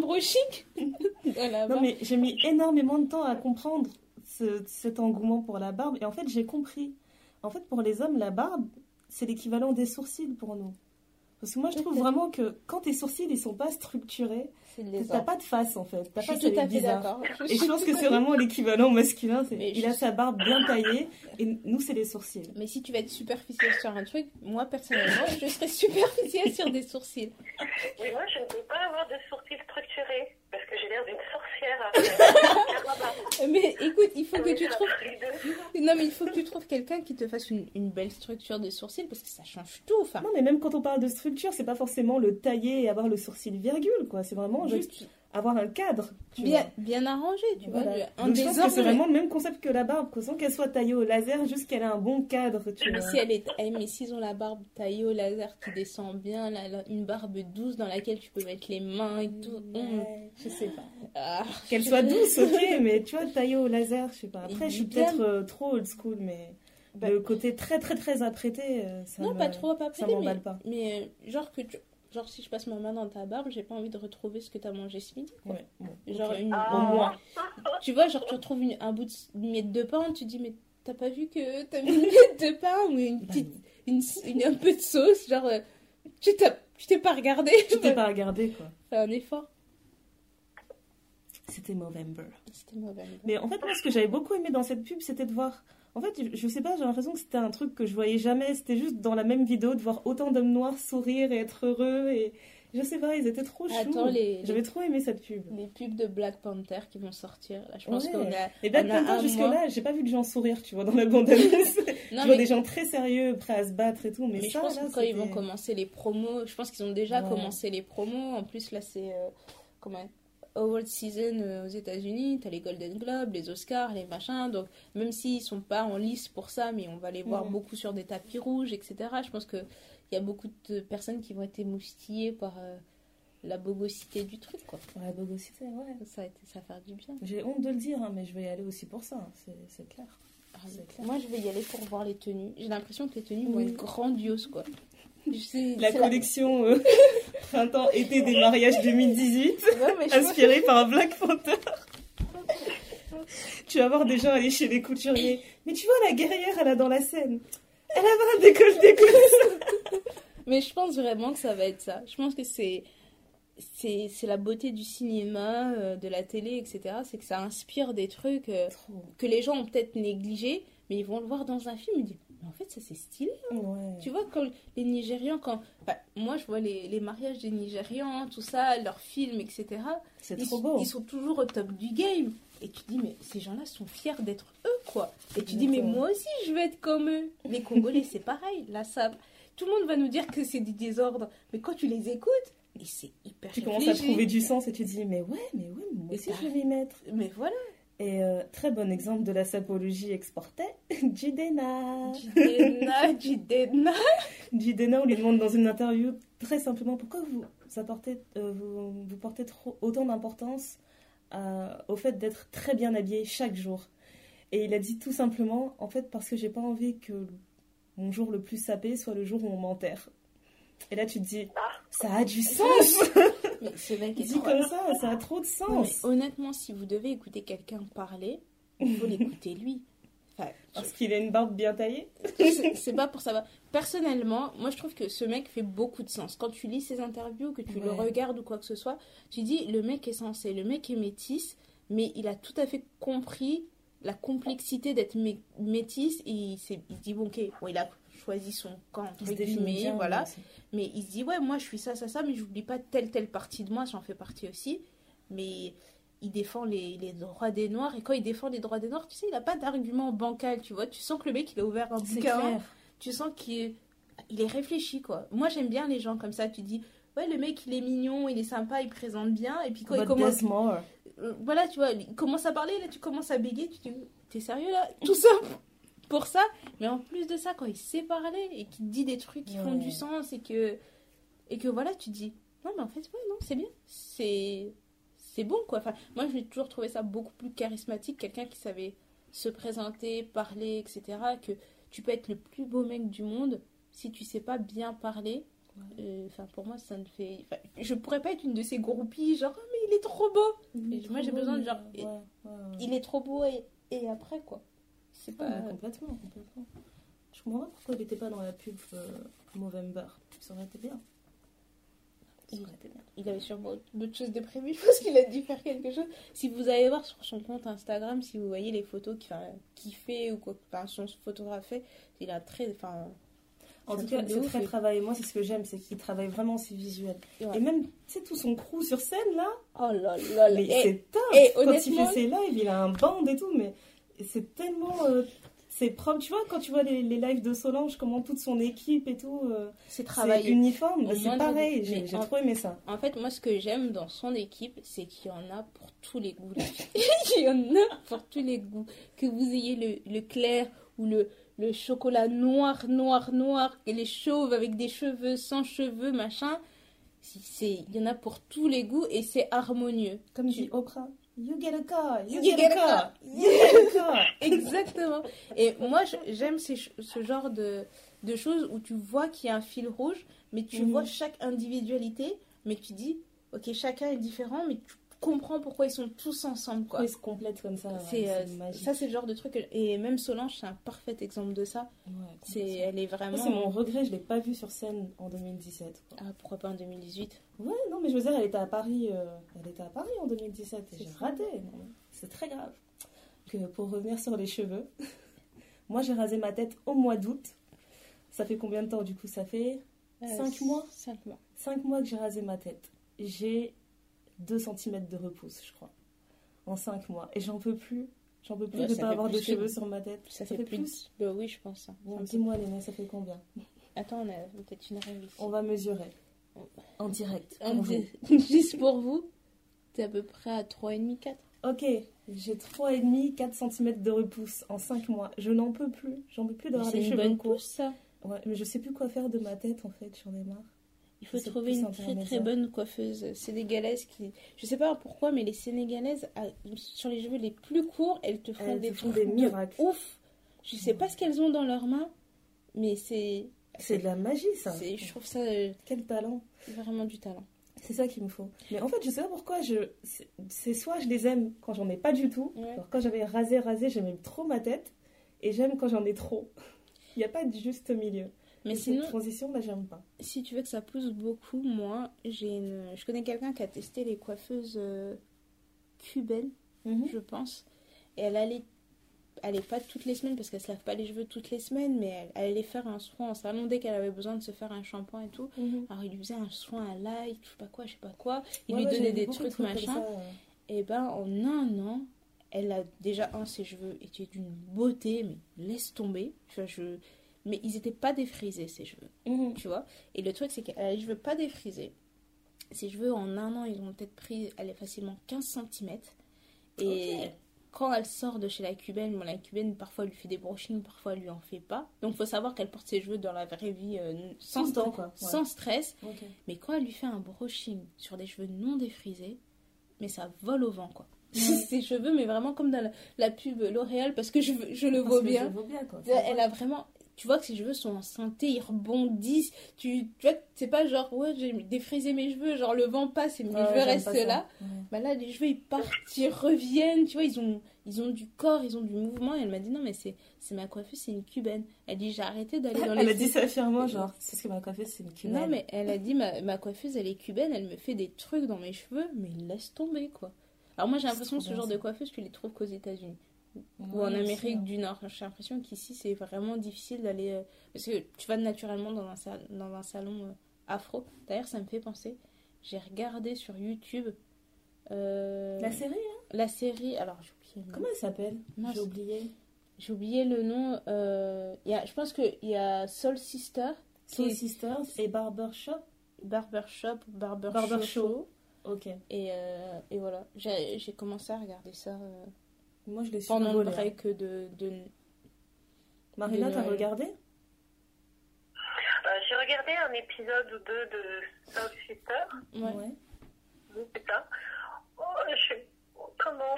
la Non, mais j'ai mis énormément de temps à comprendre ce- cet engouement pour la barbe. Et en fait, j'ai compris. En fait, pour les hommes, la barbe, c'est l'équivalent des sourcils pour nous. Parce que moi, je trouve vraiment que quand tes sourcils, ils sont pas structurés, t'as pas de face, en fait. T'as Je pas suis tout à fait d'accord. Et je pense que c'est vraiment l'équivalent masculin. Il a sa barbe bien taillée et nous, c'est les sourcils. Mais si tu vas être superficiel sur un truc, moi personnellement, je serais superficielle sur des sourcils. Mais moi, je ne peux pas avoir de sourcils structurés parce que j'ai l'air d'une sorcière. Mais écoute, il faut que tu trouves. Non, mais il faut que tu trouves quelqu'un qui te fasse une, une belle structure de sourcils parce que ça change tout. Non, mais même quand on parle de structure, c'est pas forcément le tailler et avoir le sourcil virgule, quoi. C'est vraiment juste avoir un cadre. tu bien, vois. bien arrangé, tu Voilà. vois. Un Donc, je pense que c'est vraiment le même concept que la barbe, que sans qu'elle soit taillée au laser, juste qu'elle ait un bon cadre, tu Mais vois. si elle est, eh, mais s'ils ont la barbe taillée au laser qui descend bien, là, là, une barbe douce dans laquelle tu peux mettre les mains et tout. Ouais, je sais pas. Ah. Qu'elle soit douce, ok, mais tu vois, taillée au laser, je sais pas. Après, Et je suis peut-être euh, trop old school, mais Bah- le côté très très très apprêté, euh, ça Non, me- pas trop, pas ça m'emballe pas. mais euh, genre que tu- genre si je passe ma main dans ta barbe, j'ai pas envie de retrouver ce que t'as mangé ce midi. quoi. Ouais, bon, Genre une, Ah. Au moins. Tu vois, genre tu retrouves une, un bout de miette de pain, tu dis mais t'as pas vu que t'as mis une miette de pain ou une petite, une, une- un peu de sauce, genre euh, tu t'as, tu t'es pas regardé, tu t'es pas regardé, quoi. Fais un effort. C'était Movember. C'était mauvais. Mais en fait, moi, ce que j'avais beaucoup aimé dans cette pub, c'était de voir. En fait, je, je sais pas, j'ai l'impression que c'était un truc que je voyais jamais. C'était juste dans la même vidéo de voir autant d'hommes noirs sourire et être heureux. Et je sais pas, ils étaient trop choux. Attends les, J'avais trop aimé cette pub. les pubs de Black Panther qui vont sortir. Là, je pense Ouais. qu'on a. Et Black Panther, jusque-là, j'ai pas vu de gens sourire, tu vois, dans la bande-annonce. je vois mais, des gens très sérieux, prêts à se battre et tout. Mais, mais je pense là, que quand ils vont commencer les promos, je pense qu'ils ont déjà Ouais. commencé les promos. En plus là c'est euh, comment award season euh, aux États-Unis, t'as les Golden Globes, les Oscars, les machins. Donc, même s'ils sont pas en lice pour ça, mais on va les voir beaucoup sur des tapis rouges, etc. Je pense qu'il y a beaucoup de personnes qui vont être émoustillées par euh, la bogosité du truc, quoi. Ouais, bogosité, ouais. Ça, a été- ça va faire du bien. J'ai honte de le dire, hein, mais je vais y aller aussi pour ça, hein, c'est c'est clair. Moi, je vais y aller pour voir les tenues. J'ai l'impression que les tenues vont être grandioses, quoi. Je sais- La collection euh, printemps-été des mariages 2018, Ouais, mais je pense- inspirée par Black Panther. tu vas voir des gens aller chez les couturiers. Mais tu vois, la guerrière, elle a dans la scène. Elle avait un décolleté comme. Mais je pense vraiment que ça va être ça. Je pense que c'est c'est la beauté du cinéma, euh, de la télé, etc. C'est que ça inspire des trucs euh, que les gens ont peut-être négligés, mais ils vont le voir dans un film mais en fait ça c'est stylé. Ouais. Tu vois quand les Nigérians quand enfin, moi je vois les, les mariages des Nigérians, tout ça, leurs films, etc. C'est trop beau. ils sont toujours au top du game. Et tu dis, mais ces gens-là sont fiers d'être eux, quoi. Et tu dis, mais moi aussi, je veux être comme eux. Les Congolais, c'est pareil. Là, ça... Tout le monde va nous dire que c'est du désordre. Mais quand tu les écoutes, et c'est hyper Tu commences à trouver du sens et tu te dis, mais ouais, mais ouais, moi Mais aussi je vais m'y mettre. Mais voilà. Et euh, très bon exemple de la sapologie exportée, Jidena. Jidena, Jidena. Jidena, on lui demande dans une interview très simplement pourquoi vous, apportez, euh, vous, vous portez trop, autant d'importance euh, au fait d'être très bien habillé chaque jour? Et il a dit tout simplement, en fait, parce que j'ai pas envie que mon jour le plus sapé soit le jour où on m'enterre. Et là, tu te dis, ça a du sens Mais ce mec est Dit comme ça, ça a trop de sens honnêtement, si vous devez écouter quelqu'un parler, il faut l'écouter lui. Enfin, Parce qu'il a une barbe bien taillée c'est pas pour savoir. Personnellement, moi je trouve que ce mec fait beaucoup de sens. Quand tu lis ses interviews, que tu le regardes ou quoi que ce soit, tu dis le mec est censé, le mec est métis, mais il a tout à fait compris la complexité d'être mé- métis et il, dit bon ok, bon, il a choisi son camp entre Il guillemets, voilà. aussi. Mais il se dit, ouais, moi je suis ça, ça, ça, mais j'oublie pas telle, telle partie de moi, j'en fais partie aussi. Mais il défend les, les droits des Noirs, et quand il défend les droits des Noirs, tu sais, il n'a pas d'argument bancal, tu vois. Tu sens que le mec, il a ouvert un bouquin, clair. tu sens qu'il est, il est réfléchi, quoi. Moi j'aime bien les gens comme ça, tu dis, ouais, le mec, il est mignon, il est sympa, il présente bien, et puis quand il But commence, there's more. euh, voilà, tu vois, il commence à parler, là, tu commences à bégayer, tu te dis, t'es sérieux là? Tout ça pour ça, mais en plus de ça, quand il sait parler et qu'il dit des trucs qui font du sens et que, et que voilà, tu te dis, non, mais en fait, ouais, non, c'est bien, c'est, c'est bon quoi. Enfin, moi, j'ai toujours trouvé ça beaucoup plus charismatique, quelqu'un qui savait se présenter, parler, etc. Que tu peux être le plus beau mec du monde si tu sais pas bien parler. euh, Enfin, pour moi, ça ne fait. je pourrais pas être une de ces groupies, genre, oh, mais il est trop beau. Il est Et moi, j'ai besoin de genre- ouais, ouais, ouais. Il est trop beau et, et après quoi. C'est Ouais, pas. complètement, complètement. Je comprends pas pourquoi il était pas dans la pub euh, Movember. Ça aurait été bien. Il avait sûrement d'autres choses de prévues. Je pense qu'il a dû faire quelque chose. Si vous allez voir sur son compte Instagram, si vous voyez les photos qu'il qu'il fait ou quoi, enfin, son photographe fait, il a très. Enfin, En tout cas, c'est très travaillé. Moi, c'est ce que j'aime, c'est qu'il travaille vraiment ses visuels. Ouais. Et même, tu sais, tout son crew sur scène, là, oh là là là. mais Et- c'est top et Quand il honnêtement- fait ses lives, il a un band et tout, mais c'est tellement... euh, c'est propre. Tu vois, quand tu vois les, les lives de Solange, comment toute son équipe et tout, euh, c'est travaillé. uniforme, c'est pareil. J'ai trop aimé ça. En fait, moi, ce que j'aime dans son équipe, c'est qu'il y en a pour tous les goûts. Il y en a pour tous les goûts. Que vous ayez le, le clair ou le, le chocolat noir, noir, noir, et les chauves avec des cheveux, sans cheveux, machin. Il y en a pour tous les goûts et c'est harmonieux. Comme dit Oprah, you get a car, you, You get, get a car, car. you get a car. Exactement. Et moi, j'aime ce genre de, de choses où tu vois qu'il y a un fil rouge, mais tu Mhm. vois chaque individualité, mais tu dis, ok, chacun est différent, mais tu comprends pourquoi ils sont tous ensemble, quoi. Ils se complètent comme ça C'est euh, ça, c'est le genre de truc. que- Et même Solange, c'est un parfait exemple de ça. Ouais, C'est, elle est vraiment. C'est mon regret, je l'ai pas vue sur scène en 2017. quoi. Ah, pourquoi pas en 2018 Ouais, non, mais je veux dire, elle était à Paris, euh, elle était à Paris en 2017 et C'est j'ai raté. C'est très grave. Que pour revenir sur les cheveux, moi j'ai rasé ma tête au mois d'août. Ça fait combien de temps du coup Ça fait Cinq mois? 5 mois. 5 mois que j'ai rasé ma tête. J'ai 2 cm de repousse, je crois. En 5 mois. Et j'en peux plus. J'en peux plus Ouais, de ça pas avoir de plus que- cheveux sur ma tête. Ça, fait, plus. Bah oui, je pense. Bon, dis-moi, Léna, ça fait combien? Attends, on a peut-être une ici. On va mesurer. En direct. Pour vous. dit- Juste pour vous, T'es à peu près à 3,5, 4. Ok, j'ai 3,5, 4 cm de repousse en 5 mois. Je n'en peux plus. J'en peux plus d'avoir C'est des une cheveux bonne courts. ça. Ouais, mais je sais plus quoi faire de ma tête en fait, j'en ai marre. Il faut trouver une un très très bonne coiffeuse sénégalaise qui. Je sais pas pourquoi, mais les sénégalaises, sur les cheveux les plus courts, elles te font Elles des te font des de miracles. Ouf Je sais pas ce qu'elles ont dans leurs mains, mais c'est. C'est de la magie ça. Je trouve ça Quel talent. vraiment du talent. C'est ça qu'il me faut. Mais en fait, je sais pas pourquoi. Je... c'est- C'est soit je les aime quand j'en ai pas du tout. Ouais. Alors, quand j'avais rasé, rasé, j'aimais trop ma tête. Et j'aime quand j'en ai trop. Il n'y a pas de juste milieu. Mais sinon, cette transition, là, j'aime pas. si tu veux que ça pousse beaucoup, moi, j'ai une... je connais quelqu'un qui a testé les coiffeuses euh, cubaines, je pense. Et elle allait, allait pas toutes les semaines parce qu'elle se lave pas les cheveux toutes les semaines, mais elle, elle allait faire un soin en salon dès qu'elle avait besoin de se faire un shampoing et tout. Mhm. Alors il lui faisait un soin à l'ail, je sais pas quoi, je sais pas quoi. Il Ouais, lui ouais, donnait des trucs comme machin. ça. Et ben en un an, elle a déjà un ses cheveux étaient d'une beauté, mais laisse tomber. Tu vois, je mais ils étaient pas défrisés ses cheveux Mhm. tu vois? Et le truc, c'est qu'elle a les cheveux pas défrisés. Ses cheveux, en un an, ils ont peut-être pris, elle est facilement 15 cm. Et quand elle sort de chez la cubaine, bon, la cubaine, parfois, elle lui fait des brushings, parfois, elle lui en fait pas. Donc, faut savoir qu'elle porte ses cheveux dans la vraie vie euh, sans, Tout le temps, quoi. Ouais. sans stress. Mais quand elle lui fait un brushing sur des cheveux non défrisés, mais ça vole au vent, quoi. Ouais. ses cheveux, mais vraiment comme dans la, la pub L'Oréal, parce que je, je le vois bien. Je vaux bien, quoi. Elle a vraiment. Tu vois que ses cheveux sont en santé, ils rebondissent. Tu, tu vois, c'est pas genre, ouais, j'ai défrisé mes cheveux, genre le vent passe et mes Ouais, cheveux restent là. Ouais. Bah là, les cheveux ils partent, ils reviennent, tu vois, ils ont, ils ont du corps, ils ont du mouvement. Et elle m'a dit, non, mais c'est c'est ma coiffeuse, c'est une cubaine. Elle dit, j'ai arrêté d'aller dans les. Elle a dit ça fièrement, genre, c'est ce que ma coiffeuse, c'est une cubaine. Non, mais elle a dit, ma, ma coiffeuse, elle est cubaine, elle me fait des trucs dans mes cheveux, mais laisse tomber, quoi. Alors moi, j'ai l'impression que ce genre de coiffeuse, tu les trouves qu'aux États-Unis ou en Amérique hein. du Nord. J'ai l'impression qu'ici, c'est vraiment difficile d'aller. euh, Parce que tu vas naturellement dans un, sal- dans un salon euh, afro. D'ailleurs, ça me fait penser. J'ai regardé sur YouTube euh, La série, hein la série. Alors, j'ai oublié comment elle s'appelle? J'ai oublié. J'ai oublié le nom. euh, il y a, je pense qu'il y a Soul Sister, Soul qui Sisters et Barbershop. Barbershop, Barber, Barber Show. Show. Ok. Et, euh, et voilà. J'ai j'ai commencé à regarder ça Moi, je l'ai pendant le voler, hein. break de, de, Marina, t'as regardé? Euh, J'ai regardé un épisode ou deux de South Sister, Ouais. je sais pas. Oh, je... Comment?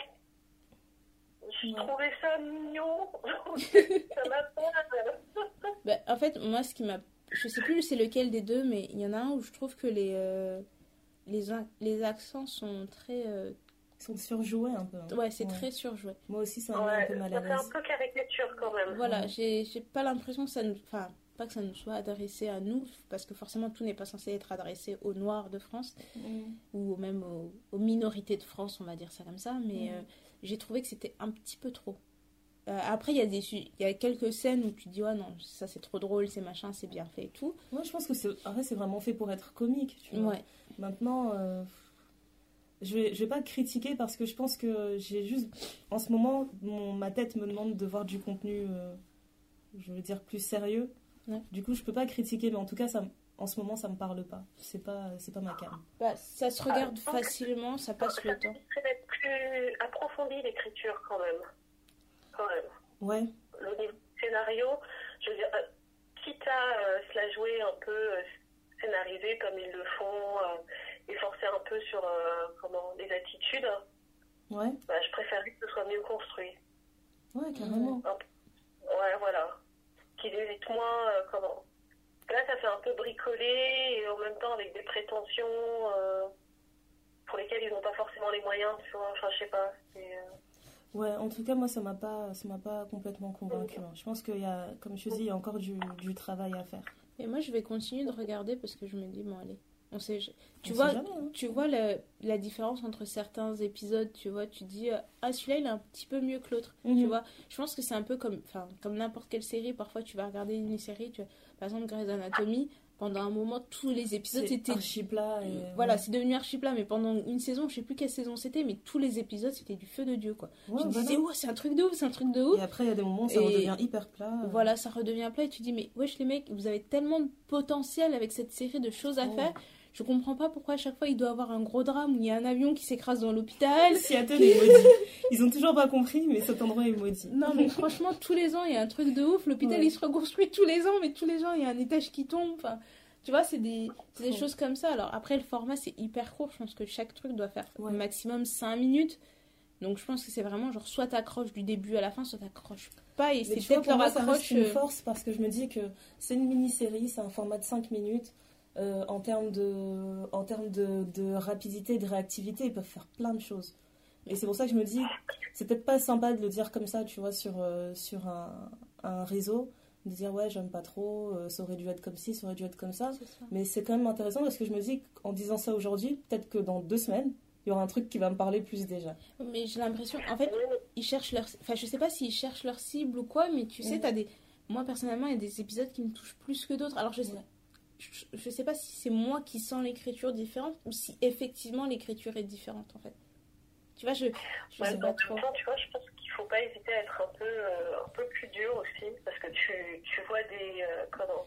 J'ai Ouais. trouvé ça mignon. ça m'a pas... Bah, en fait, moi, ce qui m'a. Je sais plus c'est lequel des deux, mais il y en a un où je trouve que les, euh, les, les accents sont très. euh, sont surjoués un peu. hein. Ouais, c'est très surjoué. Moi aussi, ça m'a Ouais, un peu mal à ça fait un l'aise. peu caricature quand même. Voilà, j'ai j'ai pas l'impression que ça nous. Enfin, pas que ça nous soit adressé à nous, parce que forcément, tout n'est pas censé être adressé aux Noirs de France, Mm. ou même aux, aux minorités de France, on va dire ça comme ça, mais Mhm. euh, j'ai trouvé que c'était un petit peu trop. Euh, après, il y, a des su- il y a quelques scènes où tu dis, ouais, non, ça c'est trop drôle, c'est machin, c'est bien fait et tout. Moi, je pense que c'est c'est vraiment fait pour être comique. Tu vois. Ouais. Maintenant, euh, je vais, je vais pas critiquer parce que je pense que j'ai juste. En ce moment, mon, ma tête me demande de voir du contenu, euh, je veux dire, plus sérieux. Ouais. Du coup, je peux pas critiquer, mais en tout cas, ça, en ce moment, ça me parle pas. C'est pas, c'est pas ma cam. Bah, ça se regarde Ah, facilement, ça passe le temps. Ça d'être plus approfondi l'écriture quand même. Quand même. Ouais. Le niveau scénario, je veux dire, euh, quitte à euh, se la jouer un peu euh, scénarisée comme ils le font, euh, et forcer un peu sur euh, comment, les attitudes, Ouais. bah, je préférerais que ce soit mieux construit. Ouais, carrément. Ouais, voilà. Qu'il hésite moins, euh, comment. Là, ça fait un peu bricolé et en même temps avec des prétentions euh, pour lesquelles ils n'ont pas forcément les moyens, tu vois. Enfin, je sais pas. euh, Ouais, en tout cas, moi, ça m'a pas, ça m'a pas complètement convaincu. hein. Je pense qu'il y a, comme je te dis, il y a encore du, du travail à faire. Et moi, je vais continuer de regarder parce que je me dis, bon, allez, on sait. je- Tu On vois, sait jamais, hein. tu vois la, la différence entre certains épisodes, tu vois, tu dis, euh, ah, celui-là, il est un petit peu mieux que l'autre. Tu Mhm. vois, je pense que c'est un peu comme, enfin, comme n'importe quelle série. Parfois, tu vas regarder une série, tu, par exemple, Grey's Anatomy, pendant un moment, tous les épisodes étaient. archi plat. Et... Voilà, c'est devenu archi plat, mais pendant une saison, je sais plus quelle saison c'était, mais tous les épisodes c'était du feu de Dieu quoi. Ouais, tu me voilà. disais, oh, c'est un truc de ouf, c'est un truc de ouf. Et après, il y a des moments où ça Et- redevient hyper plat. euh. Voilà, ça redevient plat et tu dis, mais wesh les mecs, vous avez tellement de potentiel avec cette série de choses à Oh. faire. Je comprends pas pourquoi à chaque fois il doit avoir un gros drame où il y a un avion qui s'écrase dans l'hôpital. Seattle est maudit. Ils ont toujours pas compris, mais cet endroit est maudit. Non, mais franchement, tous les ans, il y a un truc de ouf. L'hôpital, Ouais. il se reconstruit tous les ans, mais tous les ans, il y a un étage qui tombe. Enfin, tu vois, c'est des, c'est choses comme ça. Alors, après, le format, c'est hyper court. Je pense que chaque truc doit faire Ouais. maximum 5 minutes. Donc, je pense que c'est vraiment genre, soit t'accroches du début à la fin, soit t'accroches pas. Et c'est peut-être leur accroche. une euh, force parce que je me dis que c'est une mini-série, c'est un format de 5 minutes. Euh, en termes, de, en termes de, de rapidité de réactivité, ils peuvent faire plein de choses. Et c'est pour ça que je me dis, c'est peut-être pas sympa de le dire comme ça, tu vois, sur, euh, sur un, un réseau, de dire ouais, j'aime pas trop, euh, ça aurait dû être comme ci, ça aurait dû être comme ça. Mais c'est quand même intéressant parce que je me dis qu'en disant ça aujourd'hui, peut-être que dans deux semaines, il y aura un truc qui va me parler plus déjà. Mais j'ai l'impression, en fait, ils cherchent leur. Enfin, je sais pas s'ils cherchent leur cible ou quoi, mais tu sais, Mhm. t'as des. Moi, personnellement, il y a des épisodes qui me touchent plus que d'autres. Alors, je sais, Ouais. Je, je sais pas si c'est moi qui sens l'écriture différente ou si effectivement l'écriture est différente, en fait. Tu vois, je, je Ouais, sais pas en trop. temps, tu vois, je pense qu'il faut pas hésiter à être un peu, euh, un peu plus dur aussi, parce que tu, tu vois des, euh, comment,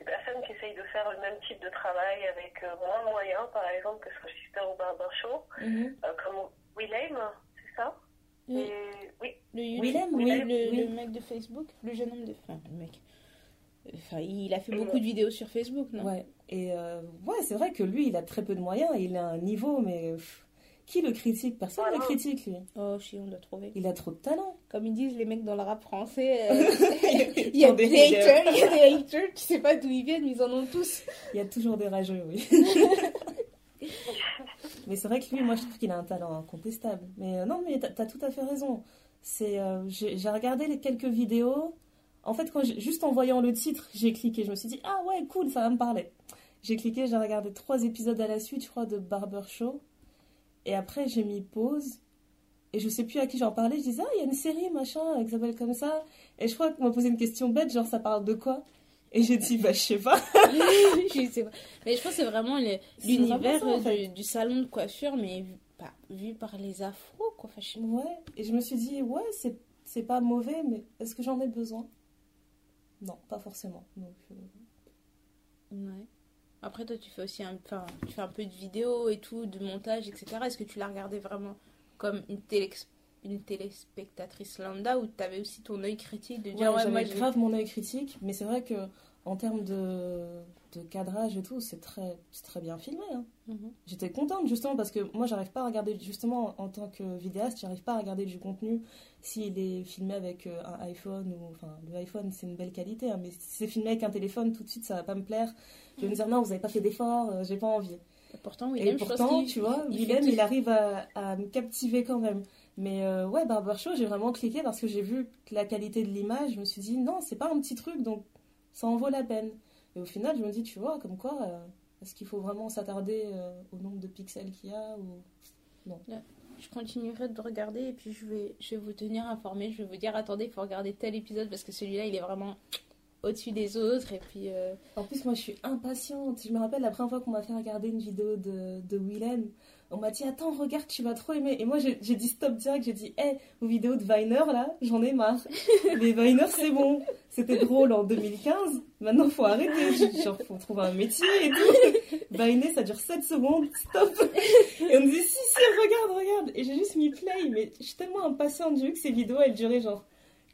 des personnes qui essayent de faire le même type de travail avec euh, moins de moyens, par exemple, que ce que je suis faire au Barber Show, euh, comme Willem, c'est ça? Oui. Et- oui, Le YouTube- Willem, oui, oui, le, oui. le mec de Facebook, le jeune homme de. Enfin, le mec. Enfin, il a fait beaucoup de vidéos sur Facebook, non? Ouais, et euh, ouais, c'est vrai que lui, il a très peu de moyens, il a un niveau, mais pff, qui le critique? Personne ne le critique, lui. Oh, si, on l'a trouvé. Il a trop de talent. Comme ils disent les mecs dans le rap français, euh, il y a des haters, il y a des haters, tu sais pas d'où ils viennent, mais ils en ont tous. Il y a toujours des rageux, oui. mais c'est vrai que lui, moi, je trouve qu'il a un talent incontestable. Mais euh, non, mais t'as as tout à fait raison. C'est, euh, j'ai regardé les quelques vidéos. En fait, quand juste en voyant le titre, j'ai cliqué. Je me suis dit, ah ouais, cool, ça va me parler. J'ai cliqué, j'ai regardé trois épisodes à la suite, je crois, de Barber Show. Et après, j'ai mis pause. Et je sais plus à qui j'en parlais. Je disais, ah, il y a une série, machin, qui s'appelle comme ça. Et je crois qu'on m'a posé une question bête, genre, ça parle de quoi? Et j'ai dit, bah, je sais pas. je sais pas. Mais je pense que c'est vraiment l'univers en du, fait. du salon de coiffure, mais vu, pas, vu par les afros, quoi. Enfin, je sais- Ouais, et je me suis dit, ouais, c'est pas mauvais, mais est-ce que j'en ai besoin? Non, pas forcément. Donc, euh, Ouais. Après, toi, tu fais aussi un, enfin, tu fais un peu de vidéo et tout, de montage, etc. Est-ce que tu l'as regardé vraiment comme une, télé, une téléspectatrice lambda ou t'avais aussi ton œil critique de dire ouais, ouais, j'avais grave mon œil critique, mais c'est vrai que en termes de, de cadrage et tout, c'est très, très bien filmé. hein. Mhm. J'étais contente justement parce que moi, j'arrive pas à regarder, justement, en tant que vidéaste, j'arrive pas à regarder du contenu s'il est filmé avec euh, un iPhone ou. Enfin, le iPhone, c'est une belle qualité, hein, mais si c'est filmé avec un téléphone, tout de suite, ça va pas me plaire. Je vais me dire, non, vous avez pas fait d'effort, euh, j'ai pas envie. Et pourtant, Et je pourtant, tu vois, il Willem, il arrive à, à me captiver quand même. Mais euh, ouais, Barber Show, j'ai vraiment cliqué parce que j'ai vu la qualité de l'image. Je me suis dit, non, c'est pas un petit truc, donc ça en vaut la peine. Et au final, je me dis, tu vois, comme quoi, euh, est-ce qu'il faut vraiment s'attarder euh, au nombre de pixels qu'il y a ou... Je continuerai de regarder et puis je vais, je vais vous tenir informé. Je vais vous dire, attendez, il faut regarder tel épisode parce que celui-là, il est vraiment au-dessus des autres. Et puis, euh, En plus, moi, je suis impatiente. Je me rappelle la première fois qu'on m'a fait regarder une vidéo de, de Willem. On m'a dit, attends, regarde, tu vas trop aimer. Et moi, j'ai dit stop direct. J'ai dit, hé, vos vidéos de Viner, là, j'en ai marre. Les Viner, c'est bon. C'était drôle en 2015. Maintenant, faut arrêter. Genre, faut trouver un métier et tout. Viner, ça dure 7 secondes. Stop. Et on me dit, si, si, regarde, regarde. Et j'ai juste mis play. Mais je suis tellement impatiente. J'ai vu que ces vidéos, elles duraient genre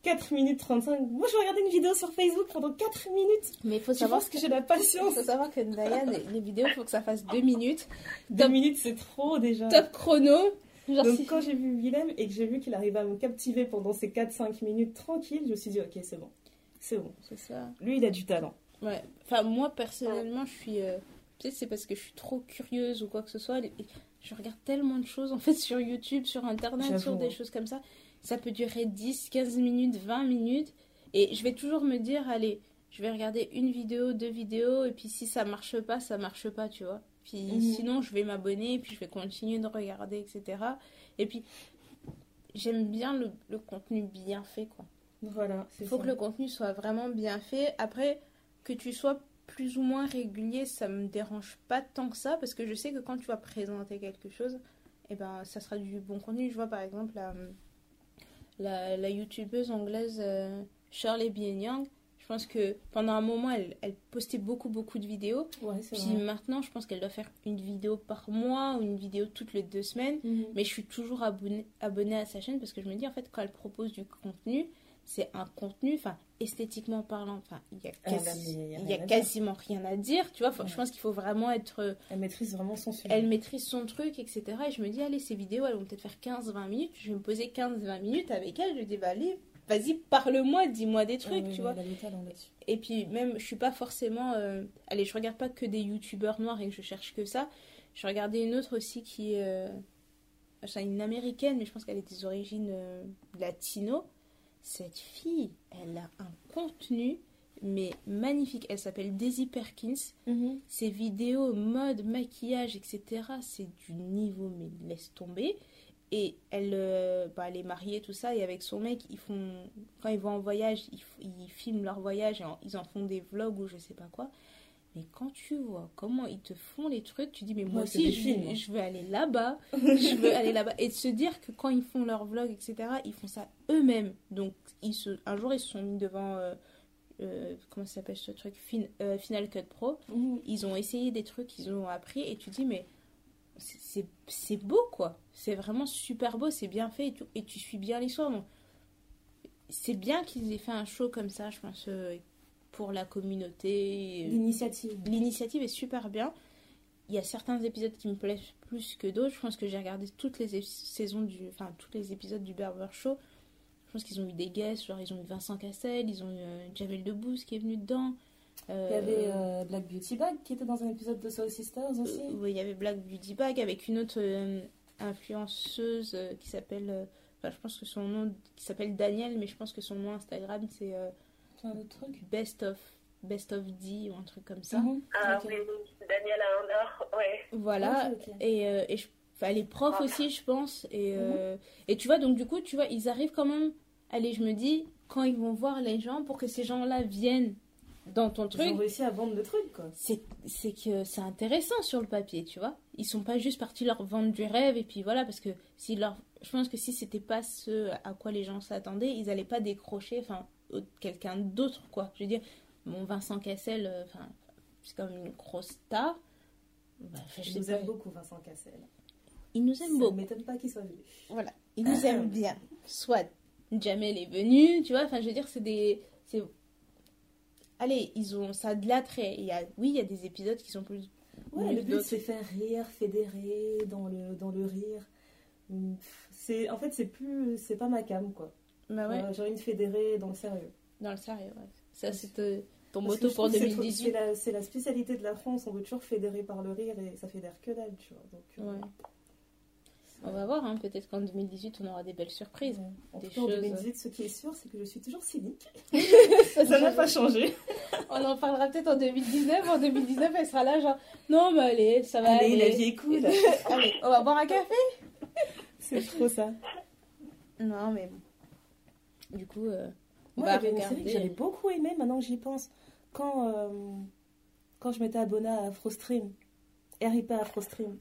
4 minutes 35. Moi, je vais regarder une vidéo sur Facebook pendant 4 minutes. mais il faut savoir penses que j'ai la patience faut savoir que Naya, les, vidéos, il faut que ça fasse deux minutes. Deux Top. minutes, c'est trop déjà. Top chrono. Genre, Donc si- quand j'ai vu Willem et que j'ai vu qu'il arrivait à me captiver pendant ces 4-5 minutes tranquille, je me suis dit ok c'est bon. C'est bon. C'est ça. Lui il a du talent. Ouais. Enfin, moi, personnellement, je suis. euh, Peut-être c'est parce que je suis trop curieuse ou quoi que ce soit. Je regarde tellement de choses en fait sur YouTube, sur Internet, sur des hein. choses comme ça. Ça peut durer 10, 15 minutes, 20 minutes. Et je vais toujours me dire, allez, je vais regarder une vidéo, deux vidéos. Et puis si ça marche pas, ça marche pas, tu vois. Puis Mhm. sinon, je vais m'abonner. Puis je vais continuer de regarder, etc. Et puis, j'aime bien le, le contenu bien fait, quoi. Voilà. Il faut que le contenu soit vraiment bien fait. Après, que tu sois plus ou moins régulier, ça me dérange pas tant que ça, parce que je sais que quand tu vas présenter quelque chose, eh ben, ça sera du bon contenu. Je vois par exemple la, la youtubeuse anglaise euh, Shirley. Je pense que pendant un moment, elle, elle postait beaucoup, beaucoup de vidéos. Ouais, Puis vrai. maintenant, je pense qu'elle doit faire une vidéo par mois ou une vidéo toutes les deux semaines. Mhm. Mais je suis toujours abonnée, abonnée à sa chaîne parce que je me dis, en fait, quand elle propose du contenu, c'est un contenu, enfin, esthétiquement parlant, enfin, il y a, quasi- mais il y a il y a rien à dire. quasiment rien à dire, tu vois. Faut- Je pense qu'il faut vraiment être. euh, Elle maîtrise vraiment son sujet. Elle maîtrise son truc, etc. Et je me dis, allez, ces vidéos, elles vont peut-être faire 15-20 minutes. Je vais me poser 15-20 minutes avec elle. Je lui dis, bah, allez, vas-y, parle-moi, dis-moi des Ah trucs, oui, tu vois. Et puis même, je suis pas forcément... euh, Allez, je regarde pas que des youtubeurs noirs et que je cherche que ça. Je regardais une autre aussi qui est... euh, C'est une américaine, mais je pense qu'elle est des origines euh, latino. Cette fille, elle a un contenu, mais magnifique. Elle s'appelle Daisy Perkins. Ses vidéos, mode, maquillage, etc., c'est du niveau, mais laisse tomber. Et elle, euh, bah, elle est mariée, tout ça, et avec son mec, ils font, quand ils vont en voyage, ils, filment leur voyage et en- ils en font des vlogs ou je sais pas quoi. Mais quand tu vois comment ils te font les trucs, tu dis, mais moi aussi, je, hein. je veux aller là-bas, je veux aller là-bas. Et de se dire que quand ils font leurs vlogs, etc., ils font ça eux-mêmes. Donc, ils se, un jour, ils se sont mis devant, euh, euh, comment ça s'appelle ce truc, Fin- euh, Final Cut Pro Mhm. ils ont essayé des trucs, ils ont appris, et tu dis, mais c'est- beau, quoi. C'est vraiment super beau, c'est bien fait, et tu, et tu suis bien l'histoire. Donc, C'est bien qu'ils aient fait un show comme ça, je pense, pour la communauté. L'initiative. L'initiative est super bien. Il y a certains épisodes qui me plaisent plus que d'autres. Je pense que j'ai regardé toutes les saisons du, enfin tous les épisodes du Berber Show. Je pense qu'ils ont eu des guests, genre ils ont eu Vincent Cassel, ils ont eu euh, Jamel Debbouze qui est venu dedans. Il y avait euh, Black Beauty Bag qui était dans un épisode de Soul Sisters aussi. Euh, oui, il y avait Black Beauty Bag avec une autre euh, influenceuse euh, qui s'appelle. euh, enfin, je pense que son nom. qui s'appelle Daniel, mais je pense que son nom Instagram c'est un autre truc. Best of Best of D ou un truc comme ça. Mhm. Ah oui, Daniel a un or, ouais. Voilà. Et, euh, et je- enfin, les profs Ah. aussi, je pense. Et, Mhm. euh, et tu vois, donc du coup, tu vois, ils arrivent quand même. Allez, je me dis, quand ils vont voir les gens, pour que ces gens-là viennent dans ton Ils ont truc, réussi à vendre le truc, quoi. c'est c'est que c'est intéressant sur le papier, tu vois. Ils sont pas juste partis leur vendre du rêve et puis voilà, parce que si leur, je pense que si c'était pas ce à quoi les gens s'attendaient, ils allaient pas décrocher, enfin, quelqu'un d'autre, quoi. Je veux dire, mon Vincent Cassel, euh, enfin, c'est comme une grosse star. Bah, je nous aime beaucoup, Vincent Cassel. Il nous Ça aime ne beaucoup. m'étonne pas qu'il soit venu. Voilà, il nous aime bien. Soit Jamel est venu, tu vois, enfin je veux dire, c'est des. c'est- Allez, ils ont ça de l'attrait. Il y a... Oui, il y a des épisodes qui sont plus. Ouais, le but c'est faire rire, fédérer dans le, dans le rire. Hum, C'est, en fait, c'est plus, c'est pas ma cam, quoi. Bah ouais, Euh, J'ai envie de fédérer dans le sérieux. dans le sérieux, ouais. Ça, c'est ton Parce moto pour trouve que c'est- 2018. C'est la, spécialité de la France, on veut toujours fédérer par le rire et ça fédère que dalle, tu vois. Donc, euh, Ouais. On va voir, hein, peut-être qu'en 2018, on aura des belles surprises. ouais. En Des tout cas, en choses- 2018, ce qui est sûr, c'est que je suis toujours cynique. ça n'a pas changé. On en parlera peut-être en 2019. En 2019, elle sera là, genre, non, mais allez, ça va Allez, aller. la vie est cool. Allez, on va boire un café? C'est trop ça. Non, mais bon. Du coup, euh, on va regarder. j'avais beaucoup aimé, maintenant que j'y pense. Quand, euh, quand je m'étais abonnée à AfroStream, RIP AfroStream,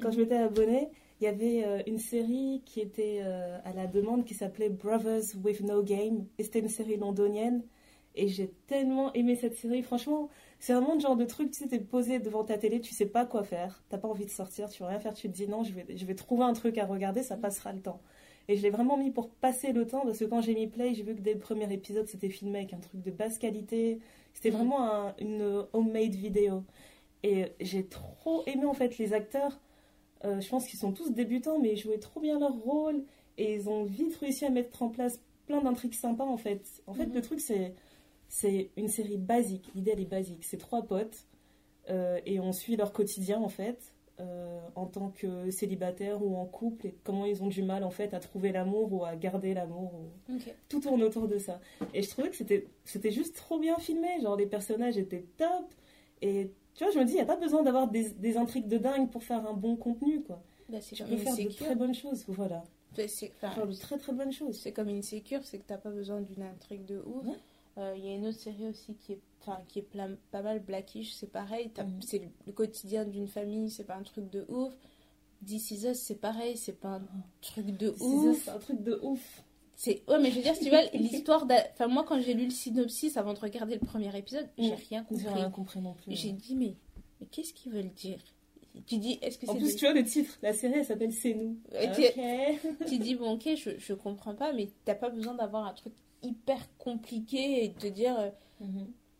quand je m'étais abonnée, il y avait euh, une série qui était euh, à la demande qui s'appelait Brothers with No Game. Et c'était une série londonienne. Et j'ai tellement aimé cette série. Franchement, c'est vraiment le genre de truc, tu sais, t'es posé devant ta télé, tu sais pas quoi faire, t'as pas envie de sortir, tu veux rien faire, tu te dis non, je vais, je vais trouver un truc à regarder, ça passera le temps. Et je l'ai vraiment mis pour passer le temps, parce que quand j'ai mis play, j'ai vu que dès le premier épisode, c'était filmé avec un truc de basse qualité. C'était Mhm. vraiment un- une homemade vidéo. Et j'ai trop aimé en fait les acteurs. Euh, je pense qu'ils sont tous débutants, mais ils jouaient trop bien leur rôle. Et ils ont vite réussi à mettre en place plein d'intrigues sympas en fait. En fait, Mhm. le truc, c'est c'est une série basique. L'idée, elle est basique. C'est trois potes euh, et on suit leur quotidien en fait. Euh, en tant que célibataire ou en couple et comment ils ont du mal en fait à trouver l'amour ou à garder l'amour ou- tout tourne autour de ça. Et je trouvais que c'était, c'était juste trop bien filmé. Genre, les personnages étaient top. Et tu vois, je me dis, il n'y a pas besoin d'avoir des, des intrigues de dingue pour faire un bon contenu, quoi. Bah, Tu peux faire de très bonnes choses, voilà. Enfin, c'est- enfin, Faire de très très bonnes choses. C'est comme une sécure, c'est que t'as pas besoin d'une intrigue de ouf. Ouais. Euh, Il y a une autre série aussi qui est, qui est plein- pas mal Blackish, c'est pareil. Mhm. C'est le quotidien d'une famille, c'est pas un truc de ouf. This Is Us, c'est pareil, c'est pas un truc de ça, ouf. C'est un truc de ouf. C'est ouais, mais je veux dire, si tu vois l'histoire. Enfin, moi, quand j'ai lu le synopsis avant de regarder le premier épisode, j'ai rien J'ai compris. rien compris non plus. J'ai dit, mais, mais qu'est-ce qu'ils veulent dire? Tu dis, est-ce que En plus, des- tu vois le titre, la série elle s'appelle C'est nous. Ok. Ok. tu dis, bon, ok, je, je comprends pas, mais t'as pas besoin d'avoir un truc hyper compliqué et de te dire, euh,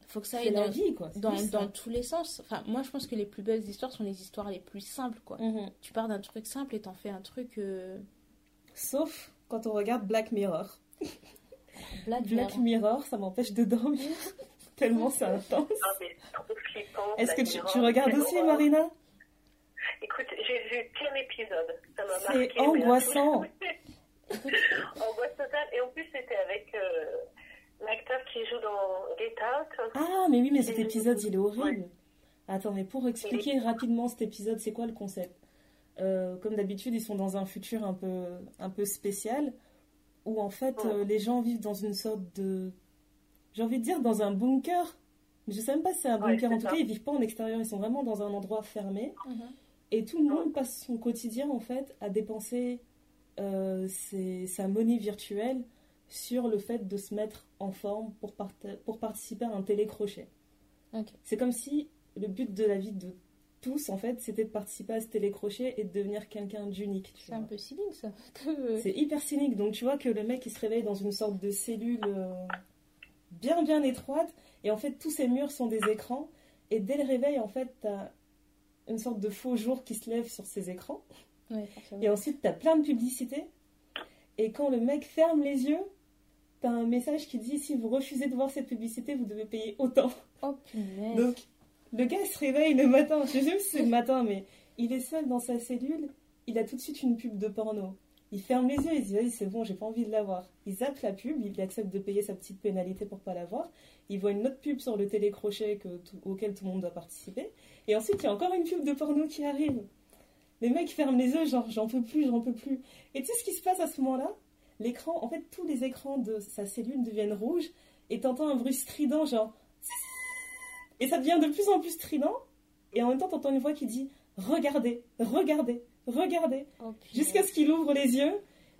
faut que ça aille la dans, vie quoi. c'est dans, plus ça. dans tous les sens. Enfin, moi, je pense que les plus belles histoires sont les histoires les plus simples, quoi. Mhm. Tu pars d'un truc simple et t'en fais un truc. euh, Sauf quand on regarde Black Mirror. Black Black Mirror. Mirror, ça m'empêche de dormir. Tellement c'est intense. Est-ce que Black tu, regardes aussi. Marina? Écoute, j'ai vu qu'un épisode. Ça m'a C'est marqué. angoissant. Angoisse totale. Et en plus, c'était avec euh, l'acteur qui joue dans Get Out. Ah, mais oui, mais cet épisode, il est horrible. Attends, mais pour expliquer rapidement cet épisode, c'est quoi le concept? Euh, Comme d'habitude, ils sont dans un futur un peu, un peu spécial, où en fait, Ouais. euh, les gens vivent dans une sorte de... J'ai envie de dire dans un bunker. Mais je sais même pas si c'est un Ouais, bunker. en tout ça. cas, ils vivent pas en extérieur, ils sont vraiment dans un endroit fermé. Mhm. Et tout le monde passe son quotidien, en fait, à dépenser euh, sa monnaie virtuelle sur le fait de se mettre en forme pour, participer à un télécrochet. C'est comme si le but de la vie de tous, en fait, c'était de participer à ce télécochet et de devenir quelqu'un d'unique. C'est un peu cynique, ça. C'est hyper cynique. Donc, tu vois que le mec, il se réveille dans une sorte de cellule euh, bien, bien étroite. Et en fait, tous ces murs sont des écrans. Et dès le réveil, en fait, t'as une sorte de faux jour qui se lève sur ces écrans. Ouais. Et ensuite, t'as plein de publicités. Et quand le mec ferme les yeux, t'as un message qui dit si vous refusez de voir cette publicité, vous devez payer autant. Oh punaise. Donc, le gars il se réveille le matin. Je sais si c'est le matin, mais il est seul dans sa cellule. Il a tout de suite une pub de porno. Il ferme les yeux, il dit vas-y, c'est bon, j'ai pas envie de la voir. Il zappe la pub, il accepte de payer sa petite pénalité pour pas la voir. Il voit une autre pub sur le télécrochet que auquel tout le monde doit participer. Et ensuite, il y a encore une pub de porno qui arrive. Les mecs ferment les yeux, genre j'en peux plus, j'en peux plus. Et tu sais ce qui se passe à ce moment-là? L'écran, en fait, tous les écrans de sa cellule deviennent rouges et t'entends un bruit strident, genre. Et ça devient de plus en plus strident. Et en même temps, t'entends une voix qui dit Regardez, regardez, regardez. Oh. Jusqu'à ce qu'il ouvre les yeux.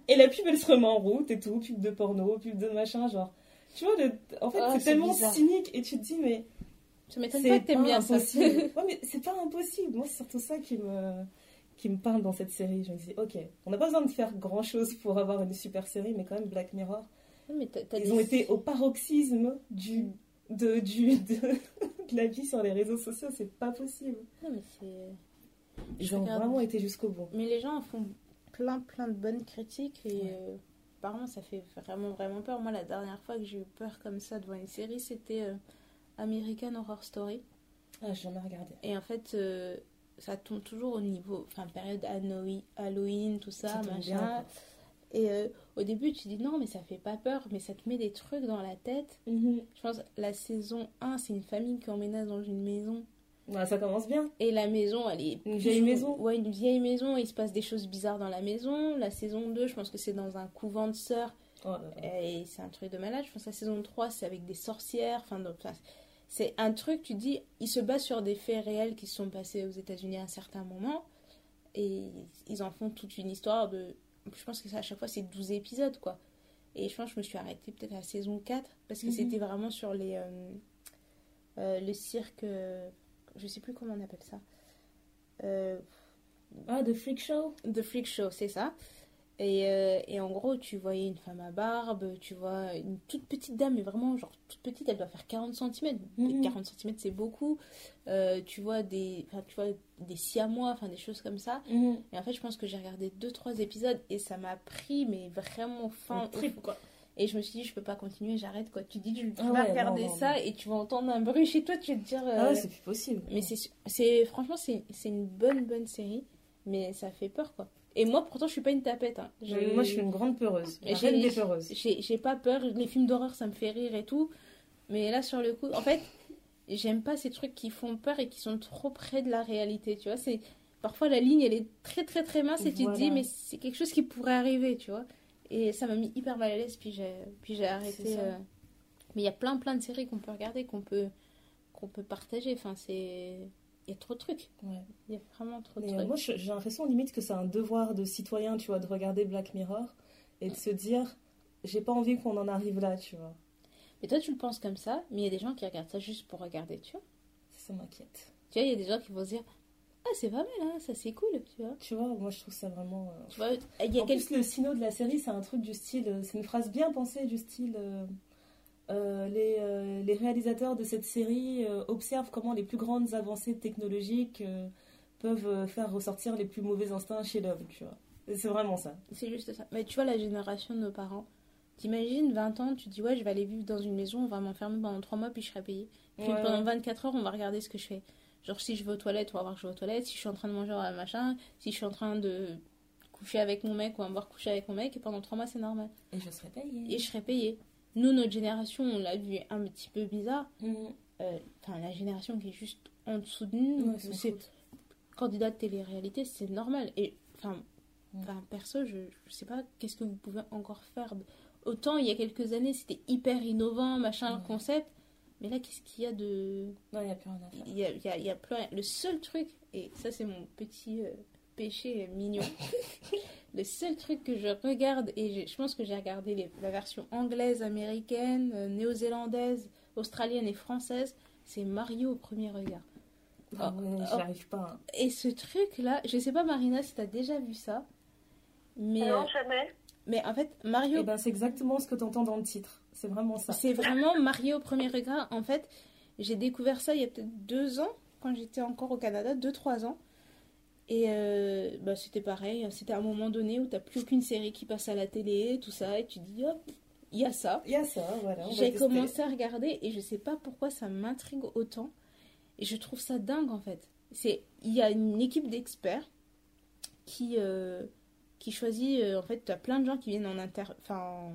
Et la pub, elle se remet en route et tout. Pub de porno, pub de machin, genre. Tu vois, le... en fait, Oh, c'est tellement bizarre. cynique. Et tu te dis, mais Ça m'étonne pas que t'aimes bien ça. ouais, mais c'est pas impossible. Moi, c'est surtout ça qui me, qui me parle dans cette série. Je me dis, ok, on n'a pas besoin de faire grand chose pour avoir une super série, mais quand même, Black Mirror, ils des- ont été au paroxysme du, de, du, de, de la vie sur les réseaux sociaux. C'est pas possible. Non, mais c'est. Ils ont regarde. vraiment été jusqu'au bout. Mais les gens en font plein, plein de bonnes critiques et Ouais. euh, apparemment ça fait vraiment, vraiment peur. Moi, la dernière fois que j'ai eu peur comme ça devant une série, c'était euh, American Horror Story. Ah, j'en ai regardé. Et en fait, euh, ça tombe toujours au niveau, enfin, période Halloween, tout ça, Ça machin. bien, et euh, au début, tu dis non, mais ça fait pas peur, mais ça te met des trucs dans la tête. Mhm. Je pense la saison 1, c'est une famille qui emménage dans une maison. Ouais, ça commence bien. Et la maison, elle est. Une vieille maison Ouais, une vieille maison. Il se passe des choses bizarres dans la maison. La saison 2, je pense que c'est dans un couvent de sœurs. Oh. Et c'est un truc de malade. Je pense que la saison 3, c'est avec des sorcières. Enfin, donc, c'est un truc, tu dis, il se base sur des faits réels qui se sont passés aux États-Unis à un certain moment. Et ils en font toute une histoire de. Je pense que ça, à chaque fois, c'est 12 épisodes, quoi. Et je pense que je me suis arrêtée peut-être à la saison 4 parce que Mhm. c'était vraiment sur les. euh, euh, le cirque. euh, je sais plus comment on appelle ça. Euh, Ah, The Freak Show The Freak Show, c'est ça. Et, euh, et en gros, tu voyais une femme à barbe, tu vois une toute petite dame, mais vraiment, genre toute petite, elle doit faire 40 cm. Mhm. 40 cm, c'est beaucoup. Euh, tu vois des, tu vois des siamois, enfin des choses comme ça. Mhm. Et en fait, je pense que j'ai regardé 2-3 épisodes et ça m'a pris, mais vraiment fin. Trip, quoi. Et je me suis dit, je peux pas continuer, j'arrête quoi. Tu dis, tu Ah vas ouais, regarder non, non, ça et tu vas entendre un bruit chez toi, tu vas te dire. Ah euh, ouais, c'est plus possible. mais c'est, c'est franchement, c'est, c'est une bonne, bonne série, mais ça fait peur, quoi. Et moi, pourtant, je suis pas une tapette. hein. Je- Moi, je suis une grande peureuse. J'ai- peureuses. j'ai, pas peur. Les films d'horreur, ça me fait rire et tout. Mais là, sur le coup, en fait, j'aime pas ces trucs qui font peur et qui sont trop près de la réalité, tu vois. C'est, parfois, la ligne, elle est très, très, très mince et tu te dis, mais c'est quelque chose qui pourrait arriver, tu vois. Et ça m'a mis hyper mal à l'aise, puis j'ai, puis j'ai arrêté. Euh. Mais il y a plein, plein de séries qu'on peut regarder, qu'on peut, qu'on peut partager. Enfin, c'est... Y a trop de trucs. Ouais. Y a vraiment trop de Mais, euh, trucs. moi, j'ai l'impression limite que c'est un devoir de citoyen, tu vois, de regarder Black Mirror et de se dire j'ai pas envie qu'on en arrive là, tu vois. Mais toi, tu le penses comme ça, mais il y a des gens qui regardent ça juste pour regarder, tu vois. Ça m'inquiète. Tu vois, il y a des gens qui vont se dire Ah, c'est pas mal, hein, ça c'est cool, tu vois. Tu vois, moi je trouve ça vraiment. euh, Tu vois, y a en quelques. plus, le sino de la série, c'est un truc du style. euh, C'est une phrase bien pensée du style. euh, euh, les, euh, les réalisateurs de cette série euh, observent comment les plus grandes avancées technologiques peuvent faire ressortir les plus mauvais instincts chez l'homme, tu vois. C'est vraiment ça. C'est juste ça. Mais tu vois, la génération de nos parents, t'imagines 20 ans, tu dis Ouais, je vais aller vivre dans une maison, on va m'enfermer pendant 3 mois, puis je serai payé. Puis Ouais, pendant ouais. 24 heures, on va regarder ce que je fais. Genre, si je vais aux toilettes, on va voir que je vais aux toilettes. Si je suis en train de manger un machin, si je suis en train de coucher avec mon mec, on va me voir coucher avec mon mec, et pendant 3 mois, c'est normal. Et je serais payée. Et je serai payé. Nous, notre génération, on l'a vu un petit peu bizarre. Mhm. Euh, la génération qui est juste en dessous de nous, Ouais, c'est candidat de télé-réalité, c'est normal. Et enfin, Mm. enfin, perso, je, je sais pas qu'est-ce que vous pouvez encore faire. Autant il y a quelques années, c'était hyper innovant, machin, le Ouais. concept. Mais là, qu'est-ce qu'il y a de. Non, il n'y a plus rien à faire. Il y a, il y a, il y a plus rien. Le seul truc, et ça, c'est mon petit euh, péché mignon. le seul truc que je regarde, et je pense que j'ai regardé les- la version anglaise, américaine, euh, néo-zélandaise, australienne et française, c'est Mario au premier regard. Ah Oh, oh. arrive pas. hein. Et ce truc-là, je sais pas Marina si t'as déjà vu ça, mais, Non, euh, jamais. mais en fait Mario, Et ben, c'est exactement ce que tu entends dans le titre. C'est vraiment ça. c'est vraiment Mario au premier regard. En fait, j'ai découvert ça il y a peut-être deux ans, quand j'étais encore au Canada, deux trois ans. Et euh, bah, c'était pareil, c'était à un moment donné où t'as plus aucune série qui passe à la télé, tout ça, et tu dis hop, il y a ça. Il y a ça, voilà. J'ai commencé à regarder et je sais pas pourquoi ça m'intrigue autant. Et je trouve ça dingue en fait. C'est il y a une équipe d'experts qui euh, qui choisit euh, en fait tu as plein de gens qui viennent en inter enfin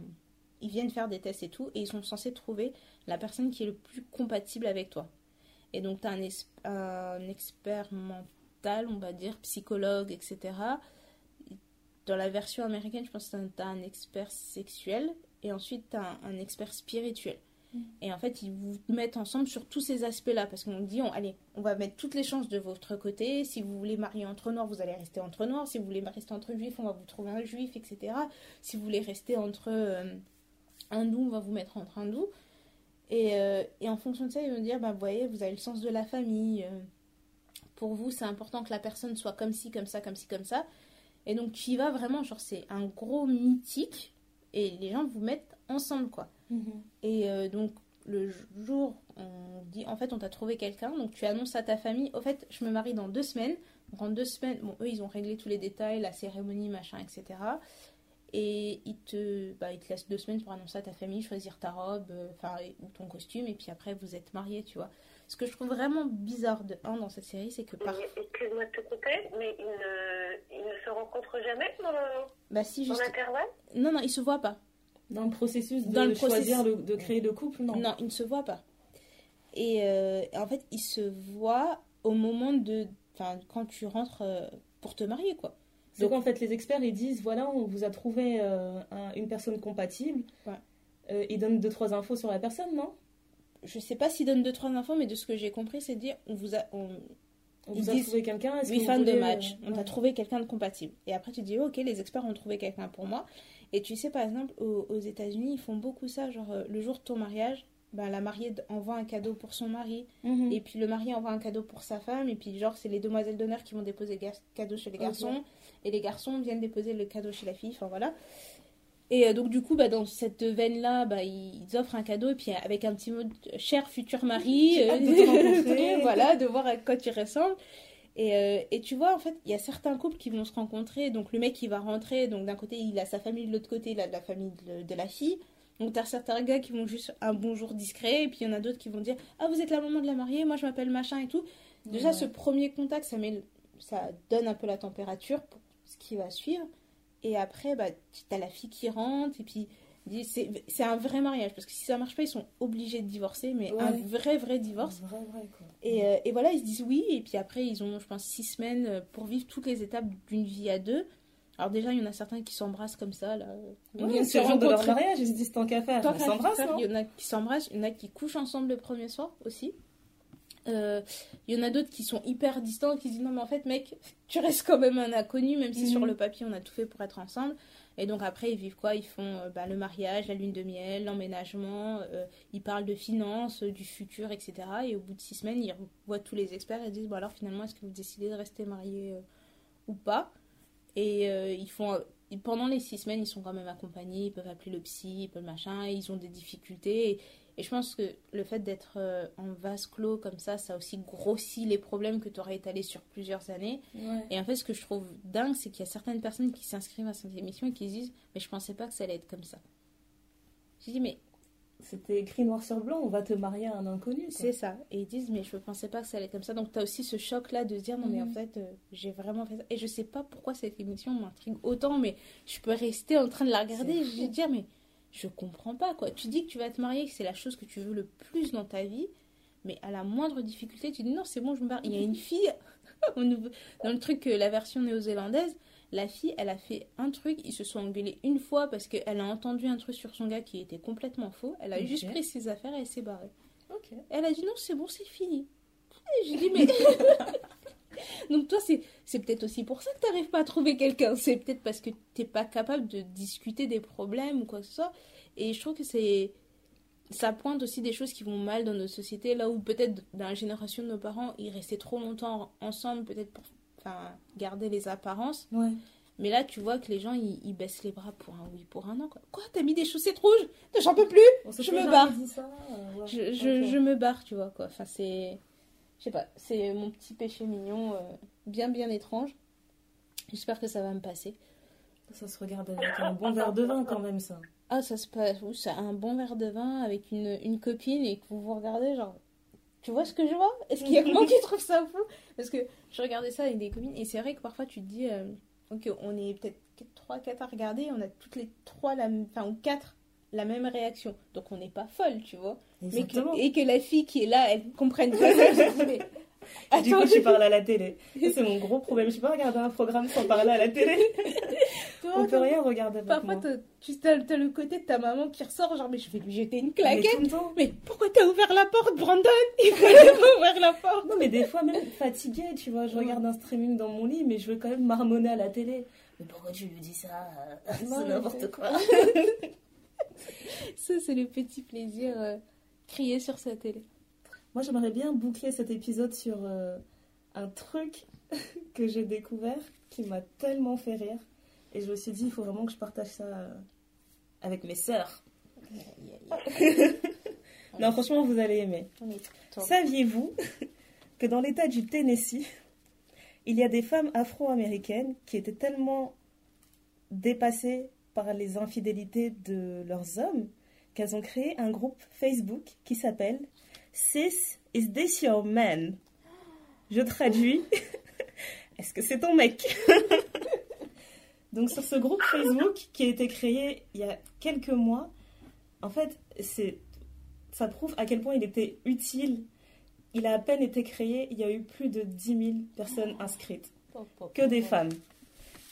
ils viennent faire des tests et tout et ils sont censés trouver la personne qui est le plus compatible avec toi. Et donc tu as un, un expert on va dire psychologue, etc. Dans la version américaine, je pense que tu as un expert sexuel et ensuite tu as un, un expert spirituel. Et en fait, ils vous mettent ensemble sur tous ces aspects-là. Parce qu'on dit, on, allez, on va mettre toutes les chances de votre côté. Si vous voulez marier entre noirs, vous allez rester entre noirs. Si vous voulez rester entre juifs, on va vous trouver un juif, etc. Si vous voulez rester entre euh, hindous, on va vous mettre entre hindous. Et, euh, et en fonction de ça, ils vont dire, bah, vous voyez, vous avez le sens de la famille. euh, pour vous, c'est important que la personne soit comme ci, comme ça, comme ci, comme ça. Et donc, tu y vas vraiment, genre, c'est un gros mythique. Et les gens vous mettent ensemble, quoi. Mhm. Et euh, donc, le jour, on dit, en fait, on t'a trouvé quelqu'un, donc tu annonces à ta famille, au fait, je me marie dans deux semaines. Donc, en deux semaines, bon, eux, ils ont réglé tous les détails, la cérémonie, machin, etc. Et ils te, bah, ils te laissent deux semaines pour annoncer à ta famille, choisir ta robe, euh, enfin, ou ton costume, et puis après, vous êtes mariés, tu vois. Ce que je trouve vraiment bizarre de un dans cette série, c'est que par. Excuse-moi de te couper, mais ils ne, ils ne se rencontrent jamais dans le- Bah, si, dans juste. l'intervalle Non, non, ils se voient pas. Dans le processus de Dans le choisir, le- de créer le couple, non. Non, ils ne se voient pas. Et euh, en fait, ils se voient au moment de. Enfin, quand tu rentres euh, pour te marier, quoi. Donc- qu'en fait, les experts, ils disent voilà, on vous a trouvé euh, un- une personne compatible. Ouais. Euh, ils donnent deux, trois infos sur la personne, non? Je sais pas s'ils donnent deux, trois infos, mais de ce que j'ai compris, c'est dire on vous a. On, On vous a trouvé quelqu'un vous fans de voulez, match, euh, on t'a ouais. trouvé quelqu'un de compatible. Et après, tu dis ok, les experts ont trouvé quelqu'un pour moi. Et tu sais, par exemple, aux, aux États-Unis, ils font beaucoup ça. Genre, euh, le jour de ton mariage, ben, la mariée envoie un cadeau pour son mari. Mhm. Et puis le mari envoie un cadeau pour sa femme. Et puis, genre, c'est les demoiselles d'honneur qui vont déposer le cadeau chez les garçons. Et les garçons viennent déposer le cadeau chez la fille. Enfin, voilà. Et euh, donc, du coup, bah, dans cette veine-là, bah, ils offrent un cadeau. Et puis, avec un petit mot de cher futur mari. De rencontrer. voilà, de voir à quoi tu ressembles. Et, euh, et tu vois, en fait, il y a certains couples qui vont se rencontrer. Donc, le mec, il va rentrer. Donc, d'un côté, il a sa famille. De l'autre côté, il a la famille de, de la fille. Donc, t'as certains gars qui vont juste un bonjour discret. Et puis, il y en a d'autres qui vont dire Ah, vous êtes la maman de la mariée. Moi, je m'appelle machin et tout. Déjà, Ouais. ce premier contact, ça, met, ça donne un peu la température pour ce qui va suivre. Et après, bah, t'as la fille qui rentre. Et puis, c'est un vrai mariage. Parce que si ça marche pas, ils sont obligés de divorcer. Mais Ouais. un vrai, vrai divorce. Vrai, vrai, quoi. Et, euh, et voilà, ils se disent oui, et puis après, ils ont, je pense, six semaines euh, pour vivre toutes les étapes d'une vie à deux. Alors déjà, il y en a certains qui s'embrassent comme ça, là. Ouais, se de leur mariage, ils se disent tant qu'à faire. Tant qu'à faire, non Il y en a qui s'embrassent, il y en a qui couchent ensemble le premier soir aussi. Euh, Il y en a d'autres qui sont hyper distants, qui disent non mais en fait mec, tu restes quand même un inconnu, même si Mhm. sur le papier on a tout fait pour être ensemble. Et donc après ils vivent quoi? Ils font euh, bah, le mariage, la lune de miel, l'emménagement, euh, ils parlent de finances, euh, du futur, etc. Et au bout de six semaines ils voient tous les experts et disent bon alors finalement est-ce que vous décidez de rester mariés euh, ou pas? Et euh, ils font euh, pendant les six semaines ils sont quand même accompagnés, ils peuvent appeler le psy, ils peuvent machin, ils ont des difficultés. Et, et je pense que le fait d'être euh, en vase clos comme ça, ça aussi grossit les problèmes que tu aurais étalés sur plusieurs années. Ouais. Et en fait, ce que je trouve dingue, c'est qu'il y a certaines personnes qui s'inscrivent à cette émission et qui se disent Mais je pensais pas que ça allait être comme ça. Je dis Mais C'était écrit noir sur blanc, on va te marier à un inconnu. c'est ça. Et ils disent Mais je pensais pas que ça allait être comme ça. Donc, tu as aussi ce choc-là de se dire Non, mais en fait, euh, j'ai vraiment fait ça. Et je sais pas pourquoi cette émission m'intrigue autant, mais je peux rester en train de la regarder et je vais dire Mais je comprends pas, quoi. Tu dis que tu vas te marier, que c'est la chose que tu veux le plus dans ta vie. Mais à la moindre difficulté, tu dis non, c'est bon, je me barre. Il y a une fille, dans le truc, la version néo-zélandaise, la fille, elle a fait un truc, ils se sont engueulés une fois parce qu'elle a entendu un truc sur son gars qui était complètement faux. Elle a juste pris ses affaires et elle s'est barrée. Elle a dit non, c'est bon, c'est fini. Et j'ai dit mais. Donc toi, c'est, peut-être aussi pour ça que tu n'arrives pas à trouver quelqu'un. C'est peut-être parce que tu n'es pas capable de discuter des problèmes ou quoi que ce soit. Et je trouve que c'est. Ça pointe aussi des choses qui vont mal dans notre société, là où peut-être dans la génération de nos parents, ils restaient trop longtemps ensemble, peut-être pour enfin, garder les apparences. Ouais. Mais là, tu vois que les gens, ils, ils baissent les bras pour un oui, pour un non. Quoi, quoi t'as mis des chaussettes rouges? J'en peux plus Je me barre. ça, euh, ouais. je, je me barre, tu vois, quoi. Enfin, c'est... Je sais pas, c'est mon petit péché mignon, euh, bien, bien étrange. J'espère que ça va me passer. Ça se regarde avec un bon verre de vin quand même, ça. Ah, ça se passe, oui, c'est un bon verre de vin avec une, une copine et que vous vous regardez, genre... Tu vois ce que je vois? Est-ce qu'il y a que moi qui trouve ça fou? Parce que je regardais ça avec des copines et c'est vrai que parfois tu te dis... euh, ok, on est peut-être 3, 4 à regarder, on a toutes les 3, la, m- enfin, ou 4 la même réaction. Donc on n'est pas folle, tu vois. Mais que- et que la fille qui est là, elle comprenne pas ça. mais Et du coup, attends, tu parles à la télé. C'est mon gros problème. Je peux pas regarder un programme sans parler à la télé. toi, On peut rien regarder avec Parfois, moi. tu as, le côté de ta maman qui ressort, genre, mais je vais lui jeter une Mais claquette. temps. Mais pourquoi t'as ouvert la porte, Brandon? Il fallait pas ouvrir la porte. Non, mais des fois, même fatiguée, tu vois, je regarde un streaming dans mon lit, mais je veux quand même marmonner à la télé. Mais pourquoi tu lui dis ça? C'est mais n'importe quoi. Ça, c'est le petit plaisir euh, crier sur sa télé. Moi, j'aimerais bien boucler cet épisode sur euh, un truc que j'ai découvert qui m'a tellement fait rire. Et je me suis dit, il faut vraiment que je partage ça euh, avec mes sœurs. Non, franchement, vous allez aimer. Saviez-vous que dans l'état du Tennessee, il y a des femmes afro-américaines qui étaient tellement dépassées par les infidélités de leurs hommes qu'elles ont créé un groupe Facebook qui s'appelle Sis Is This Your Man? Je traduis. Est-ce que c'est ton mec? Donc sur ce groupe Facebook qui a été créé il y a quelques mois, en fait, c'est ça prouve à quel point il était utile. Il a à peine été créé, il y a eu plus de 10 000 personnes inscrites, que des femmes.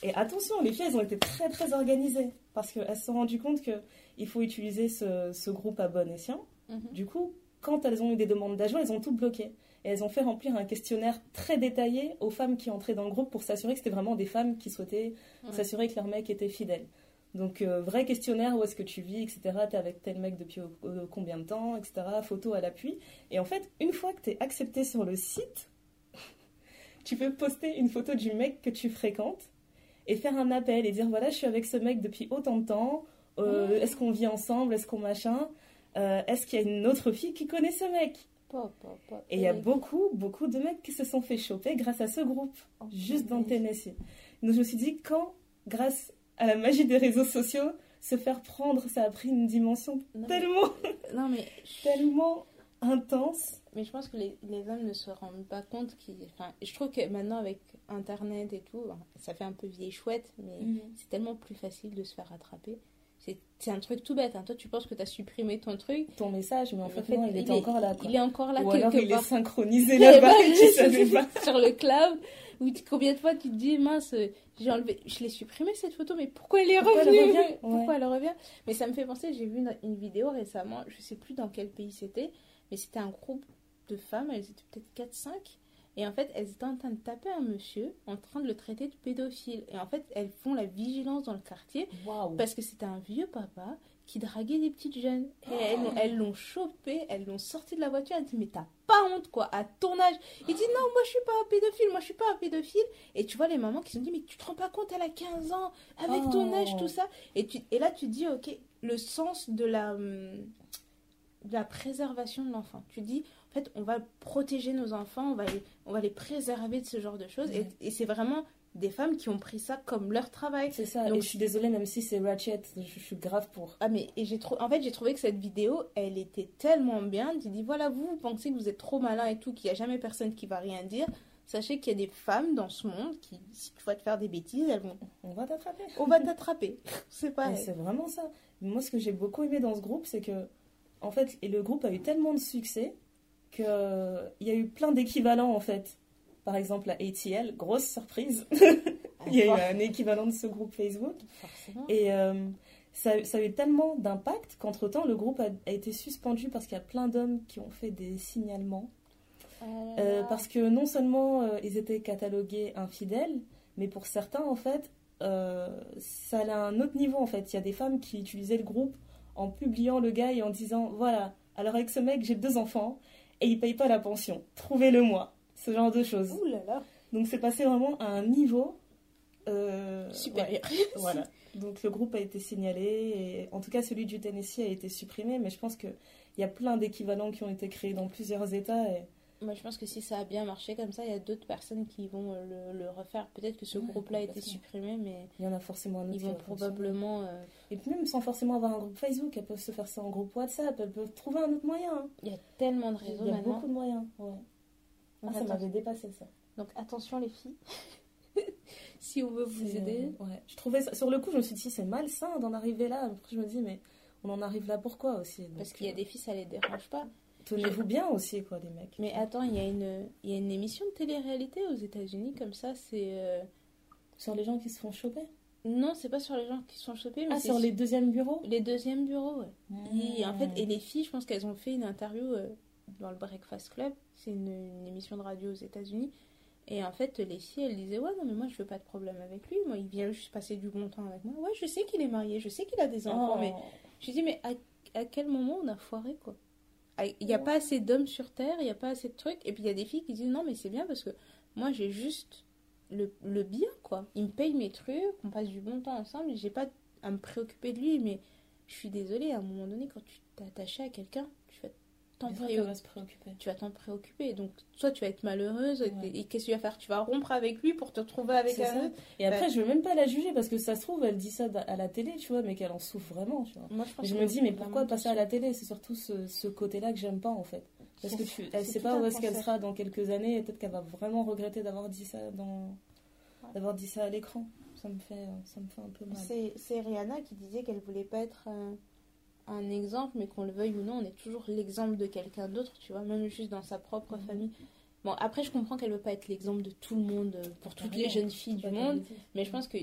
Et attention, les filles, elles ont été très très organisées parce qu'elles se sont rendues compte qu'il faut utiliser ce, ce groupe à bon escient. Mhm. Du coup, quand elles ont eu des demandes d'ajout, elles ont tout bloqué. Et elles ont fait remplir un questionnaire très détaillé aux femmes qui entraient dans le groupe pour s'assurer que c'était vraiment des femmes qui souhaitaient Ouais. s'assurer que leur mec était fidèle. Donc, euh, vrai questionnaire, où est-ce que tu vis, etc. T'es avec tel mec depuis combien de temps, etc. Photo à l'appui. Et en fait, une fois que t'es accepté sur le site, tu peux poster une photo du mec que tu fréquentes et faire un appel et dire voilà, je suis avec ce mec depuis autant de temps. Euh. Est-ce qu'on vit ensemble Est-ce qu'on machin Euh, Est-ce qu'il y a une autre fille qui connaît ce mec? Pop, pop, pop. Et il y a beaucoup, beaucoup de mecs qui se sont fait choper grâce à ce groupe, Oh, juste dans. Tennessee. Donc je me suis dit, quand, grâce à la magie des réseaux sociaux, se faire prendre, ça a pris une dimension Non, mais- tellement, Non, mais tellement intense. Mais je pense que les, les hommes ne se rendent pas compte qu'ils. Enfin, je trouve que maintenant, avec Internet et tout, ça fait un peu vieille chouette, mais c'est tellement plus facile de se faire rattraper. C'est un truc tout bête. Hein. Toi, tu penses que tu as supprimé ton truc. Ton message, mais en fait, En fait, non, il, était est- encore là. Quoi. Il est encore là Ou quelque alors il part. est synchronisé là-bas sur le cloud. Où tu- combien de fois tu te dis, mince, j'ai enlevé, je l'ai supprimée cette photo, mais pourquoi elle est Pourquoi elle revenue revient? Pourquoi elle revient? Mais ça me fait penser, j'ai vu une, une vidéo récemment, je sais plus dans quel pays c'était, mais c'était un groupe de femmes, elles étaient peut-être 4-5. Et en fait, elles étaient en train de taper un monsieur, en train de le traiter de pédophile. Et en fait, elles font la vigilance dans le quartier parce que c'était un vieux papa qui draguait des petites jeunes. Et elles, l'ont- elles l'ont chopé, elles l'ont sorti de la voiture. Elle dit Mais t'as pas honte, quoi, à ton âge. Il dit Non, moi je suis pas un pédophile, moi je suis pas un pédophile. Et tu vois les mamans qui se sont dit Mais tu te rends pas compte, elle a 15 ans, avec ton Oh. âge, tout ça. Et, tu, et là, tu te dis Ok, le sens de la, hum, la préservation de l'enfant. Tu dis En fait, on va protéger nos enfants, on va les, on va les préserver de ce genre de choses. Ouais. Et, et c'est vraiment des femmes qui ont pris ça comme leur travail. C'est ça. Donc- et je suis désolée, même si c'est Ratchet, je, je suis grave pour. Ah mais et j'ai trop en fait j'ai trouvé que cette vidéo elle était tellement bien tu dis voilà vous vous pensez que vous êtes trop malin et tout qu'il y a jamais personne qui va rien dire sachez qu'il y a des femmes dans ce monde qui si tu vas te faire des bêtises elles vont On va t'attraper. on va t'attraper c'est pareil c'est vraiment ça. Moi, ce que j'ai beaucoup aimé dans ce groupe, c'est que, en fait, et le groupe a eu tellement de succès qu'il y a eu plein d'équivalents, en fait. Par exemple, la ATL, grosse surprise. Il y a eu un équivalent de ce groupe Facebook. forcément Et euh, ça, ça a eu tellement d'impact qu'entre-temps, le groupe a, a été suspendu parce qu'il y a plein d'hommes qui ont fait des signalements. Ah Euh, parce que non seulement euh, ils étaient catalogués infidèles, mais pour certains, en fait, ça à un autre niveau, en fait. Il y a des femmes qui utilisaient le groupe en publiant le gars et en disant, voilà, alors avec ce mec, j'ai deux enfants et il paye pas la pension. Trouvez-le moi. Ce genre de choses. Ouh là là Donc c'est passé vraiment à un niveau... euh, supérieur voilà. Donc le groupe a été signalé et en tout cas celui du Tennessee a été supprimé, mais je pense qu'il y a plein d'équivalents qui ont été créés dans plusieurs États et moi je pense que si ça a bien marché comme ça il y a d'autres personnes qui vont euh, le, le refaire peut-être que ce Ouais, groupe là a été supprimé mais il y en a forcément un autre ils vont probablement euh, Et puis même sans forcément avoir un groupe Facebook, elles peuvent se faire ça en groupe WhatsApp, elles peuvent trouver un autre moyen. hein. il y a tellement de Il réseaux y a maintenant beaucoup de moyens. Ouais. Ah, ça m'avait dépassé ça. donc attention les filles si on veut vous aider Ouais. Je trouvais ça... Sur le coup, je me suis dit, c'est malsain d'en arriver là. Après, je me dis, mais on en arrive là pourquoi aussi? Donc, Parce qu'il y a euh, des filles, ça les dérange pas. Tenez-vous bien aussi, quoi, les mecs. Mais attends, il y, a une, il y a une émission de télé-réalité aux États-Unis comme ça. C'est. euh, Sur les gens qui se font choper Non, c'est pas sur les gens qui sont chopés, mais Ah, sur les deuxièmes bureaux? les deuxièmes bureaux. ouais. Et en fait, et les filles, je pense qu'elles ont fait une interview euh, dans le Breakfast Club. C'est une, une émission de radio aux États-Unis. Et en fait, les filles, elles disaient Ouais, non, mais moi, je veux pas de problème avec lui. Moi, il vient juste passer du bon temps avec moi. Ouais, je sais qu'il est marié, je sais qu'il a des enfants, Oh. mais je dis Mais à, à quel moment on a foiré, quoi? Ah, Il n'y a pas assez d'hommes sur Terre, il n'y a pas assez de trucs. Et puis, il y a des filles qui disent Non, mais c'est bien parce que moi, j'ai juste le, le bien, quoi. Il me paye mes trucs, on passe du bon temps ensemble, et j'ai pas à me préoccuper de lui, mais je suis désolée, à un moment donné, quand tu t'es à quelqu'un, t'en préoccuper. tu vas t'en préoccuper. Donc, soit tu vas être malheureuse, et- Ouais. et qu'est-ce que tu vas faire? Tu vas rompre avec lui pour te retrouver avec un autre? Et après, Ouais. je veux même pas la juger parce que ça se trouve, elle dit ça à la télé, tu vois, mais qu'elle en souffre vraiment, tu vois. Moi, je, me dis, mais pourquoi passer à la télé? C'est surtout ce, ce côté-là que j'aime pas, en fait. Parce que tu, elle sait pas où est-ce qu'elle sera dans quelques années et peut-être qu'elle va vraiment regretter d'avoir dit ça dans d'avoir dit ça à l'écran. Ça me fait ça me fait un peu mal. C'est c'est Rihanna qui disait qu'elle voulait pas être euh, un exemple, mais qu'on le veuille ou non, on est toujours l'exemple de quelqu'un d'autre, tu vois, même juste dans sa propre Mhm. famille. Bon, après, je comprends qu'elle veut pas être l'exemple de tout le monde, euh, pour toutes les jeunes filles du monde, mais je pense que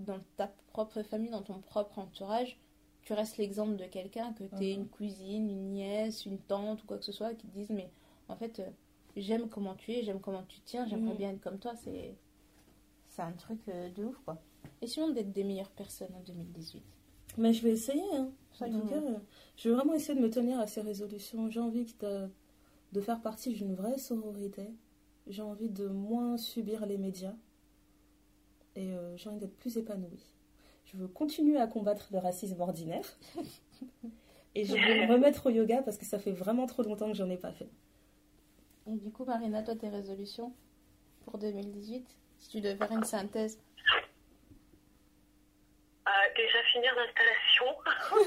dans ta propre famille, dans ton propre entourage, tu restes l'exemple de quelqu'un, que tu aies Mhm. une cousine, une nièce, une tante ou quoi que ce soit, qui te disent, mais en fait, euh, j'aime comment tu es, j'aime comment tu tiens, j'aimerais Mhm. bien être comme toi, c'est c'est un truc euh, de ouf, quoi. Essayons d'être des meilleures personnes en 2018. Mais je vais essayer. Hein. Euh, je vais vraiment essayer de me tenir à ces résolutions. J'ai envie de, de faire partie d'une vraie sororité. J'ai envie de moins subir les médias. Et euh, j'ai envie d'être plus épanouie. Je veux continuer à combattre le racisme ordinaire. Et je vais me remettre au yoga parce que ça fait vraiment trop longtemps que j'en ai pas fait. Et du coup, Marina, toi, tes résolutions pour 2018 Si tu devais faire une synthèse. Euh, déjà finir l'installation,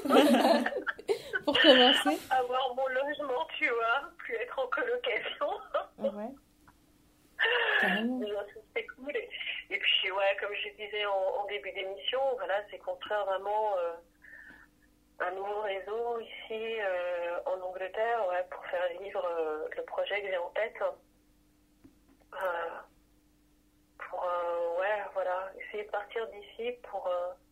Pour commencer avoir mon logement, tu vois, plus être en colocation. Ouais. Déjà, ça, c'est cool. Et, et puis, ouais, comme je disais en, en début d'émission, voilà, c'est construire vraiment euh, un nouveau réseau ici euh, en Angleterre, ouais, pour faire vivre euh, le projet que j'ai en tête. Euh, pour, euh, ouais, voilà, essayer de partir d'ici pour, euh, ouais,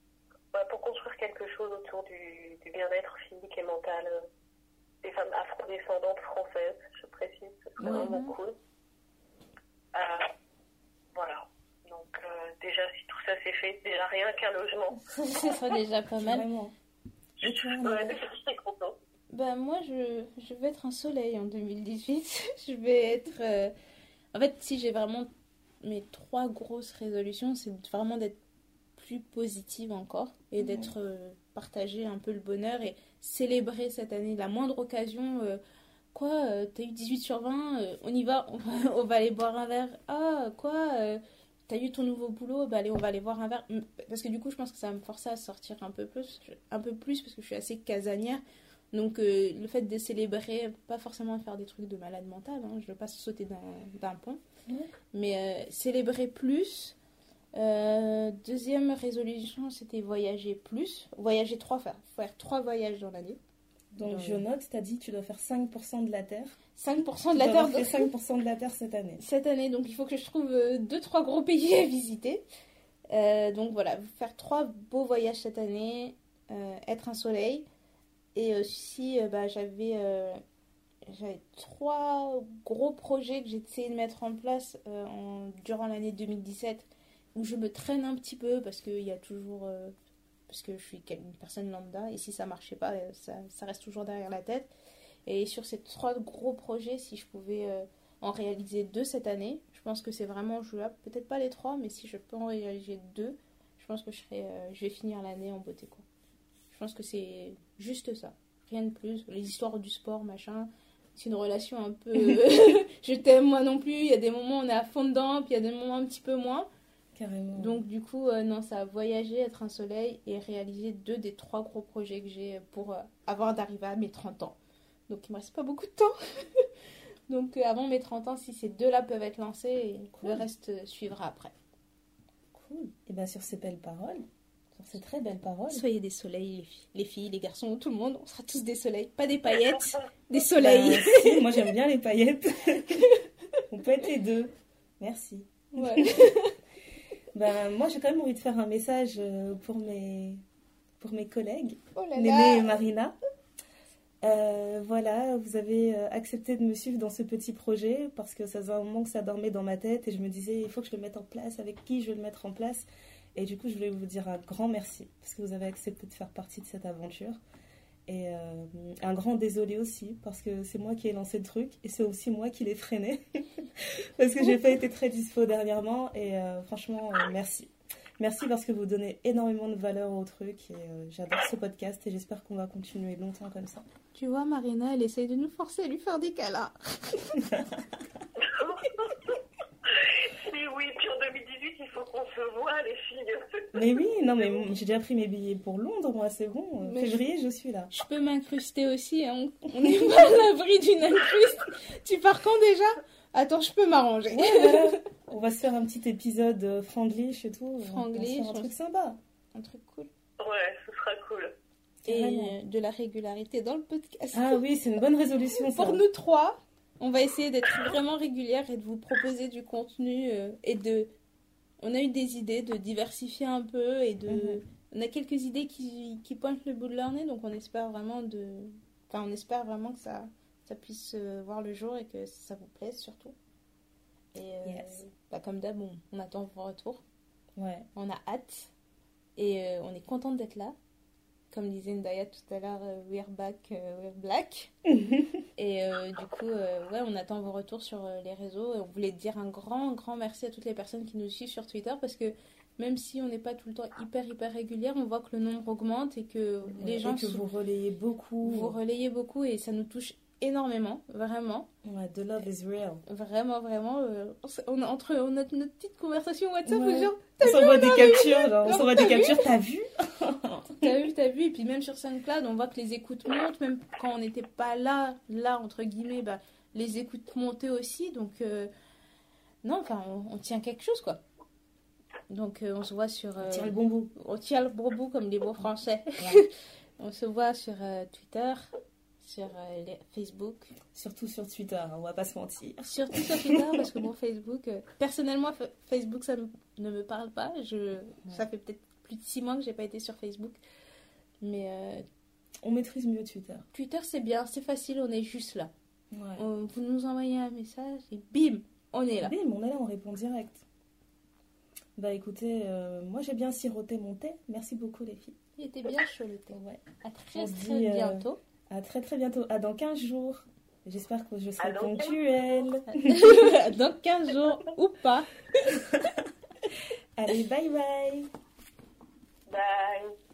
pour construire quelque chose autour du, du bien-être physique et mental euh, des femmes afrodescendantes françaises, je précise, c'est vraiment cool. voilà. Donc déjà, si tout ça c'est fait, déjà rien qu'un logement. Ce sera déjà pas mal. Vraiment. Je suis contente. Bah, moi, je, je vais être un soleil en 2018. je vais être. Euh, en fait, si j'ai vraiment mes trois grosses résolutions, c'est vraiment d'être plus positive encore et d'être euh, partager un peu le bonheur et célébrer cette année. La moindre occasion, euh, quoi, t'as eu 18 sur 20, on y va, on va, aller boire un verre. Ah, quoi, t'as eu ton nouveau boulot, bah allez, on va aller boire un verre. Parce que du coup, je pense que ça va me forcer à sortir un peu plus, un peu plus parce que je suis assez casanière. Donc euh, le fait de célébrer, pas forcément faire des trucs de malade mental, hein, je ne veux pas sauter d'un pont, mais euh, célébrer plus. Euh, deuxième résolution, c'était voyager plus. Voyager trois fois, faire trois voyages dans l'année. Donc je note, tu as dit tu dois faire 5% de la Terre. 5% de la Terre. Tu 5% de la Terre cette année. Cette année, donc il faut que je trouve deux, trois gros pays à visiter. donc voilà, faire trois beaux voyages cette année, être un soleil. Et aussi, euh, bah, j'avais euh, j'avais trois gros projets que j'ai essayé de mettre en place euh, en, durant l'année 2017 où je me traîne un petit peu parce qu'il y a toujours. parce que je suis une personne lambda et si ça marchait pas, ça, ça, reste toujours derrière la tête. Et sur ces trois gros projets, si je pouvais en réaliser deux cette année, je pense que c'est vraiment jouable. Peut-être pas les trois, mais si je peux en réaliser deux, je pense que je, serai, je vais finir l'année en beauté. Quoi. Je pense que c'est juste ça. Rien de plus. Les histoires du sport, machin. C'est une relation un peu. je t'aime moi non plus. Il y a des moments où on est à fond dedans, puis il y a des moments un petit peu moins. Carrément. Donc, du coup, euh, non, ça a voyager, être un soleil et réaliser deux des trois gros projets que j'ai pour euh, avant d'arriver à mes 30 ans. Donc, il me reste pas beaucoup de temps. Donc, euh, avant mes 30 ans, si ces deux-là peuvent être lancés, le reste suivra après. Cool. Et bien, sur ces belles paroles, c'est très belle parole. Soyez des soleils, les filles, les garçons, tout le monde. On sera tous des soleils. Pas des paillettes, des soleils. Bah, moi, j'aime bien les paillettes. on peut être les deux. Merci. Ben, moi, j'ai quand même envie de faire un message euh, pour mes, pour mes collègues, oh Néné et Marina. Euh, voilà, vous avez euh, accepté de me suivre dans ce petit projet parce que ça faisait un moment que ça dormait dans ma tête et je me disais il faut que je le mette en place, avec qui je vais le mettre en place. Et du coup, je voulais vous dire un grand merci parce que vous avez accepté de faire partie de cette aventure. Et euh, un grand désolé aussi parce que c'est moi qui ai lancé le truc et c'est aussi moi qui l'ai freiné parce que j'ai pas été très dispo dernièrement. Et euh, franchement, euh, merci. Merci parce que vous donnez énormément de valeur au truc et j'adore ce podcast et j'espère qu'on va continuer longtemps comme ça. Tu vois, Marina, elle essaye de nous forcer à lui faire des câlins. oui, puis en 2018, il faut qu'on se voit, les filles. Mais oui, non, mais j'ai déjà pris mes billets pour Londres, moi, c'est bon. Février, je... suis là. Je peux m'incruster aussi, hein. on n'est pas à l'abri d'une incruste. tu pars quand déjà? Attends, je peux m'arranger. On va se faire un petit épisode euh, franglish et tout. Franglish. Un truc sympa. Un truc cool. Ouais, ce sera cool. Et de la régularité dans le podcast. Ah oui, c'est une bonne résolution. Pour nous trois, on va essayer d'être vraiment régulière et de vous proposer du contenu euh, et de. On a eu des idées de diversifier un peu et de. Mhm. On a quelques idées qui, qui, pointent le bout de leur nez, donc on espère vraiment de. Enfin, on espère vraiment que ça, ça puisse euh, voir le jour et que ça vous plaise surtout. Et euh, bah, comme d'hab, on, attend vos retours. Ouais. On a hâte et on est contente d'être là comme disait Ndaya tout à l'heure, euh, we're back, euh, we're black. et euh, du coup, ouais, on attend vos retours sur les réseaux. Et on voulait dire un grand, grand merci à toutes les personnes qui nous suivent sur Twitter parce que même si on n'est pas tout le temps hyper, hyper régulière, on voit que le nombre augmente et que les gens. Et que vous relayez beaucoup. Vous relayez beaucoup et ça nous touche énormément, vraiment. Ouais, the love is real. Vraiment, vraiment. on, a, entre on a notre petite conversation WhatsApp, genre, on s'envoie des captures, genre, on s'envoie des captures, t'as vu? T'as vu, t'as vu. Et puis même sur SoundCloud, on voit que les écoutes montent, même quand on n'était pas là, là, entre guillemets, bah, les écoutes montaient aussi. Donc, euh, non, enfin, on, tient quelque chose, quoi. Donc, euh, on se voit sur... on tient le bon bout. On tient le bon bout, comme les beaux français. on se voit sur euh, Twitter, sur Facebook. Surtout sur Twitter, hein, on va pas se mentir. Surtout sur Twitter, parce que bon, Facebook, personnellement, Facebook, ça ne me parle pas. Je, Ça fait peut-être plus de six mois que j'ai pas été sur Facebook. Mais. Euh, on maîtrise mieux Twitter. Twitter, c'est bien, c'est facile, on est juste là. Ouais. On- vous nous envoyez un message et bim, on est là. Bim, on est là, on répond direct. Bah écoutez, euh, moi j'ai bien siroté mon thé. Merci beaucoup les filles. Il était bien chaud le thé. Ouais. À très On très dit, euh, bientôt. À très très bientôt. À dans 15 jours. J'espère que je serai À dans 15 ponctuelle. Dans 15 jours ou pas. Allez, bye bye. Bye.